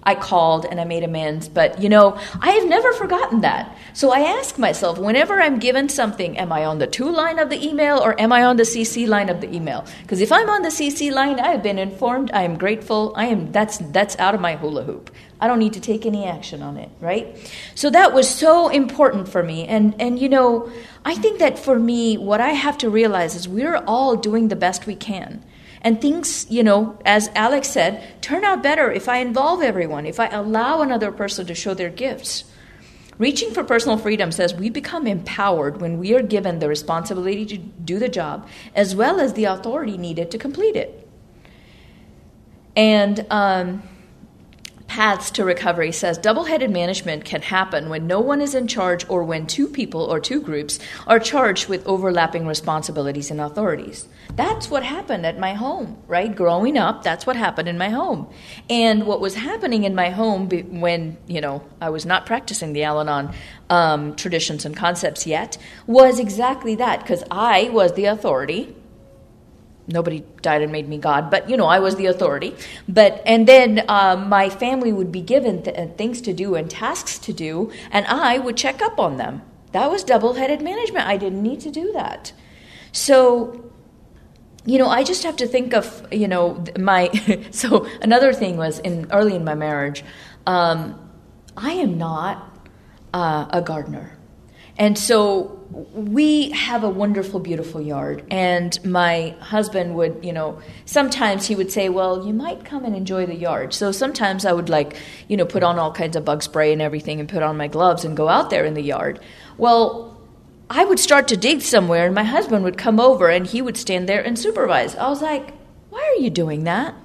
I called and I made amends, but you know, I have never forgotten that. So I ask myself, whenever I'm given something, am I on the to line of the email or am I on the CC line of the email? Because if I'm on the CC line, I have been informed, I am grateful, I am that's that's out of my hula hoop. I don't need to take any action on it, right? So that was so important for me. And and you know, I think that for me, what I have to realize is we're all doing the best we can. And things, you know, as Alex said, turn out better if I involve everyone, if I allow another person to show their gifts. Reaching for personal freedom says we become empowered when we are given the responsibility to do the job as well as the authority needed to complete it. And um, Paths to Recovery says double headed management can happen when no one is in charge or when two people or two groups are charged with overlapping responsibilities and authorities. That's what happened at my home, right? Growing up, that's what happened in my home. And what was happening in my home when, you know, I was not practicing the Al Anon um, traditions and concepts yet was exactly that because I was the authority nobody died and made me God, but you know, I was the authority. But and then um, my family would be given th- uh, things to do and tasks to do, and I would check up on them. That was double-headed management. I didn't need to do that. So, you know, I just have to think of you know my. <laughs> so another thing was in early in my marriage, um, I am not uh, a gardener. And so we have a wonderful, beautiful yard. And my husband would, you know, sometimes he would say, Well, you might come and enjoy the yard. So sometimes I would, like, you know, put on all kinds of bug spray and everything and put on my gloves and go out there in the yard. Well, I would start to dig somewhere, and my husband would come over and he would stand there and supervise. I was like, Why are you doing that?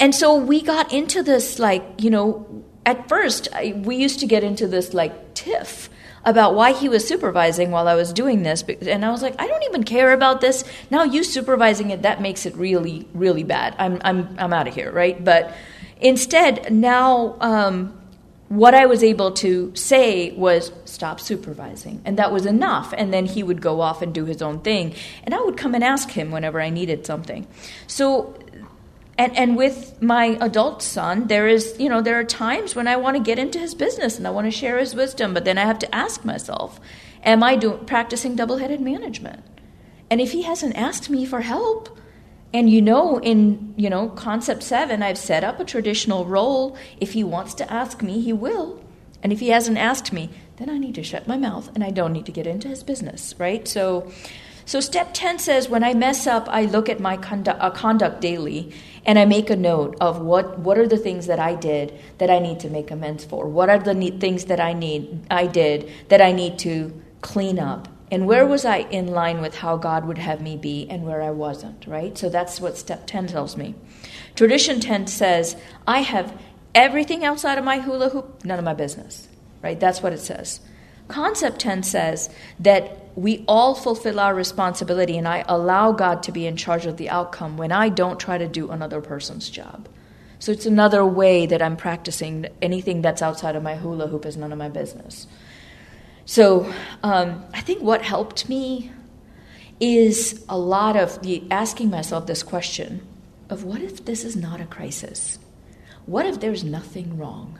And so we got into this, like, you know, at first I, we used to get into this, like, tiff about why he was supervising while I was doing this. And I was like, I don't even care about this. Now you supervising it, that makes it really, really bad. I'm, I'm, I'm out of here, right? But instead, now um, what I was able to say was, stop supervising. And that was enough. And then he would go off and do his own thing. And I would come and ask him whenever I needed something. So and and with my adult son there is you know there are times when i want to get into his business and i want to share his wisdom but then i have to ask myself am i doing practicing double-headed management? And if he hasn't asked me for help and you know in you know concept 7 i've set up a traditional role. If he wants to ask me he will. And if he hasn't asked me then i need to shut my mouth and i don't need to get into his business right? So so step 10 says when i mess up i look at my uh, conduct daily and I make a note of what what are the things that I did that I need to make amends for. What are the things that I need I did that I need to clean up. And where was I in line with how God would have me be and where I wasn't, right? So that's what step 10 tells me. Tradition 10 says, I have everything outside of my hula hoop, none of my business, right? That's what it says. Concept 10 says that we all fulfill our responsibility, and I allow God to be in charge of the outcome when I don't try to do another person's job. So it's another way that I'm practicing anything that's outside of my hula hoop is none of my business. So um, I think what helped me is a lot of the asking myself this question of what if this is not a crisis? What if there's nothing wrong?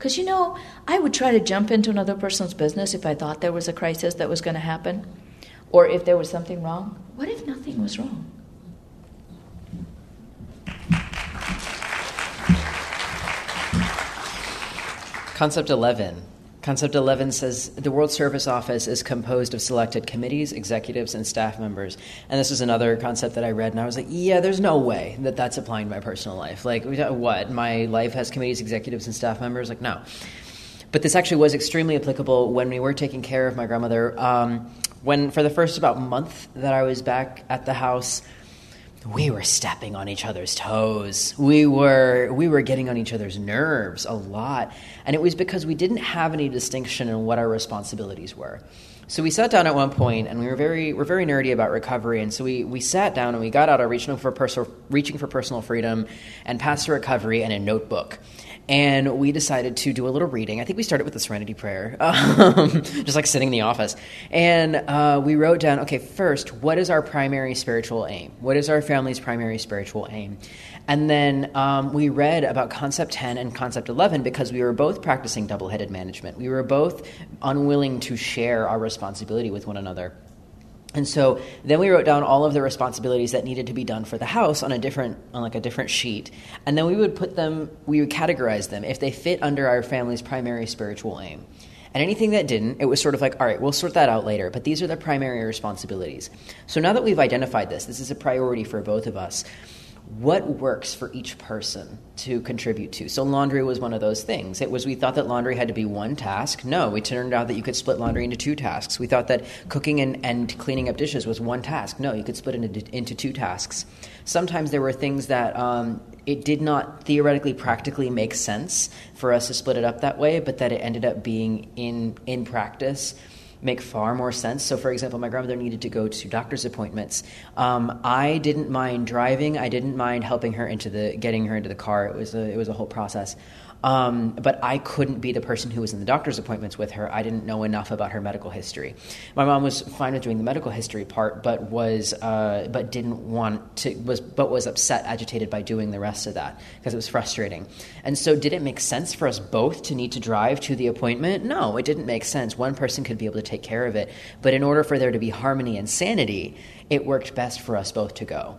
Because, you know, I would try to jump into another person's business if I thought there was a crisis that was going to happen or if there was something wrong. What if nothing was wrong? Concept 11 Concept 11 says the World Service Office is composed of selected committees, executives, and staff members. And this is another concept that I read, and I was like, yeah, there's no way that that's applying to my personal life. Like, what? My life has committees, executives, and staff members? Like, no. But this actually was extremely applicable when we were taking care of my grandmother. Um, when, for the first about month that I was back at the house, we were stepping on each other's toes. We were we were getting on each other's nerves a lot, and it was because we didn't have any distinction in what our responsibilities were. So we sat down at one point, and we were very we're very nerdy about recovery, and so we we sat down and we got out our reaching for personal reaching for personal freedom and Paths to Recovery and a notebook and we decided to do a little reading. I think we started with the Serenity Prayer, <laughs> um, just like sitting in the office. And uh, we wrote down, okay, first, what is our primary spiritual aim? What is our family's primary spiritual aim? And then um, we read about Concept 10 and Concept 11 because we were both practicing double headed management. We were both unwilling to share our responsibility with one another. And so then we wrote down all of the responsibilities that needed to be done for the house on a different on like a different sheet. And then we would put them we would categorize them if they fit under our family's primary spiritual aim. And anything that didn't, it was sort of like, all right, we'll sort that out later, but these are the primary responsibilities. So now that we've identified this, this is a priority for both of us what works for each person to contribute to. So laundry was one of those things. It was we thought that laundry had to be one task. No, we turned out that you could split laundry into two tasks. We thought that cooking and, and cleaning up dishes was one task. No, you could split it into, into two tasks. Sometimes there were things that um, it did not theoretically practically make sense for us to split it up that way, but that it ended up being in in practice make far more sense. So, for example, my grandmother needed to go to doctor's appointments. Um, I didn't mind driving. I didn't mind helping her into the getting her into the car. It was a, it was a whole process. Um, but I couldn't be the person who was in the doctor's appointments with her. I didn't know enough about her medical history. My mom was fine with doing the medical history part, but was uh, but didn't want to was but was upset, agitated by doing the rest of that because it was frustrating. And so, did it make sense for us both to need to drive to the appointment? No, it didn't make sense. One person could be able to take care of it, but in order for there to be harmony and sanity, it worked best for us both to go.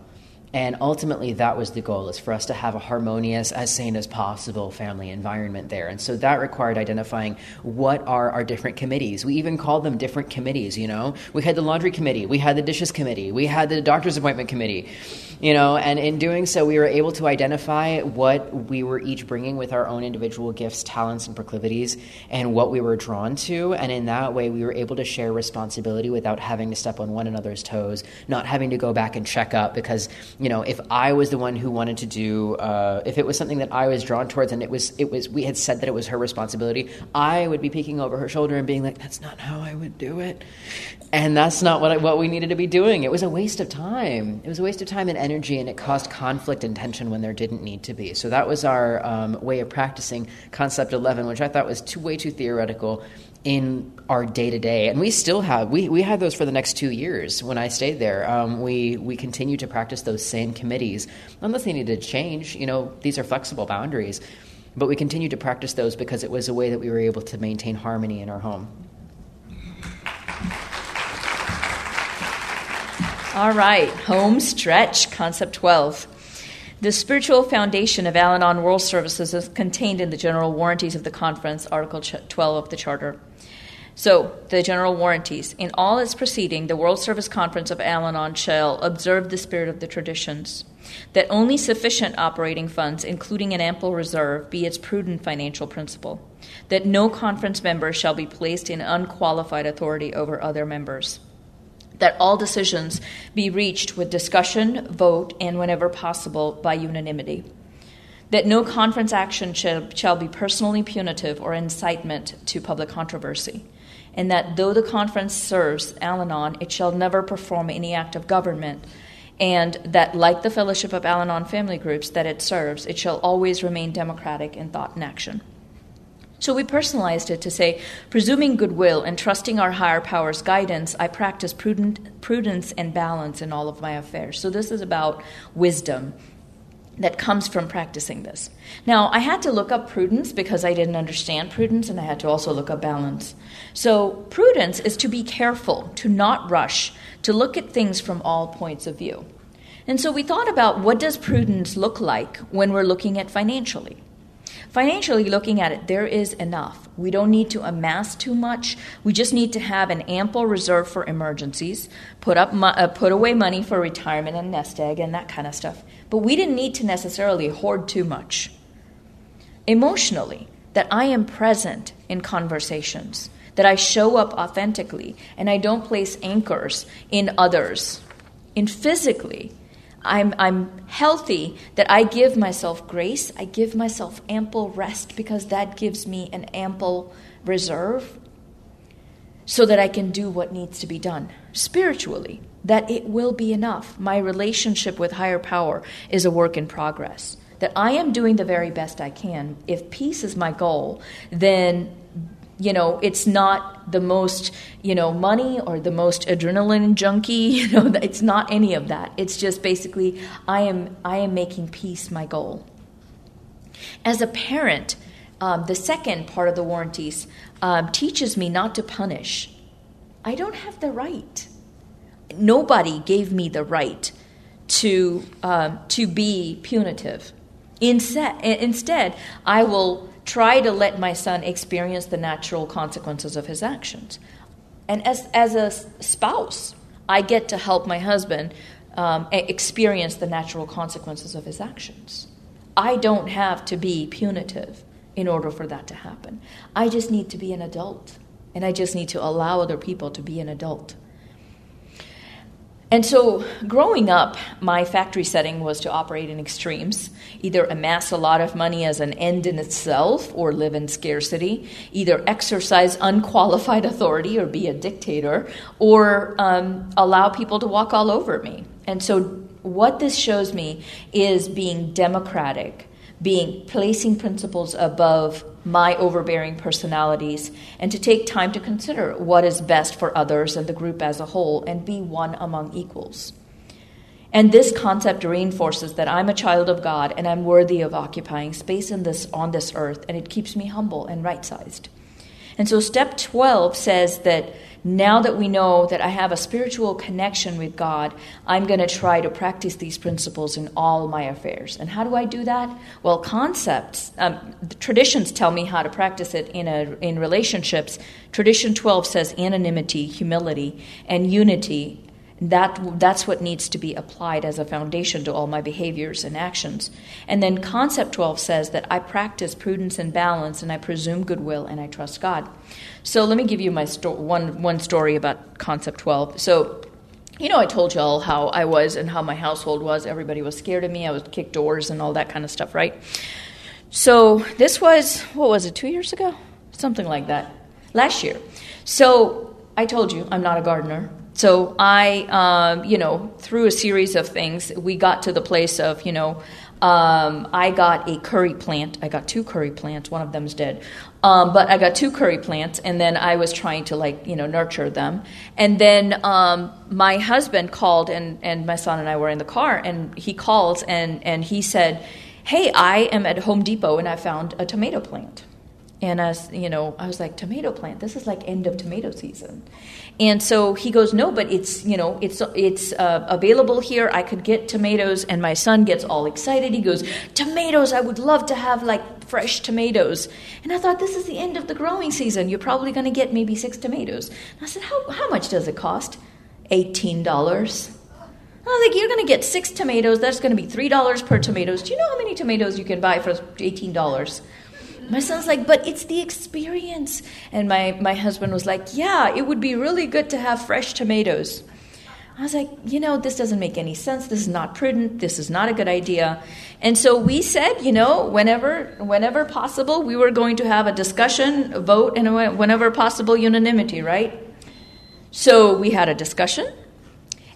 And ultimately, that was the goal: is for us to have a harmonious, as sane as possible family environment there. And so that required identifying what are our different committees. We even called them different committees. You know, we had the laundry committee, we had the dishes committee, we had the doctor's appointment committee. You know, and in doing so, we were able to identify what we were each bringing with our own individual gifts, talents, and proclivities, and what we were drawn to. And in that way, we were able to share responsibility without having to step on one another's toes, not having to go back and check up because you know, if I was the one who wanted to do, uh, if it was something that I was drawn towards, and it was, it was, we had said that it was her responsibility, I would be peeking over her shoulder and being like, "That's not how I would do it," and that's not what I, what we needed to be doing. It was a waste of time. It was a waste of time and energy, and it caused conflict and tension when there didn't need to be. So that was our um, way of practicing concept eleven, which I thought was too way too theoretical in our day to day, and we still have we, we had those for the next two years when I stayed there. Um, we we continue to practice those same committees unless they needed to change. You know, these are flexible boundaries, but we continue to practice those because it was a way that we were able to maintain harmony in our home. All right, home stretch, concept 12. The spiritual foundation of Al Anon World Services is contained in the general warranties of the conference, Article 12 of the Charter. So, the general warranties. In all its proceeding, the World Service Conference of Al Anon shall observe the spirit of the traditions, that only sufficient operating funds, including an ample reserve, be its prudent financial principle, that no conference member shall be placed in unqualified authority over other members, that all decisions be reached with discussion, vote, and whenever possible, by unanimity that no conference action shall, shall, be personally punitive or incitement to public controversy, and that though the conference serves Al Anon, it shall never perform any act of government, and that, like the Fellowship of Al Anon family groups that it serves, it shall always remain democratic in thought and action. So we personalized it to say, presuming goodwill and trusting our higher power's guidance, I practice prudent, prudence and balance in all of my affairs. So this is about wisdom that comes from practicing this. Now, I had to look up prudence because I didn't understand prudence, and I had to also look up balance. So, prudence is to be careful, to not rush, to look at things from all points of view. And so we thought about what does prudence look like when we're looking at financially. Financially looking at it, there is enough. We don't need to amass too much. We just need to have an ample reserve for emergencies, put up uh, put away money for retirement and nest egg and that kind of stuff. But we didn't need to necessarily hoard too much. Emotionally, that I am present in conversations, that I show up authentically and I don't place anchors in others. In physically, I'm, I'm healthy, that I give myself grace, I give myself ample rest because that gives me an ample reserve so that I can do what needs to be done. Spiritually, that it will be enough. My relationship with higher power is a work in progress. That I am doing the very best I can. If peace is my goal, then you know it's not the most you know money or the most adrenaline junkie <laughs> you know it's not any of that it's just basically i am i am making peace my goal as a parent um, the second part of the warranties um, teaches me not to punish i don't have the right nobody gave me the right to um, to be punitive instead i will try to let my son experience the natural consequences of his actions. And as, as a spouse, I get to help my husband um, experience the natural consequences of his actions. I don't have to be punitive in order for that to happen. I just need to be an adult, and I just need to allow other people to be an adult. And so, growing up, my factory setting was to operate in extremes either amass a lot of money as an end in itself or live in scarcity, either exercise unqualified <laughs> authority or be a dictator, or um, allow people to walk all over me. And so, what this shows me is being democratic, being placing principles above my overbearing personalities and to take time to consider what is best for others and the group as a whole and be one among equals. And this concept reinforces that I'm a child of God and I'm worthy of occupying space in this on this earth and it keeps me humble and right-sized. And so step 12 says that now that we know that I have a spiritual connection with God, I'm going to try to practice these principles in all my affairs. And how do I do that? Well, concepts, um, traditions tell me how to practice it in, a, in relationships. Tradition 12 says anonymity, humility, and unity that that's what needs to be applied as a foundation to all my behaviors and actions. And then concept 12 says that i practice prudence and balance and i presume goodwill and i trust god. So let me give you my sto- one one story about concept 12 so you know i told y'all how i was and how my household was. Everybody was scared of me. I would kick doors and all that kind of stuff right? So this was what was it two years ago? Something like that. Last year. So i told you i'm not a gardener so I, um, you know, through a series of things, we got to the place of, you know, um, I got a curry plant. I got two curry plants. One of them's dead. Um, but I got two curry plants, and then I was trying to like you know nurture them. And then um, my husband called, and and my son and I were in the car, and he calls and and he said, "Hey, I am at Home Depot, and I found a tomato plant." And as you know, I was like, "Tomato plant? This is like end of tomato season." And so he goes, no, but it's you know it's it's uh, available here. I could get tomatoes, and my son gets all excited. He goes, tomatoes! I would love to have like fresh tomatoes. And I thought this is the end of the growing season. You're probably going to get maybe six tomatoes. And I said, how how much does it cost? Eighteen dollars. I was like, you're going to get six tomatoes. That's going to be three dollars per tomatoes. Do you know how many tomatoes you can buy for eighteen dollars? My son's like, but it's the experience. And my, my husband was like, yeah, it would be really good to have fresh tomatoes. I was like, you know, this doesn't make any sense. This is not prudent. This is not a good idea. And so we said, you know, whenever whenever possible, we were going to have a discussion, a vote, and whenever possible, unanimity, right? So we had a discussion.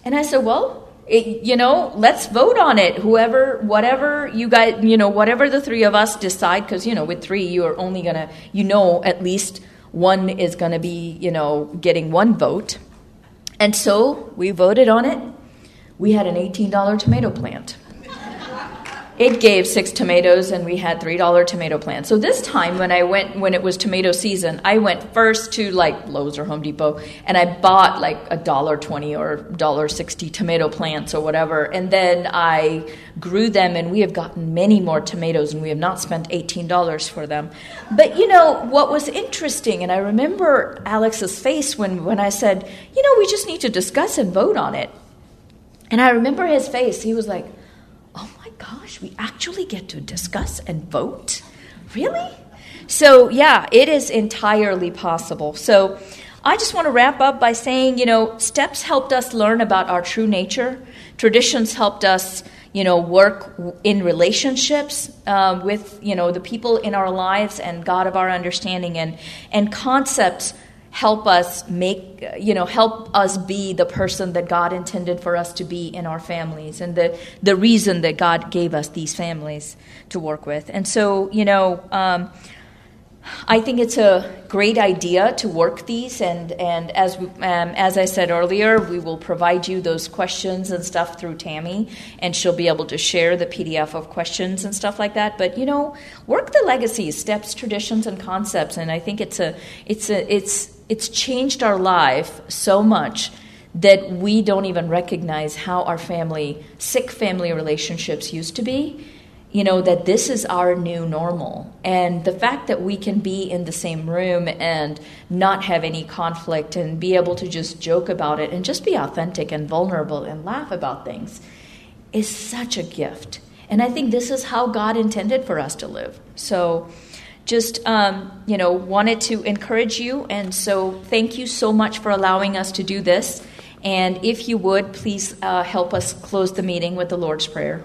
And I said, well, it, you know, let's vote on it. Whoever, whatever you guys, you know, whatever the three of us decide, because, you know, with three, you are only going to, you know, at least one is going to be, you know, getting one vote. And so we voted on it. We had an $18 tomato plant it gave six tomatoes and we had three dollar tomato plants. So this time when i went when it was tomato season i went first to like lowes or home depot and i bought like a dollar 20 or dollar 60 tomato plants or whatever. And then i grew them and we have gotten many more tomatoes and we have not spent $18 for them. But you know what was interesting and i remember alex's face when when i said you know we just need to discuss and vote on it. And i remember his face. He was like gosh, we actually get to discuss and vote? Really? So, yeah, it is entirely possible. So, I just want to wrap up by saying, you know, steps helped us learn about our true nature. Traditions helped us, you know, work in relationships uh, with, you know, the people in our lives and God of our understanding. And, and concepts help us make you know help us be the person that god intended for us to be in our families and the the reason that god gave us these families to work with and so you know um, I think it's a great idea to work these, and, and as, um, as I said earlier, we will provide you those questions and stuff through Tammy, and she'll be able to share the PDF of questions and stuff like that. But you know, work the legacies, steps, traditions, and concepts, and I think it's a it's a it's it's changed our life so much that we don't even recognize how our family sick family relationships used to be you know that this is our new normal. And the fact that we can be in the same room and not have any conflict and be able to just joke about it and just be authentic and vulnerable and laugh about things is such a gift. And i think this is how god intended for us to live. So just um, you know wanted to encourage you and so thank you so much for allowing us to do this And if you would, please uh, help us close the meeting with the Lord's Prayer.